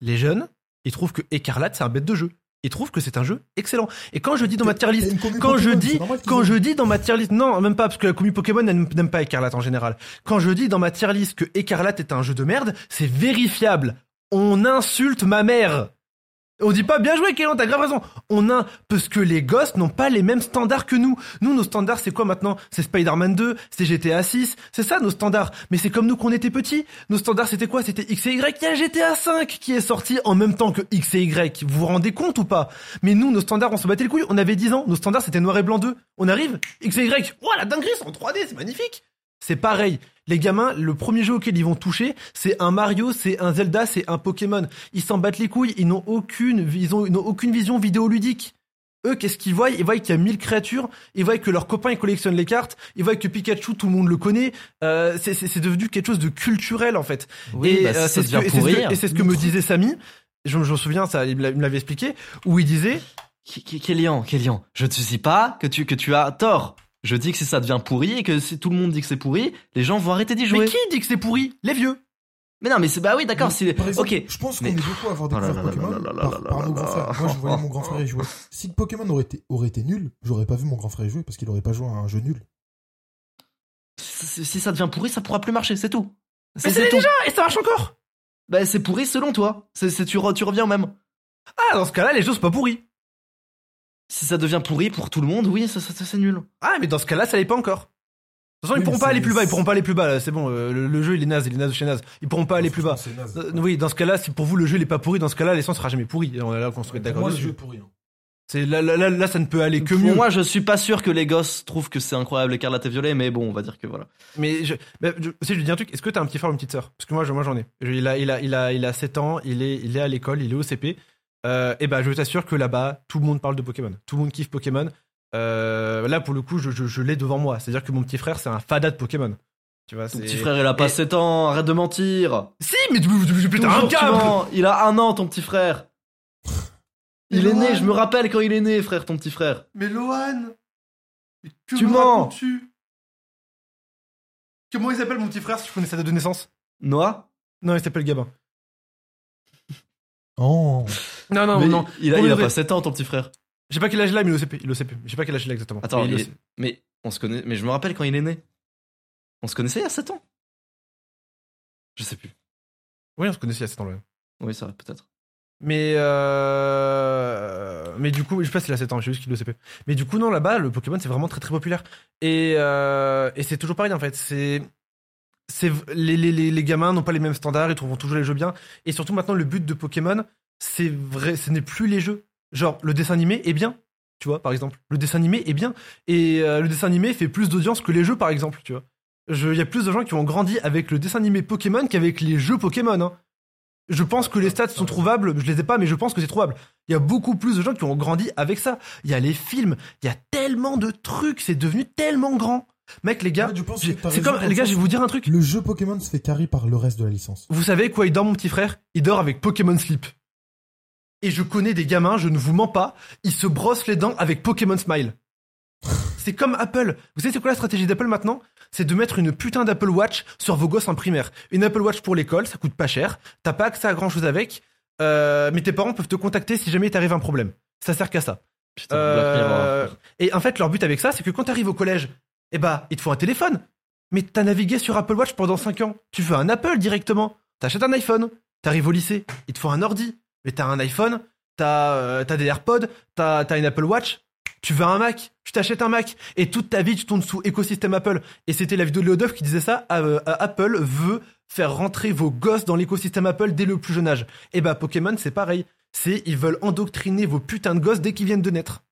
Les jeunes, ils trouvent que Écarlate, c'est un bête de jeu. Ils trouvent que c'est un jeu excellent. Et quand je dis dans ma tier list, quand je dis, quand je dis dans ma tier list, non, même pas, parce que la commu Pokémon n'aime pas Écarlate en général. Quand je dis dans ma tier list que Écarlate est un jeu de merde, c'est vérifiable. On insulte ma mère. On dit pas bien joué, Kélan, t'as grave raison. On a, parce que les gosses n'ont pas les mêmes standards que nous. Nous, nos standards, c'est quoi maintenant? C'est Spider-Man 2, c'est GTA 6, c'est ça nos standards. Mais c'est comme nous qu'on était petits. Nos standards, c'était quoi? C'était X et Y. Il y a GTA 5 qui est sorti en même temps que X et Y. Vous vous rendez compte ou pas? Mais nous, nos standards, on se battait le couille. On avait 10 ans. Nos standards, c'était noir et blanc 2. On arrive, X et Y. Oh, la dinguerie, c'est en 3D, c'est magnifique. C'est pareil. Les gamins, le premier jeu auquel ils vont toucher, c'est un Mario, c'est un Zelda, c'est un Pokémon. Ils s'en battent les couilles. Ils n'ont aucune, ils ont, ils aucune vision vidéoludique. Eux, qu'est-ce qu'ils voient? Ils voient qu'il y a 1000 créatures. Ils voient que leurs copains, ils collectionnent les cartes. Ils voient que Pikachu, tout le monde le connaît. Euh, c'est, devenu quelque chose de culturel, en fait. Oui, et bah, euh, ça c'est ce ce que- pourrir. et c'est ce que me disait Samy. Je, je me souviens, ça, il me l'avait expliqué, où il disait, Kélian, Kélian, je te dis pas que tu, que tu as tort. Je dis que si ça devient pourri et que si tout le monde dit que c'est pourri, les gens vont arrêter d'y jouer. mais qui dit que c'est pourri? Les vieux. Mais non, mais c'est bah oui, d'accord. Exemple, ok. je pense qu'on mais- est beaucoup à avoir découvert Pokémon par, nos grands frères. Moi, je voyais mon grand frère y jouer. Si Pokémon aurait été, aurait été nul, j'aurais pas vu mon grand frère y jouer parce qu'il aurait pas joué à un jeu nul. Si, si ça devient pourri, ça pourra plus marcher, c'est tout. Mais c'est déjà, et ça marche encore. Bah c'est pourri selon toi. C'est, c'est- tu, re- tu reviens au même. Ah, dans ce cas-là, les jeux sont pas pourris. Si ça devient pourri pour tout le monde, oui, ça, ça- ça, c'est nul. Ah, mais dans ce cas-là, ça l'est pas encore. toute façon, ils pourront pas aller plus bas, ils pourront pas aller plus bas, là, c'est bon, euh, le, le jeu il est naze, il est naze de chez naze. Ils pourront pas aller plus bas. C'est naze. Euh, oui, dans ce cas-là, si pour vous le jeu il est pas pourri, dans ce cas-là, l'essence sera jamais pourrie. On est là qu'on se d'accord moi, le jeu est pourri. hein. C'est là, là, là, là, ça ne peut aller que Pour mieux. moi, je suis pas sûr que les gosses trouvent que c'est incroyable écarlate et violet, mais bon, on va dire que voilà. Mais je, bah, je, si je lui dis un truc, est-ce que t'as un petit frère ou une petite sœur? Parce que moi, je- moi j'en ai. Je- Il a, il a, il a, il a 7 ans, il est, il est à l'école, il est au CP. Euh, et bah, je t'assure que là-bas, tout le monde parle de Pokémon. Tout le monde kiffe Pokémon. Euh, là, pour le coup, je, je, je l'ai devant moi. C'est-à-dire que mon petit frère, c'est un fada de Pokémon. Tu vois, Ton petit frère, il a pas Et- 7 ans, arrête de mentir. Si, mais tu, tu, tu, putain, un câble. Il a un an, ton petit frère. Il est né, je me rappelle quand il est né, frère, ton petit frère. Mais Lohan mais que Tu me mens. Comment il s'appelle mon petit frère si je connais sa date de naissance? Noah? Non, il s'appelle Gabin. Oh. Non, non, Mais non. Il a, il a pas 7 ans, ton petit frère. Je sais pas quel âge il a, mais il est au CP. Il. Je sais pas quel âge il a exactement. Attends, Mais il est il- on se connaît, mais je me rappelle quand il est né. On se connaissait il y a 7 ans. Je sais plus. Oui, on se connaissait à ce temps-là. Oui, ça va, peut-être. Mais euh... mais du coup, je sais pas s'il a 7 ans, je sais juste qu'il est au CP. Mais du coup, non, là-bas, le Pokémon c'est vraiment très très populaire. Et, euh... et c'est toujours pareil en fait. C'est les, les, les, les gamins n'ont pas les mêmes standards, ils trouveront toujours les jeux bien. Et surtout maintenant, le but de Pokémon, c'est vrai, ce n'est plus les jeux. Genre, le dessin animé est bien, tu vois, par exemple. Le dessin animé est bien. Et euh, le dessin animé fait plus d'audience que les jeux, par exemple, tu vois. Je- Il y a plus de gens qui ont grandi avec le dessin animé Pokémon qu'avec les jeux Pokémon. Hein. Je pense que les stats sont trouvables, je les ai pas, mais je pense que c'est trouvable. Il y a beaucoup plus de gens qui ont grandi avec ça. Il y a les films, il y a tellement de trucs, c'est devenu tellement grand. Mec, les gars, Ouais, c'est comme, les le gars, je vais vous dire un truc. Le jeu Pokémon se fait carry par le reste de la licence. Vous savez quoi? Il dort mon petit frère Il dort avec Pokémon Sleep. Et je connais des gamins, je ne vous mens pas, ils se brossent les dents avec Pokémon Smile. C'est comme Apple. Vous savez c'est quoi la stratégie d'Apple maintenant? C'est de mettre une putain d'Apple Watch sur vos gosses en primaire. Une Apple Watch pour l'école, ça coûte pas cher. T'as pas accès à grand chose avec. euh, mais tes parents peuvent te contacter si jamais il t'arrive un problème. Ça sert qu'à ça. Putain. Euh, et en fait, leur but avec ça, c'est que quand t'arrives au collège, eh bah, il te faut un téléphone. Mais t'as navigué sur Apple Watch pendant 5 ans. Tu veux un Apple directement. T'achètes un iPhone. T'arrives au lycée. Il te faut un ordi. Mais t'as un iPhone. T'as euh, des AirPods. T'as une Apple Watch. Tu veux un Mac. Tu t'achètes un Mac. Et toute ta vie, tu tournes sous écosystème Apple. Et c'était la vidéo de Léodoff qui disait ça. euh, Apple veut faire rentrer vos gosses dans l'écosystème Apple dès le plus jeune âge. Et bah, Pokémon, c'est pareil. C'est ils veulent endoctriner vos putains de gosses dès qu'ils viennent de naître.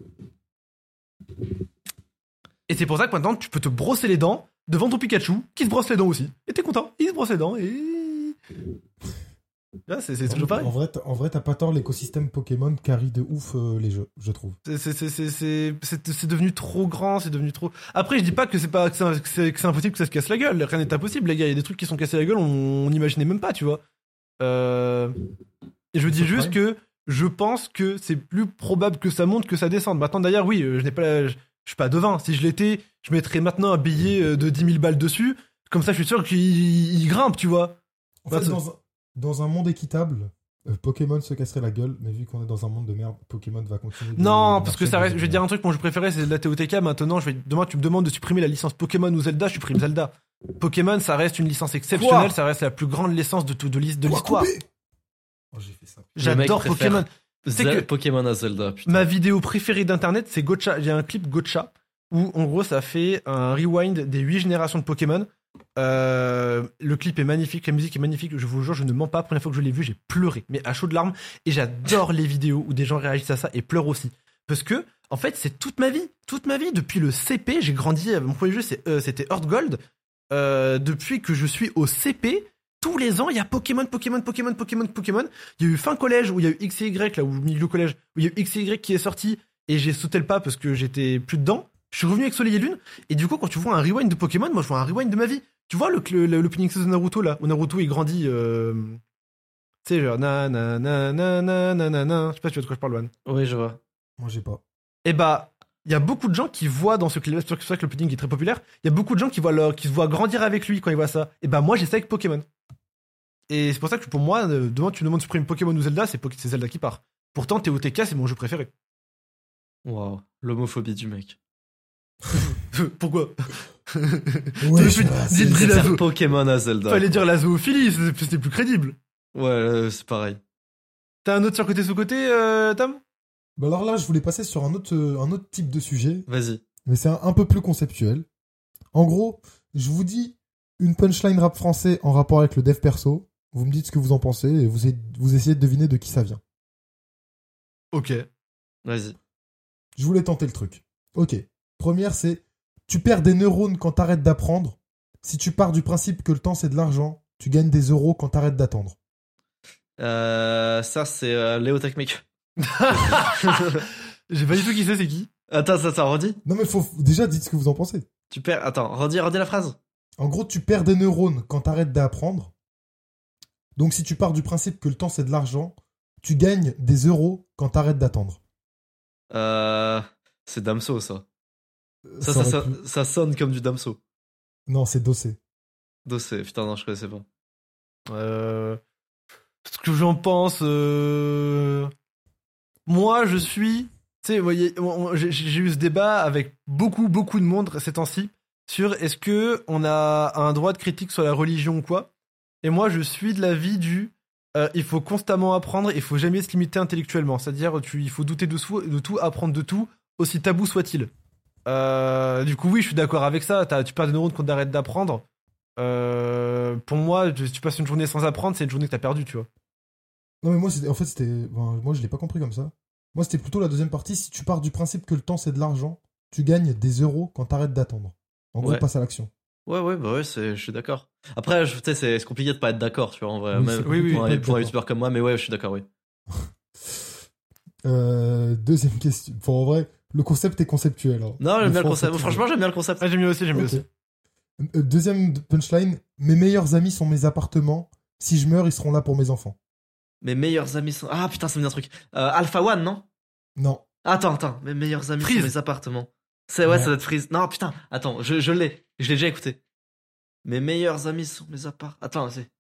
Et c'est pour ça que maintenant tu peux te brosser les dents devant ton Pikachu qui se brosse les dents aussi. Et t'es content, il se brosse les dents et. C'est En vrai, t'as- en vrai, t'as pas tort, l'écosystème Pokémon carry de ouf euh, les jeux, je trouve. C'est- c'est- c'est- c'est- C'est c'est- c'est devenu trop grand, c'est devenu trop. Après, je dis pas que c'est pas que c'est impossible que ça se casse la gueule. Rien n'est impossible, les gars. Il y a des trucs qui sont cassés la gueule, on n'imaginait même pas, tu vois. Euh... Et je dis juste que je pense que c'est plus probable que ça monte que ça descende. Maintenant, d'ailleurs, oui, euh, je n'ai pas, la- je, suis pas devin. Si je l'étais, je mettrais maintenant un billet de 10 000 balles dessus. Comme ça, je suis sûr qu'il il grimpe, tu vois. En fait, dans dans un monde équitable, euh, Pokémon se casserait la gueule, mais vu qu'on est dans un monde de merde, Pokémon va continuer. de- Non, de parce que ça reste. Je vais dire un truc, mon jeu préféré, c'est la TOTK. Maintenant, je vais, demain, tu me demandes de supprimer la licence Pokémon ou Zelda, je supprime Zelda. Pokémon, ça reste une licence exceptionnelle, ça reste la plus grande licence de, tout- de, de Quoi, l'histoire. Oh, j'ai fait ça. Le mec J'adore Pokémon. C'est Zel- que- Pokémon à Zelda, putain. Ma vidéo préférée d'internet, c'est Gotcha. J'ai un clip Gotcha où, en gros, ça fait un rewind des 8 générations de Pokémon. Euh, le clip est magnifique, la musique est magnifique. Je vous jure, je ne mens pas. La première fois que je l'ai vu, j'ai pleuré, mais à chaud de larmes. Et j'adore les vidéos où des gens réagissent à ça et pleurent aussi. Parce que, en fait, c'est toute ma vie. Toute ma vie. Depuis le CP, j'ai grandi. Mon premier jeu, euh, c'était Earth Gold. Euh, depuis que je suis au CP, tous les ans, il y a Pokémon, Pokémon, Pokémon, Pokémon, Pokémon. Il y a eu fin collège où il y a eu X et Y, là, milieu collège, où il y a eu X et Y qui est sorti, et j'ai sauté le pas parce que j'étais plus dedans. Je suis revenu avec Soleil et Lune, et du coup, quand tu vois un rewind de Pokémon, moi je vois un rewind de ma vie. Tu vois le, le, le de Naruto là, où Naruto il grandit. Euh... Tu sais, genre na. Je sais pas si tu vois de quoi je parle, One. Oui, je vois. Moi j'ai pas. Et bah, il y a beaucoup de gens qui voient dans ce clip, c'est vrai que le pudding est très populaire, il y a beaucoup de gens qui, voient leur, qui se voient grandir avec lui quand ils voient ça. Et bah moi j'ai ça avec Pokémon. Et c'est pour ça que pour moi, euh, demain tu me demandes supprimer Pokémon ou Zelda, c'est Zelda qui part. Pourtant, TOTK c'est mon jeu préféré. Waouh, l'homophobie du mec. Pourquoi Ouais, dis- C'est la zo- Pokémon à Zelda. Fallait dire la zoophilie, c'est- c'était plus crédible. Ouais, euh, c'est pareil. T'as un autre sur côté sous côté, euh, Tom? Bah alors là, je voulais passer sur un autre, euh, un autre type de sujet, Vas-y. mais c'est un, un peu plus conceptuel. En gros, je vous dis une punchline rap français en rapport avec le dev perso. Vous me dites ce que vous en pensez et vous, vous essayez de deviner de qui ça vient. Ok. Vas-y. Je voulais tenter le truc. Ok. Première, c'est tu perds des neurones quand t'arrêtes d'apprendre. Si tu pars du principe que le temps c'est de l'argent, tu gagnes des euros quand t'arrêtes d'attendre. Euh, ça, c'est euh, Léo Techmic. J'ai pas du tout qui c'est, c'est qui? Attends, attends, attends, redis. Non mais faut déjà dites ce que vous en pensez. Tu perds. Attends, redis, redis la phrase. En gros, tu perds des neurones quand t'arrêtes d'apprendre. Donc si tu pars du principe que le temps c'est de l'argent, tu gagnes des euros quand t'arrêtes d'attendre. Euh, c'est Damso, ça. Ça, Ça ça, aurait ça, pu- ça sonne comme du Damso. Non, c'est Dossé. Dossé. Putain, non, je connaissais pas. Euh, ce que j'en pense, euh, moi je suis, tu sais, voyez, j'ai eu ce débat avec beaucoup beaucoup de monde ces temps-ci sur est-ce que on a un droit de critique sur la religion ou quoi. Et moi je suis de l'avis du, euh, il faut constamment apprendre, il faut jamais se limiter intellectuellement. C'est-à-dire, il faut douter de, de tout, apprendre de tout, aussi tabou soit-il. Euh, du coup, oui, je suis d'accord avec ça. T'as- tu perds des neurones quand t'arrêtes d'apprendre. Euh, pour moi, si tu passes une journée sans apprendre, c'est une journée que t'as perdue, tu vois. Non mais moi en fait c'était moi je l'ai pas compris comme ça. Moi c'était plutôt la deuxième partie si tu pars du principe que le temps c'est de l'argent, tu gagnes des euros quand t'arrêtes d'attendre. En gros, Ouais. passe à l'action. Ouais, ouais, bah ouais, c'est- je suis d'accord. Après, je- tu sais, c'est compliqué de pas être d'accord, tu vois, en vrai. Oui, Même oui, oui, pour, pas un, pour un youtubeur comme moi, mais ouais, je suis d'accord, oui. Euh, deuxième question. Enfin, en vrai, le concept est conceptuel. hein. Non, j'aime bien le concept. Franchement, j'aime bien le concept. Ah, j'aime bien aussi, j'aime bien Ok. aussi. Euh, Deuxième punchline. Mes meilleurs amis sont mes appartements. Si je meurs, ils seront là pour mes enfants. Mes meilleurs amis sont. Ah putain, ça me dit un truc. Euh, Alpha One, non? Non. Attends, attends. Mes meilleurs amis Freeze. sont mes appartements. C'est ouais, ça doit être Freeze. Non, putain. Attends, je, je l'ai. Je l'ai déjà écouté. Mes meilleurs amis sont mes appartements. Attends, c'est.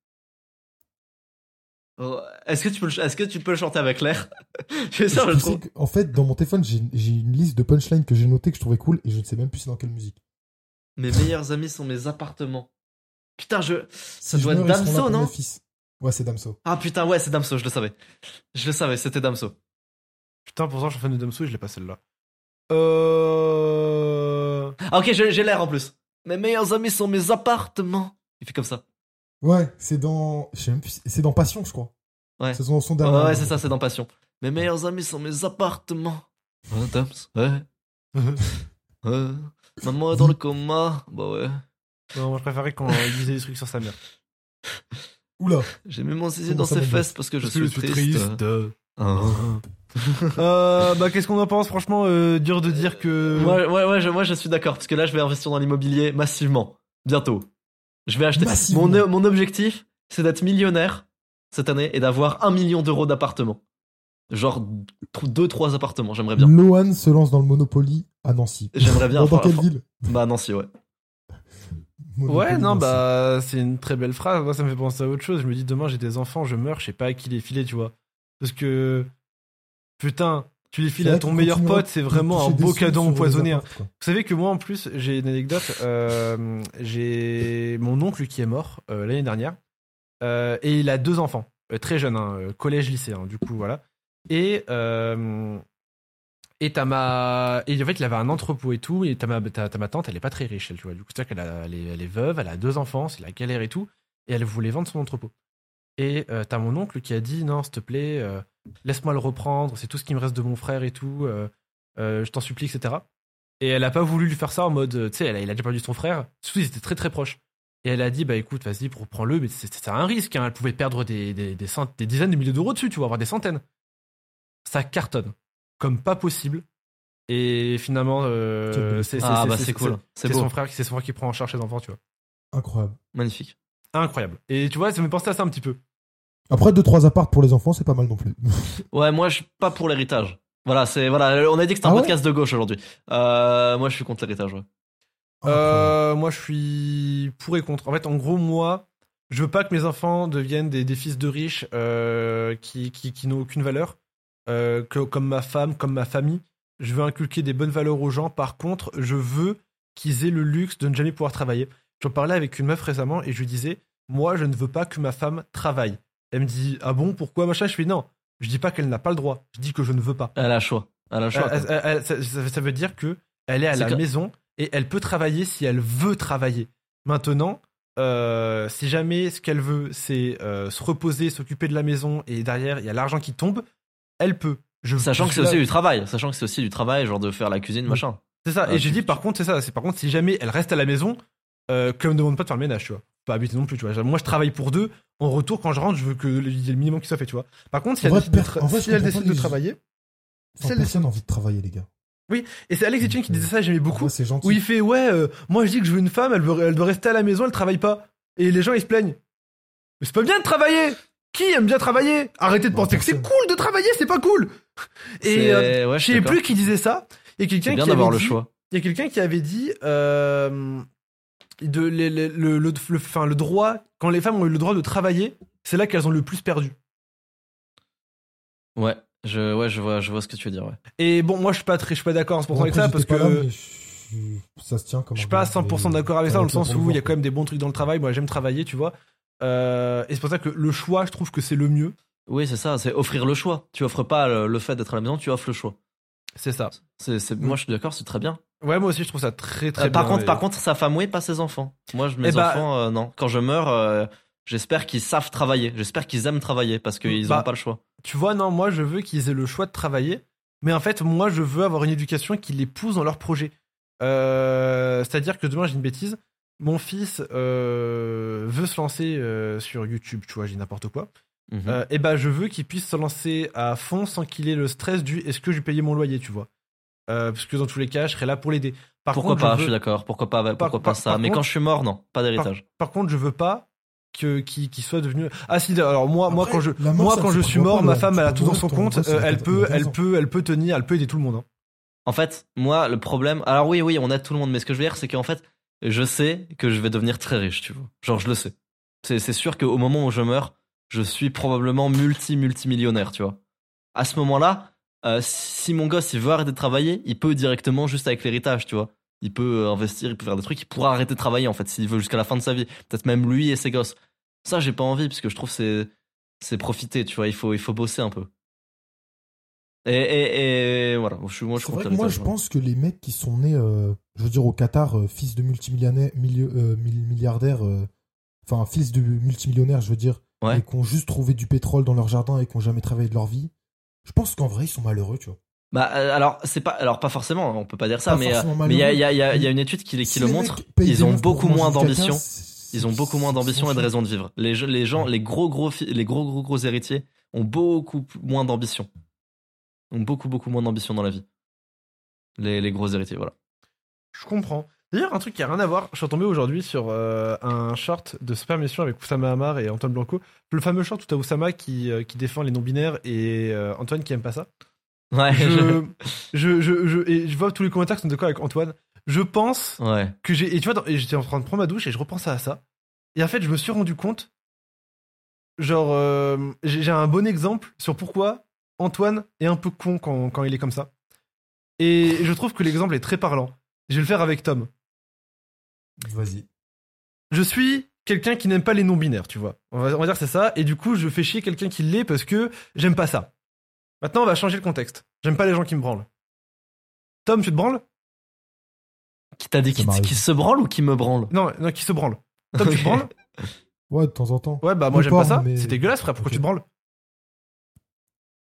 Oh, est-ce que tu peux est-ce que tu peux le chanter avec l'air? Je je Je trouve. en fait, dans mon téléphone, j'ai j'ai une liste de punchlines que j'ai notées que je trouvais cool et je ne sais même plus c'est dans quelle musique. Mes meilleurs amis sont mes appartements. Putain, je. Ça Si je doit être Damso, non? Ouais, c'est Damso. Ah putain, ouais, c'est Damso, je le savais. Je le savais, c'était Damso. Putain, pourtant, je suis fan de Damso et je l'ai pas celle-là. Euh. Ah ok, j'ai j'ai l'air en plus. Mes meilleurs amis sont mes appartements. Il fait comme ça. Ouais, c'est dans. C'est dans Passion, je crois. Ouais. C'est son, son dernier. ouais, c'est ça, c'est dans Passion. Mes meilleurs amis sont mes appartements. Ouais, ouais. Maman est dans le coma. Bah ouais. non, moi, je préférais il disait des trucs sur sa mère. Oula. J'ai mis mon zizi dans ses fesses parce que je suis triste. Ah. euh, bah, qu'est-ce qu'on en pense? Franchement, euh, dur de dire que. Ouais, ouais, ouais, je, moi je suis d'accord parce que là je vais investir dans l'immobilier massivement. Bientôt. Je vais acheter. Mon, mon objectif, c'est d'être millionnaire cette année et d'avoir un million d'euros d'appartements. Genre 2-3 appartements, j'aimerais bien. Lohan se lance dans le Monopoly à Nancy. J'aimerais bien. Dans, quelle ville? Bah Nancy, ouais. Monopoly, Ouais, non, Nancy. bah, c'est une très belle phrase. Moi, ça me fait penser à autre chose. Je me dis, demain, j'ai des enfants, je meurs, je sais pas à qui les filer, tu vois. Parce que, putain, tu les files à ton meilleur pote, c'est vraiment un beau cadeau empoisonné. hein. Vous savez que moi, en plus, j'ai une anecdote. euh, j'ai mon oncle qui est mort euh, l'année dernière. euh, et il a deux enfants, très jeunes, hein, euh, collège, lycée, hein, du coup, voilà. Et, et t'as ma. Et en fait, il avait un entrepôt et tout. Et t'as ma, ma tante, elle est pas très riche, elle, tu vois. Du coup, c'est-à-dire qu'elle a- elle est, elle est veuve, elle a deux enfants, c'est la galère et tout. Et elle voulait vendre son entrepôt. Et euh, t'as mon oncle qui a dit Non, s'il te plaît, euh, laisse-moi le reprendre, c'est tout ce qui me reste de mon frère et tout. euh, euh, je t'en supplie, etc. Et elle a pas voulu lui faire ça en mode, tu sais, elle il a déjà perdu son frère. Surtout, ils étaient très très proches. Et elle a dit, bah écoute, vas-y, reprends-le, mais c'est c'est un risque. hein. Elle pouvait perdre des, des, des, cent- des dizaines de milliers d'euros dessus, tu vas avoir des centaines. Ça cartonne. Comme pas possible. Et finalement, euh, c'est Ah c'est- bah cool. Son frère, c'est son frère qui prend en charge ses enfants, tu vois. Incroyable. Magnifique. Incroyable. Et tu vois, ça me pensait à ça un petit peu. Après, 2-3 apparts pour les enfants, c'est pas mal non plus. Ouais, moi je suis pas pour l'héritage. Voilà, c'est voilà, on a dit que c'était un Ah ouais podcast de gauche aujourd'hui. Euh, moi je suis contre l'héritage. Ouais. Euh, moi, je suis pour et contre. En fait, en gros, moi, je veux pas que mes enfants deviennent des, des fils de riches euh, qui, qui, qui n'ont aucune valeur. Euh, que, comme ma femme, comme ma famille. Je veux inculquer des bonnes valeurs aux gens. Par contre, je veux qu'ils aient le luxe de ne jamais pouvoir travailler. J'en parlais avec une meuf récemment et je lui disais, moi, je ne veux pas que ma femme travaille. Elle me dit, ah bon, pourquoi machin Je fais non. Je dis pas qu'elle n'a pas le droit. Je dis que je ne veux pas. Elle a le choix. Elle a choix. Elle- quoi. elle- elle- ça, veut dire que elle est à la que- maison, et elle peut travailler si elle veut travailler. Maintenant, euh, si jamais ce qu'elle veut, c'est euh, se reposer, s'occuper de la maison et derrière il y a l'argent qui tombe, elle peut. Je, Sachant je que c'est aussi du travail, sachant que c'est aussi du travail, genre de faire la cuisine, machin. C'est ça. Ah, et j'ai dit par contre, c'est ça. C'est par contre si jamais elle reste à la maison, euh, que me demande pas de faire le ménage, tu vois. Pas habiter non plus, tu vois. Moi je travaille pour deux. En retour, quand je rentre, je veux que il y ait le minimum qui soit fait, tu vois. Par contre, si En elle vrai, décide de, en vrai, si elle décide de les- travailler, Enfin, si elle personne n'a envie de travailler, les gars. et c'est Alex Etienne qui disait ça, j'aimais beaucoup. Gentil. Où il fait ouais, euh, moi je dis que je veux une femme, elle, veut, elle doit rester à la maison, elle travaille pas. Et les gens ils se plaignent. Mais c'est pas bien de travailler. Qui aime bien travailler? Arrêtez de Bah, penser que c'est cool de travailler, c'est pas cool. Et euh, ouais, je sais plus qui disait ça. Il y a quelqu'un qui avait le dit- choix. Il y a quelqu'un qui avait dit euh, de le, le, le, le- le- enfin, le droit quand les femmes ont eu le droit de travailler, c'est là qu'elles ont le plus perdu. Ouais, je, ouais, je vois, je vois ce que tu veux dire. Ouais. Et bon, moi je suis pas très, je suis pas d'accord à 100% Bon, avec ça parce que là, je- ça se tient comme je suis pas à argument, 100% mais- d'accord avec ça dans le sens où il y a quand même des bons trucs dans le travail. Moi j'aime travailler, tu vois. Euh, et c'est pour ça que le choix, je trouve que c'est le mieux. Oui, c'est ça, c'est offrir le choix. Tu offres pas le, le fait d'être à la maison, tu offres le choix. C'est ça. C'est, c'est- Moi, je suis d'accord, c'est très bien. Ouais, moi aussi je trouve ça très très Euh, par bien. contre, par contre, sa femme, oui, pas ses enfants. Moi, je- mes Eh bah- enfants, euh, non. Quand je meurs, euh, j'espère qu'ils savent travailler. J'espère qu'ils aiment travailler parce qu'ils Bah, ont pas le choix. tu vois, non, moi je veux qu'ils aient le choix de travailler, mais en fait, moi je veux avoir une éducation qui les pousse dans leur projet. Euh, C'est-à-dire que demain, j'ai une bêtise, mon fils veut se lancer sur YouTube, tu vois, j'ai n'importe quoi. Mhm. Et ben, je veux qu'il puisse se lancer à fond sans qu'il ait le stress du est-ce que je vais payer mon loyer, tu vois. Euh, parce que dans tous les cas, je serai là pour l'aider. Par pourquoi contre, pas, je suis d'accord. Pourquoi pas, pourquoi pas par- ça. par Mais contre- quand je suis mort, non, pas d'héritage. Par contre, je veux pas que qu'il qu'il soit devenu. Ah si, alors moi, moi quand je, mort, moi quand je suis mort, ma là. femme elle a tout dans son compte. euh, elle peut, elle 15 ans. peut, elle peut tenir, elle peut aider tout le monde. hein. En fait, moi, le problème. Alors oui, oui, on aide tout le monde, mais ce que je veux dire, c'est qu'en fait, je sais que je vais devenir très riche, tu vois. Genre, je le sais. C'est c'est sûr qu'au moment où je meurs, je suis probablement multi-multimillionnaire, tu vois. À ce moment-là, euh, si mon gosse il veut arrêter de travailler, il peut directement juste avec l'héritage, tu vois. Il peut euh, investir, il peut faire des trucs, il pourra arrêter de travailler en fait s'il veut jusqu'à la fin de sa vie. Peut-être même lui et ses gosses. Ça, j'ai pas envie parce que je trouve c'est c'est profiter, tu vois. Il faut il faut bosser un peu. Et, et, et voilà, je moi je vrai que moi, je pense que les mecs qui sont nés, euh, je veux dire, au Qatar, euh, fils de multimillionnaires, milliardaires, enfin, fils de multimillionnaires, je veux dire, Ouais. et qui ont juste trouvé du pétrole dans leur jardin et qui ont jamais travaillé de leur vie, je pense qu'en vrai, ils sont malheureux, tu vois. Bah euh, alors c'est pas alors pas forcément, on peut pas dire ça, Pas mais euh, mais il y a il y a il y a- y une étude qui, qui Si le les montre. Ils ont beaucoup moins d'ambition. Ils ont beaucoup moins d'ambition et de raison de vivre. Les, les gens, les gros gros les gros gros gros héritiers ont beaucoup moins d'ambition. Ont beaucoup beaucoup moins d'ambition dans la vie. Les, les gros héritiers, voilà. Je comprends. D'ailleurs, un truc qui a rien à voir, je suis tombé aujourd'hui sur euh, un short de Super Mission avec Oussama Hamar et Antoine Blanco. Le fameux short où t'as Oussama qui, euh, qui défend les non-binaires et euh, Antoine qui aime pas ça. Ouais. Je, je, je, je- et je vois tous les commentaires qui sont d'accord avec Antoine. Je pense ouais. que j'ai. Et tu vois, dans- et j'étais en train de prendre ma douche et je repensais à ça. Et en fait, je me suis rendu compte. Genre, j'ai j'ai un bon exemple sur pourquoi Antoine est un peu con quand, quand il est comme ça. Et je trouve que l'exemple est très parlant. Je vais le faire avec Tom. Vas-y. Je suis quelqu'un qui n'aime pas les non-binaires, tu vois. On va, on va dire que c'est ça. Et du coup, je fais chier quelqu'un qui l'est parce que j'aime pas ça. Maintenant, on va changer le contexte. J'aime pas les gens qui me branlent. Tom, tu te branles? Qui t'a dit qui, se branle ou qui me branle? Non, non, qui se branle. Tom, tu te branles? Ouais, de temps en temps. Ouais, bah moi j'aime pas ça. mais- C'est dégueulasse, frère. Pourquoi tu te branles?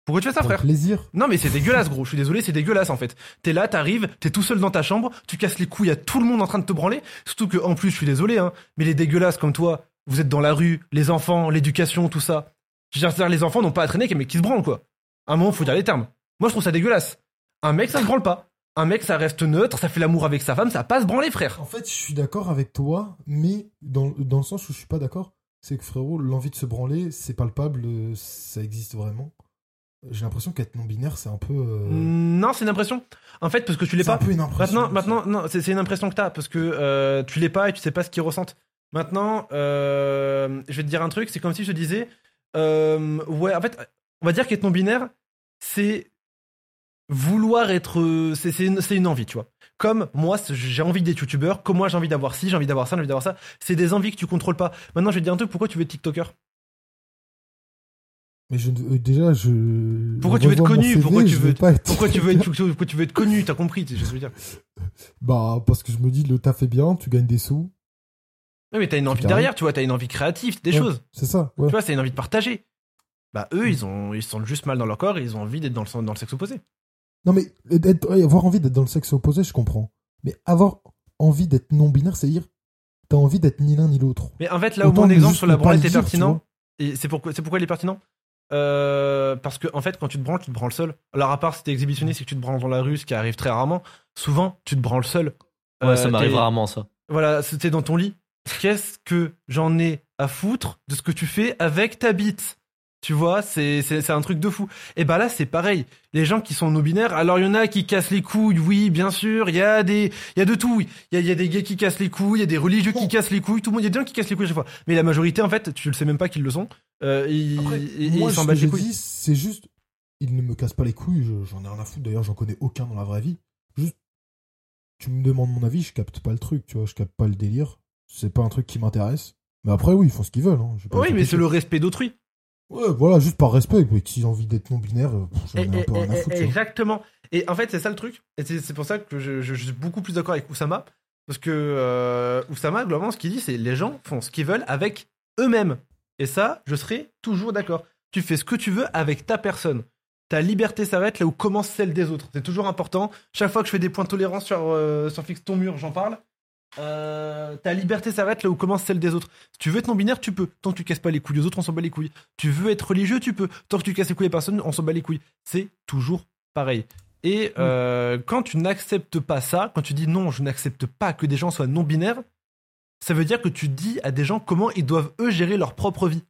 Pourquoi tu fais ça, frère plaisir. Non, mais c'est dégueulasse, gros. Je suis désolé, c'est dégueulasse en fait. T'es là, t'arrives, t'es tout seul dans ta chambre, tu casses les couilles à tout le monde en train de te branler. Surtout que, en plus, je suis désolé, hein, mais les dégueulasses comme toi, vous êtes dans la rue, les enfants, l'éducation, tout ça. Je veux dire, les enfants n'ont pas à traîner mec qui se branle, quoi. À un moment, faut dire les termes. Moi, je trouve ça dégueulasse. Un mec, ça se branle pas. Un mec, ça reste neutre, ça fait l'amour avec sa femme, ça va pas se branler, frère. En fait, je suis d'accord avec toi, mais dans, dans le sens où je suis pas d'accord, c'est que frérot, l'envie de se branler, c'est palpable, euh, ça existe vraiment. J'ai l'impression qu'être non-binaire, c'est un peu. euh, Non, c'est une impression. En fait, parce que tu l'es c'est un pas. peu une impression. Maintenant, maintenant, non, c'est c'est une impression que t'as parce que euh, tu l'es pas et tu sais pas ce qu'ils ressentent. Maintenant, euh, je vais te dire un truc, c'est comme si je te disais, euh, ouais, en fait, on va dire qu'être non binaire, c'est vouloir être, c'est c'est une, c'est une envie, tu vois. Comme moi, j'ai envie d'être youtubeur, comme moi j'ai envie d'avoir ci, j'ai envie d'avoir ça, j'ai envie d'avoir ça. C'est des envies que tu contrôles pas. Maintenant, je vais te dire un truc, pourquoi tu veux être tiktoker? Mais je, euh, déjà, je. Pourquoi je tu veux être connu CV, Pourquoi tu veux- pas être. Pourquoi tu veux être, pourquoi tu veux être connu T'as compris, je veux dire. Bah, parce que je me dis, le taf est bien, tu gagnes des sous. Oui, mais t'as une envie derrière, tu vois, t'as une envie créative, des Ouais. choses. C'est ça, ouais. Tu vois, c'est une envie de partager. Bah, eux, ils, ont, ils se sentent juste mal dans leur corps et ils ont envie d'être dans le, dans le sexe opposé. Non, mais être- ouais, avoir envie d'être dans le sexe opposé, je comprends. Mais avoir envie d'être non-binaire, c'est-à-dire, t'as envie d'être ni l'un ni l'autre. Mais en fait, là où Autant mon ne exemple sur la branlette le est pertinent, c'est pourquoi, c'est pourquoi il est pertinent? Euh, Parce que, en fait, quand tu te branles, tu te branles seul. Alors, à part si t'es exhibitionniste et que tu te branles dans la rue, ce qui arrive très rarement, souvent, tu te branles seul. Ouais, Euh, ça m'arrive t'es- rarement, ça. Voilà, c'était dans ton lit. Qu'est-ce que j'en ai à foutre de ce que tu fais avec ta bite? Tu vois, c'est c'est c'est un truc de fou. Et bah là, c'est pareil. Les gens qui sont non-binaires, alors il y en a qui cassent les couilles, oui, bien sûr. Il y a des, il y a de tout. Il y a, il y a des gays qui cassent les couilles, il y a des religieux qui cassent les couilles. Tout le monde, il y a des gens qui cassent les couilles à chaque fois. Mais la majorité, en fait, tu le sais même pas qu'ils le sont. Euh, ils Après, ils- moi, ils s'en ce que battent les couilles. dis, c'est juste, ils ne me cassent pas les couilles, je- j'en ai rien à foutre. D'ailleurs, j'en connais aucun dans la vraie vie. Juste, tu me demandes mon avis, je capte pas le truc, tu vois, je capte pas le délire. C'est pas un truc qui m'intéresse. Mais après, oui, ils font ce qu'ils veulent. Hein. Oui, mais c'est le respect d'autrui. Ouais, voilà, juste par respect. Mais si j'ai envie d'être non-binaire, euh, j'en ai Et- un peu et- rien à et- foutre. tu vois. exactement. Et en fait, c'est ça le truc. Et c'est c'est pour ça que je, je- je suis beaucoup plus d'accord avec Oussama. Parce que euh, Oussama, globalement, ce qu'il dit, c'est les gens font ce qu'ils veulent avec eux-mêmes. Et ça, je serai toujours d'accord. Tu fais ce que tu veux avec ta personne. Ta liberté s'arrête là où commence celle des autres. C'est toujours important. Chaque fois que je fais des points de tolérance sur, euh, sur Fixe ton mur, j'en parle. Euh, ta liberté s'arrête là où commence celle des autres. Si tu veux être non-binaire, tu peux. Tant que tu casses pas les couilles aux autres, on s'en bat les couilles. Tu veux être religieux, tu peux. Tant que tu casses les couilles à personne, on s'en bat les couilles. C'est toujours pareil. Et euh, quand tu n'acceptes pas ça, quand tu dis non, je n'accepte pas que des gens soient non-binaires, ça veut dire que tu dis à des gens comment ils doivent eux gérer leur propre vie.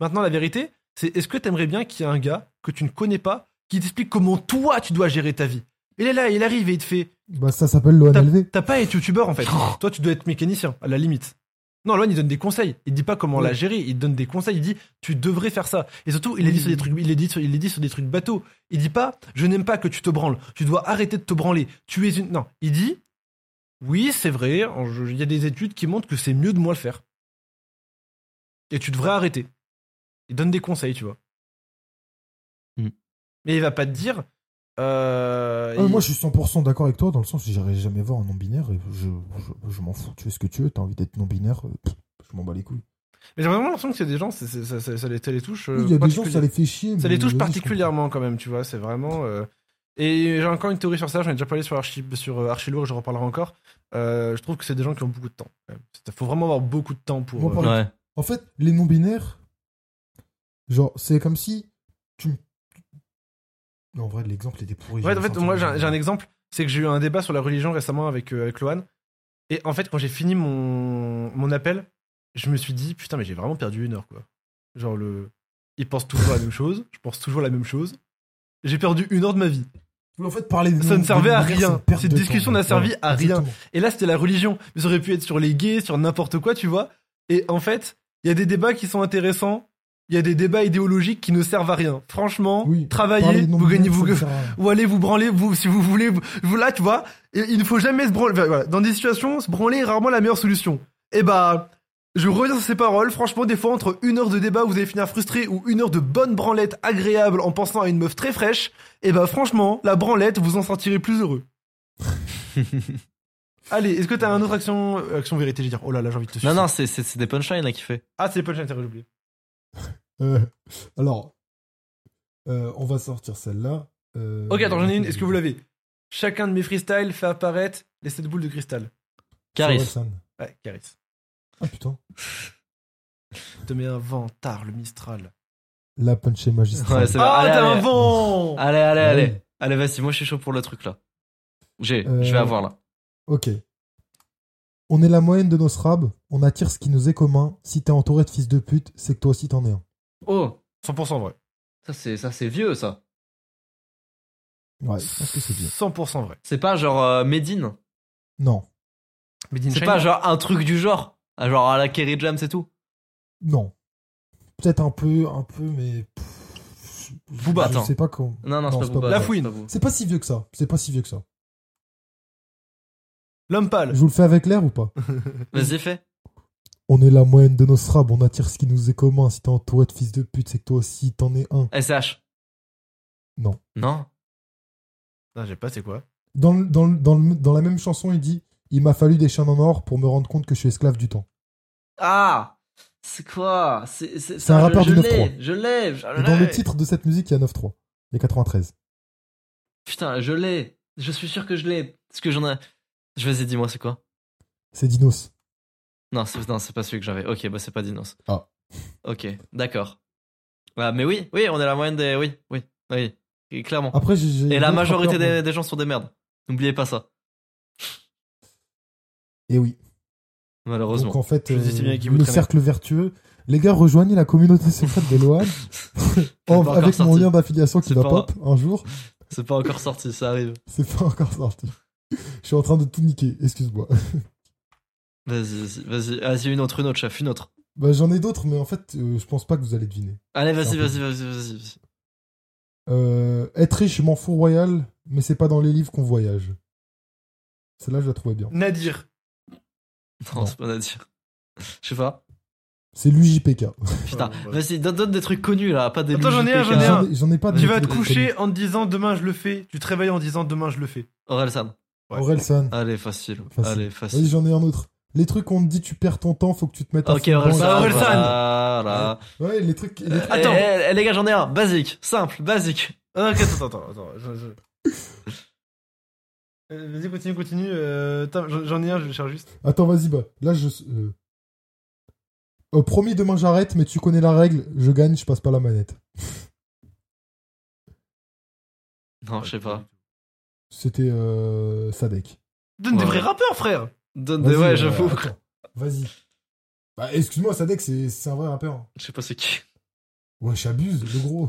Maintenant, la vérité, c'est est-ce que tu aimerais bien qu'il y ait un gars que tu ne connais pas qui t'explique comment toi tu dois gérer ta vie? Il est là, il arrive et il te fait Bah, ça s'appelle l'ONLV. t'as pas être youtubeur en fait. Toi, tu dois être mécanicien, à la limite. Non, Loan, il donne des conseils. Il dit pas comment la gérer. Il donne des conseils. Il dit, tu devrais faire ça. Et surtout, il les dit sur des trucs, il les dit sur, il les dit sur des trucs bateaux. Il dit pas, je n'aime pas que tu te branles. Tu dois arrêter de te branler. Tu es une, non. Il dit, oui, c'est vrai. Il y a des études qui montrent que c'est mieux de moins le faire. Et tu devrais arrêter. Il donne des conseils, tu vois. Hmm. Mais il va pas te dire, euh, Ah, il- Moi, je suis 100% d'accord avec toi, dans le sens où j'irai jamais voir un non-binaire et je, je, je m'en fous. Tu fais ce que tu veux, t'as envie d'être non-binaire, euh, je m'en bats les couilles. Mais j'ai vraiment l'impression que c'est des gens, c'est- c'est- ça, ça- ça les, ça les touche. euh, Oui, il y a des gens, ça les fait chier. ça mais les touche particulièrement quand même, tu vois. C'est vraiment. euh, Et j'ai encore une théorie sur ça. J'en ai déjà parlé sur Archi, sur Archilour et je reparlerai encore. Euh, je trouve que c'est des gens qui ont beaucoup de temps. Il faut vraiment avoir beaucoup de temps pour. Moi, euh, Ouais. En fait, les non-binaires, genre, c'est comme si tu. Non, en vrai, l'exemple était pourri. Ouais, en fait, moi j'ai un, exemple. C'est que j'ai eu un débat sur la religion récemment avec, euh, avec Lohan. Et en fait, quand j'ai fini mon, mon appel, je me suis dit, putain, mais j'ai vraiment perdu une heure, quoi. Genre, le. Ils pensent toujours la même chose. Je pense toujours la même chose. J'ai perdu une heure de ma vie. Oui, en fait, parler des Ça ne servait à rien. Cette de discussion n'a servi à rien. Et là, c'était la religion. Mais ça aurait pu être sur les gays, sur n'importe quoi, tu vois. Et en fait, il y a des débats qui sont intéressants. Il y a des débats idéologiques qui ne servent à rien. Franchement, Oui, travaillez, des vous gagnez, vous, ou allez vous branler, vous, si vous voulez. Vous, là, tu vois, et il ne faut jamais se branler. voilà. Dans des situations, se branler est rarement la meilleure solution. Et bah, je reviens sur ces paroles. Franchement, des fois, entre une heure de débat où vous allez finir frustré ou une heure de bonne branlette agréable en pensant à une meuf très fraîche, et bah, franchement, la branlette, vous en sortirez plus heureux. Allez, est-ce que t'as un autre action, action vérité, je veux dire? Oh là là, j'ai envie de te Non, sucer. non, c'est- c'est des punchlines là qu'il fait. Ah, c'est les punchlines, j'ai oublié. Euh, alors, euh, on va sortir celle-là. Euh, Ok, attends, j'en ai une. Est-ce que vous l'avez? Chacun de mes freestyles fait apparaître les 7 boules de cristal. Caris. Ouais, Caris. Ah putain. Je te mets un vent, tard, le Mistral. La punch est magistrale. Ouais. Ah, Allez, t'as un allez. vent Allez, allez, allez. Allez, vas-y, moi je suis chaud pour le truc là. J'ai, Euh, je vais avoir là. Ok. On est la moyenne de nos srabs, on attire ce qui nous est commun. Si t'es entouré de fils de pute, c'est que toi aussi t'en es un. Oh, 100% vrai. ça c'est ça c'est vieux ça. Ouais, je pense que c'est bien. 100% vrai. C'est pas genre euh, Medine. Non, Made in C'est China? pas genre un truc du genre. Genre à la Kerry Jam c'est tout? non. Peut-être un peu, un peu, mais. pff, Booba, je attends. sais pas comment. Non, non, Non, c'est pas Booba, La non, fouine. C'est pas si vieux que ça. C'est pas si vieux que ça. L'homme pâle. Je vous le fais avec l'air ou pas? Vas-y, fais. On est la moyenne de nos srabs, on attire ce qui nous est commun. Si t'es entouré de fils de pute, c'est que toi aussi t'en es un. SH. Non. Non Ah, j'ai pas, c'est quoi? Dans, le- dans, le- dans, le- dans la même chanson, il dit Il m'a fallu des chaînes en or pour me rendre compte que je suis esclave du temps. Ah C'est quoi? C'est c'est- C'est un je- rappeur je du l'ai, 9-3. Je l'ai, je Et dans le l'ai. titre de cette musique, il y a 9-3. Il y a 93. Putain, je l'ai. Je suis sûr que je l'ai. Parce que j'en ai. Je Vas-y, dis-moi, c'est quoi? C'est Dinos. Non, c'est non, c'est pas celui que j'avais. Ok, bah c'est pas Dinos. Ah. Ok, d'accord. Ah, mais oui, oui, on est la moyenne des. Oui, oui, oui. Et clairement. Après, j'ai. Et la majorité des, des gens sont des merdes. N'oubliez pas ça, Et oui. malheureusement. Donc en fait, euh, le cercle vertueux. Les gars, rejoignez la communauté secrète de Loan avec mon sorti. lien d'affiliation qui va pop un jour. C'est pas encore sorti, ça arrive. C'est pas encore sorti. Je suis en train de tout niquer, excuse-moi. Vas-y, vas-y, vas-y. Vas-y, une autre, une autre, chef, une autre. Bah, J'en ai d'autres, mais en fait, euh, je pense pas que vous allez deviner. Allez, vas-y, vas-y, vas-y, vas-y. vas-y. Euh, être riche, je m'en fous royal, mais c'est pas dans les livres qu'on voyage. Celle-là, je la trouvais bien. Nadir. Non, Non. c'est pas dire. Je sais pas. C'est l'UJPK. Putain, vas-y, donne, donne des trucs connus là, pas des Attends, j'en ai un, j'en ai un. J'en ai- J'en ai pas Tu vas te coucher connus. en te disant demain je le fais. Tu te réveilles en disant demain je le fais. Orelsan. Ouais. Orelsan. Allez, facile. Facile. Allez, Vas-y, facile. j'en ai un autre. Les trucs qu'on te dit, tu perds ton temps, faut que tu te mettes à Ok. Orelsan. Bah, Orelsan. Voilà. Ouais, les trucs. les trucs- Attends. Eh, eh, les gars, j'en ai un. Basique, simple, basique. Ah, ok, attends, attends, attends. je- je- Euh, Vas-y, continue, continue. Euh, j'en ai un, je le cherche juste. Attends, vas-y, bah. Là, je. Euh... euh, promis, demain j'arrête, mais tu connais la règle. Je gagne, je passe pas la manette. Non, je sais pas. C'était euh, Sadek. Donne des vrais rappeurs, frère. Donne Vas-y, des. Ouais, euh, j'avoue. Vas-y. Bah, excuse-moi, Sadek, c'est c'est un vrai rappeur. Je sais pas c'est qui. Ouais, j'abuse, le gros.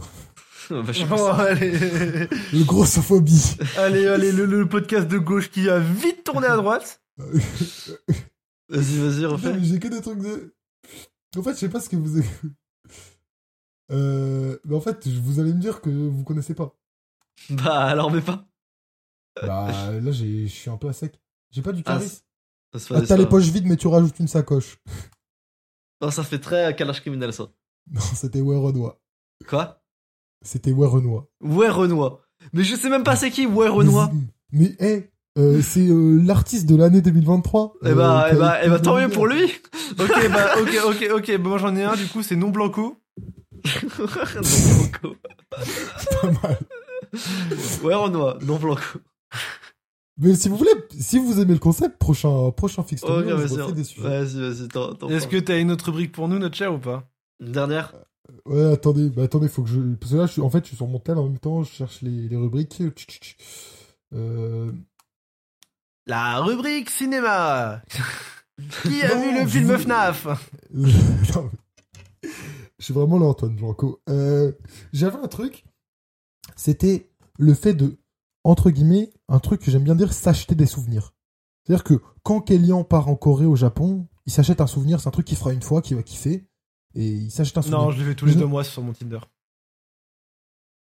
Bah, je sais pas Oh, c'est- allez, Le grossophobie. allez, allez, le, le podcast de gauche qui a vite tourné à droite. Vas-y, vas-y, refais. J'ai que des trucs de. En fait, je sais pas ce que vous. Euh, mais en fait, je- vous allez me dire que vous connaissez pas. Bah, alors, mais pas. Bah là, j'ai- je suis un peu à sec. J'ai pas du Ah, charisme. Ah, T'as les poches vides, mais tu rajoutes une sacoche. Non, ça fait très calage criminel, ça. Non, c'était Ouais Renoir. Quoi? C'était Ouais Renoir. Ouais, Renoir. Mais je sais même pas c'est qui, ouais, Renoir. Mais, mais hé, euh, c'est euh, l'artiste de l'année 2023. Eh bah, euh, eh bah, eh bah, tant mieux pour lui. Ok, bah, ok, ok, ok. Bah, moi j'en ai un, du coup, c'est non blanco. non Blanco. Pas mal. Ouais, Renoir, non Blanco. Mais si vous voulez, si vous aimez le concept, prochain, prochain fixe Ok, Tournoi, je vas-y. Vas-y, vas-y, t'en- t'en Est-ce que t'as une autre rubrique pour nous, notre cher, ou pas? Une dernière Ouais, attendez, bah attendez, faut que je. Parce que là, je suis, en fait, je suis sur mon tel en même temps, je cherche les, les rubriques. Euh... La rubrique cinéma. Qui a Non, vu le film veux- FNAF Non, mais- je suis vraiment là, Antoine Blanco. Euh, J'avais un truc, c'était le fait de, entre guillemets, un truc que j'aime bien dire, s'acheter des souvenirs. C'est-à-dire que quand Kélian part en Corée, au Japon, il s'achète un souvenir, c'est un truc qu'il fera une fois, qu'il va kiffer, et il s'achète un souvenir. Non, je le fais tous les deux mois sur mon Tinder.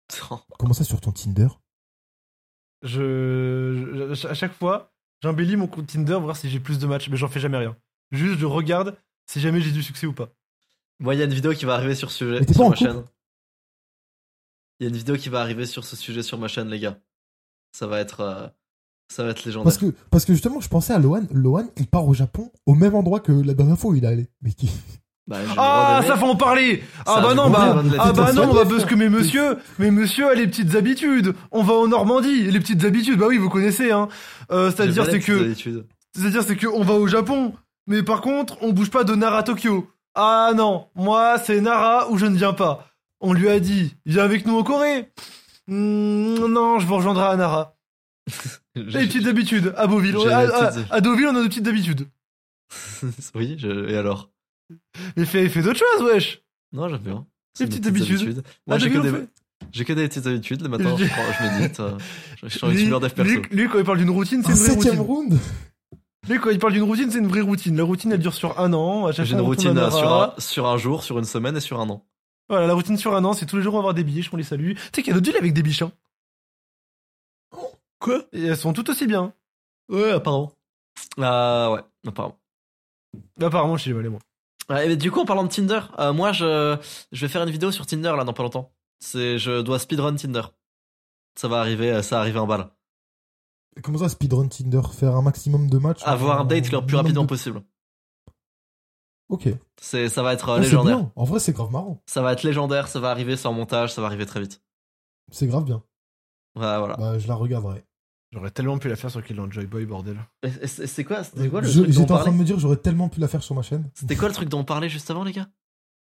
Comment ça sur ton Tinder? Je, je- à chaque fois, j'embellis mon compte Tinder pour voir si j'ai plus de matchs, mais j'en fais jamais rien. Juste, je regarde si jamais j'ai du succès ou pas. Moi, il y a une vidéo qui va arriver sur ce sujet sur ma chaîne. Il y a une vidéo qui va arriver sur ce sujet sur ma chaîne, les gars. Ça va être, euh, ça va être légendaire. parce que, parce que justement, je pensais à Lohan. Lohan, il part au Japon au même endroit que la dernière fois où il est allé. Mais qui Bah, Ah, ça faut en parler Ah bah non, bah, ah bah non, on va Frère. parce que mais monsieur, mais monsieur a les petites habitudes. On va en Normandie, les petites habitudes. Bah oui, vous connaissez, hein. Euh, c'est-à-dire c'est que, c'est-à-dire c'est que on va au Japon, mais par contre, on bouge pas de Nara à Tokyo. Ah non, moi c'est Nara ou je ne viens pas. On lui a dit, viens avec nous en Corée. Hmm, non, je vous rejoindrai à Nara. Les petites habitudes à Beauville. J'ai À, à- Deauville, on a nos petites habitudes. oui, je... et alors? Mais fais, fais d'autres choses, wesh. Non, j'aime bien. Mes petites habitudes. Moi, À j'ai que, des... fait- j'ai que des petites habitudes. Le matin, Je- je, prends- je médite. euh, je je suis en Lui, youtubeur dev perso. lui, lui, quand il parle d'une routine, c'est Un une vraie septième routine. round Lui, quand il parle d'une routine, c'est une vraie routine. La routine, elle dure sur un an. J'ai une routine euh, un, sur un jour, sur une semaine et sur un an. Voilà, la routine sur un an, c'est tous les jours on va avoir des biches, on les salue. Tu sais qu'il y a d'autres villes avec des biches, hein. Quoi? Et elles sont toutes aussi bien. Ouais, apparemment. Ah ouais, apparemment. Mais apparemment, je suis allé, moi. Ouais, mais du coup, en parlant de Tinder, euh, moi, je, je vais faire une vidéo sur Tinder là dans pas longtemps. C'est, je dois speedrun Tinder. Ça va arriver, euh, ça va arriver en balle. Comment ça, speedrun Tinder? Faire un maximum de matchs? Avoir un date le plus rapidement de- possible. Ok. C'est, ça va être euh, Ah, c'est légendaire. bien. En vrai, c'est grave marrant. Ça va être légendaire, ça va arriver sans montage, ça va arriver très vite. C'est grave bien. Ouais, voilà. Bah, je la regarderai. J'aurais tellement pu la faire sur Kill Enjoy Boy, bordel. C'est c'est quoi, c'était quoi le Je- truc dont on J'étais en train parlait de me dire, j'aurais tellement pu la faire sur ma chaîne. C'était quoi le truc dont on parlait juste avant, les gars?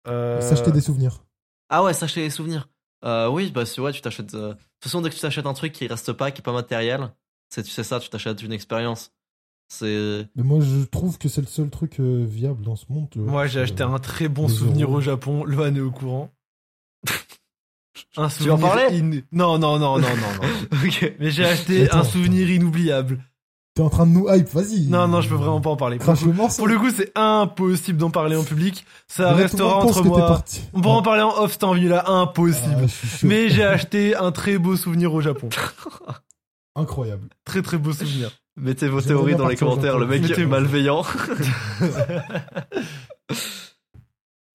Euh... S'acheter des souvenirs. Ah ouais, s'acheter les souvenirs. Euh, oui, bah si ouais, tu t'achètes. euh, De toute façon, dès que tu t'achètes un truc qui reste pas, qui est pas matériel, c'est tu sais ça, tu t'achètes une expérience. C'est. Mais moi, je trouve que c'est le seul truc euh, viable dans ce monde. Moi, j'ai Euh, acheté un très bon souvenir euros. au Japon. Lohan est au courant. un Tu en in- Non, non, non, non, non, non. ok. Mais j'ai acheté Attends, un souvenir inoubliable. T'es en train de nous hype, vas-y. Non, non, je peux vraiment pas en parler. Pour, pour le coup, c'est impossible d'en parler en public. Ça Là, restera entre moi. parti. On pourra en parler en off, cette envie-là. Impossible. Ah. Mais j'ai acheté un très beau souvenir au Japon. Incroyable. Très très beau souvenir. Mettez vos théories dans les commentaires, le mec Mettez-vous. malveillant.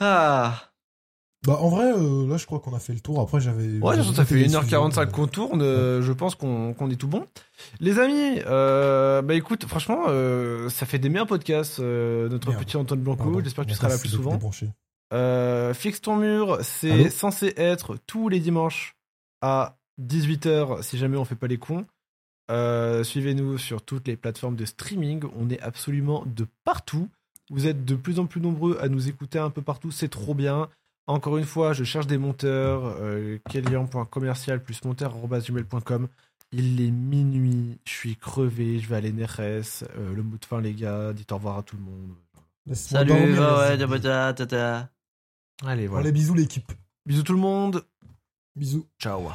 ah. Bah, en vrai, euh, là, je crois qu'on a fait le tour. Après, j'avais. Ouais, ça fait des 1h45 sujets, qu'on tourne. euh, je pense qu'on est tout bon. Les amis, euh, bah écoute, franchement, euh, ça fait des meilleurs podcasts. euh, notre Merde. petit Antoine Blanco. J'espère que tu seras là plus est souvent. Euh, fixe ton mur, c'est censé être tous les dimanches à 18h si jamais on fait pas les cons. Euh, Suivez-nous sur toutes les plateformes de streaming. On est absolument de partout. Vous êtes de plus en plus nombreux à nous écouter un peu partout. C'est trop bien. Encore une fois, je cherche des monteurs. Euh, Kellyan.commercial plus monteur.gmail.com. Il est minuit. Je suis crevé. Je vais aller Neres. Euh, le mot de fin, les gars. Dites au revoir à tout le monde. Salut, dormir, ouais. Allez, voilà. Allez, bisous, l'équipe. Bisous tout le monde. Bisous. Ciao.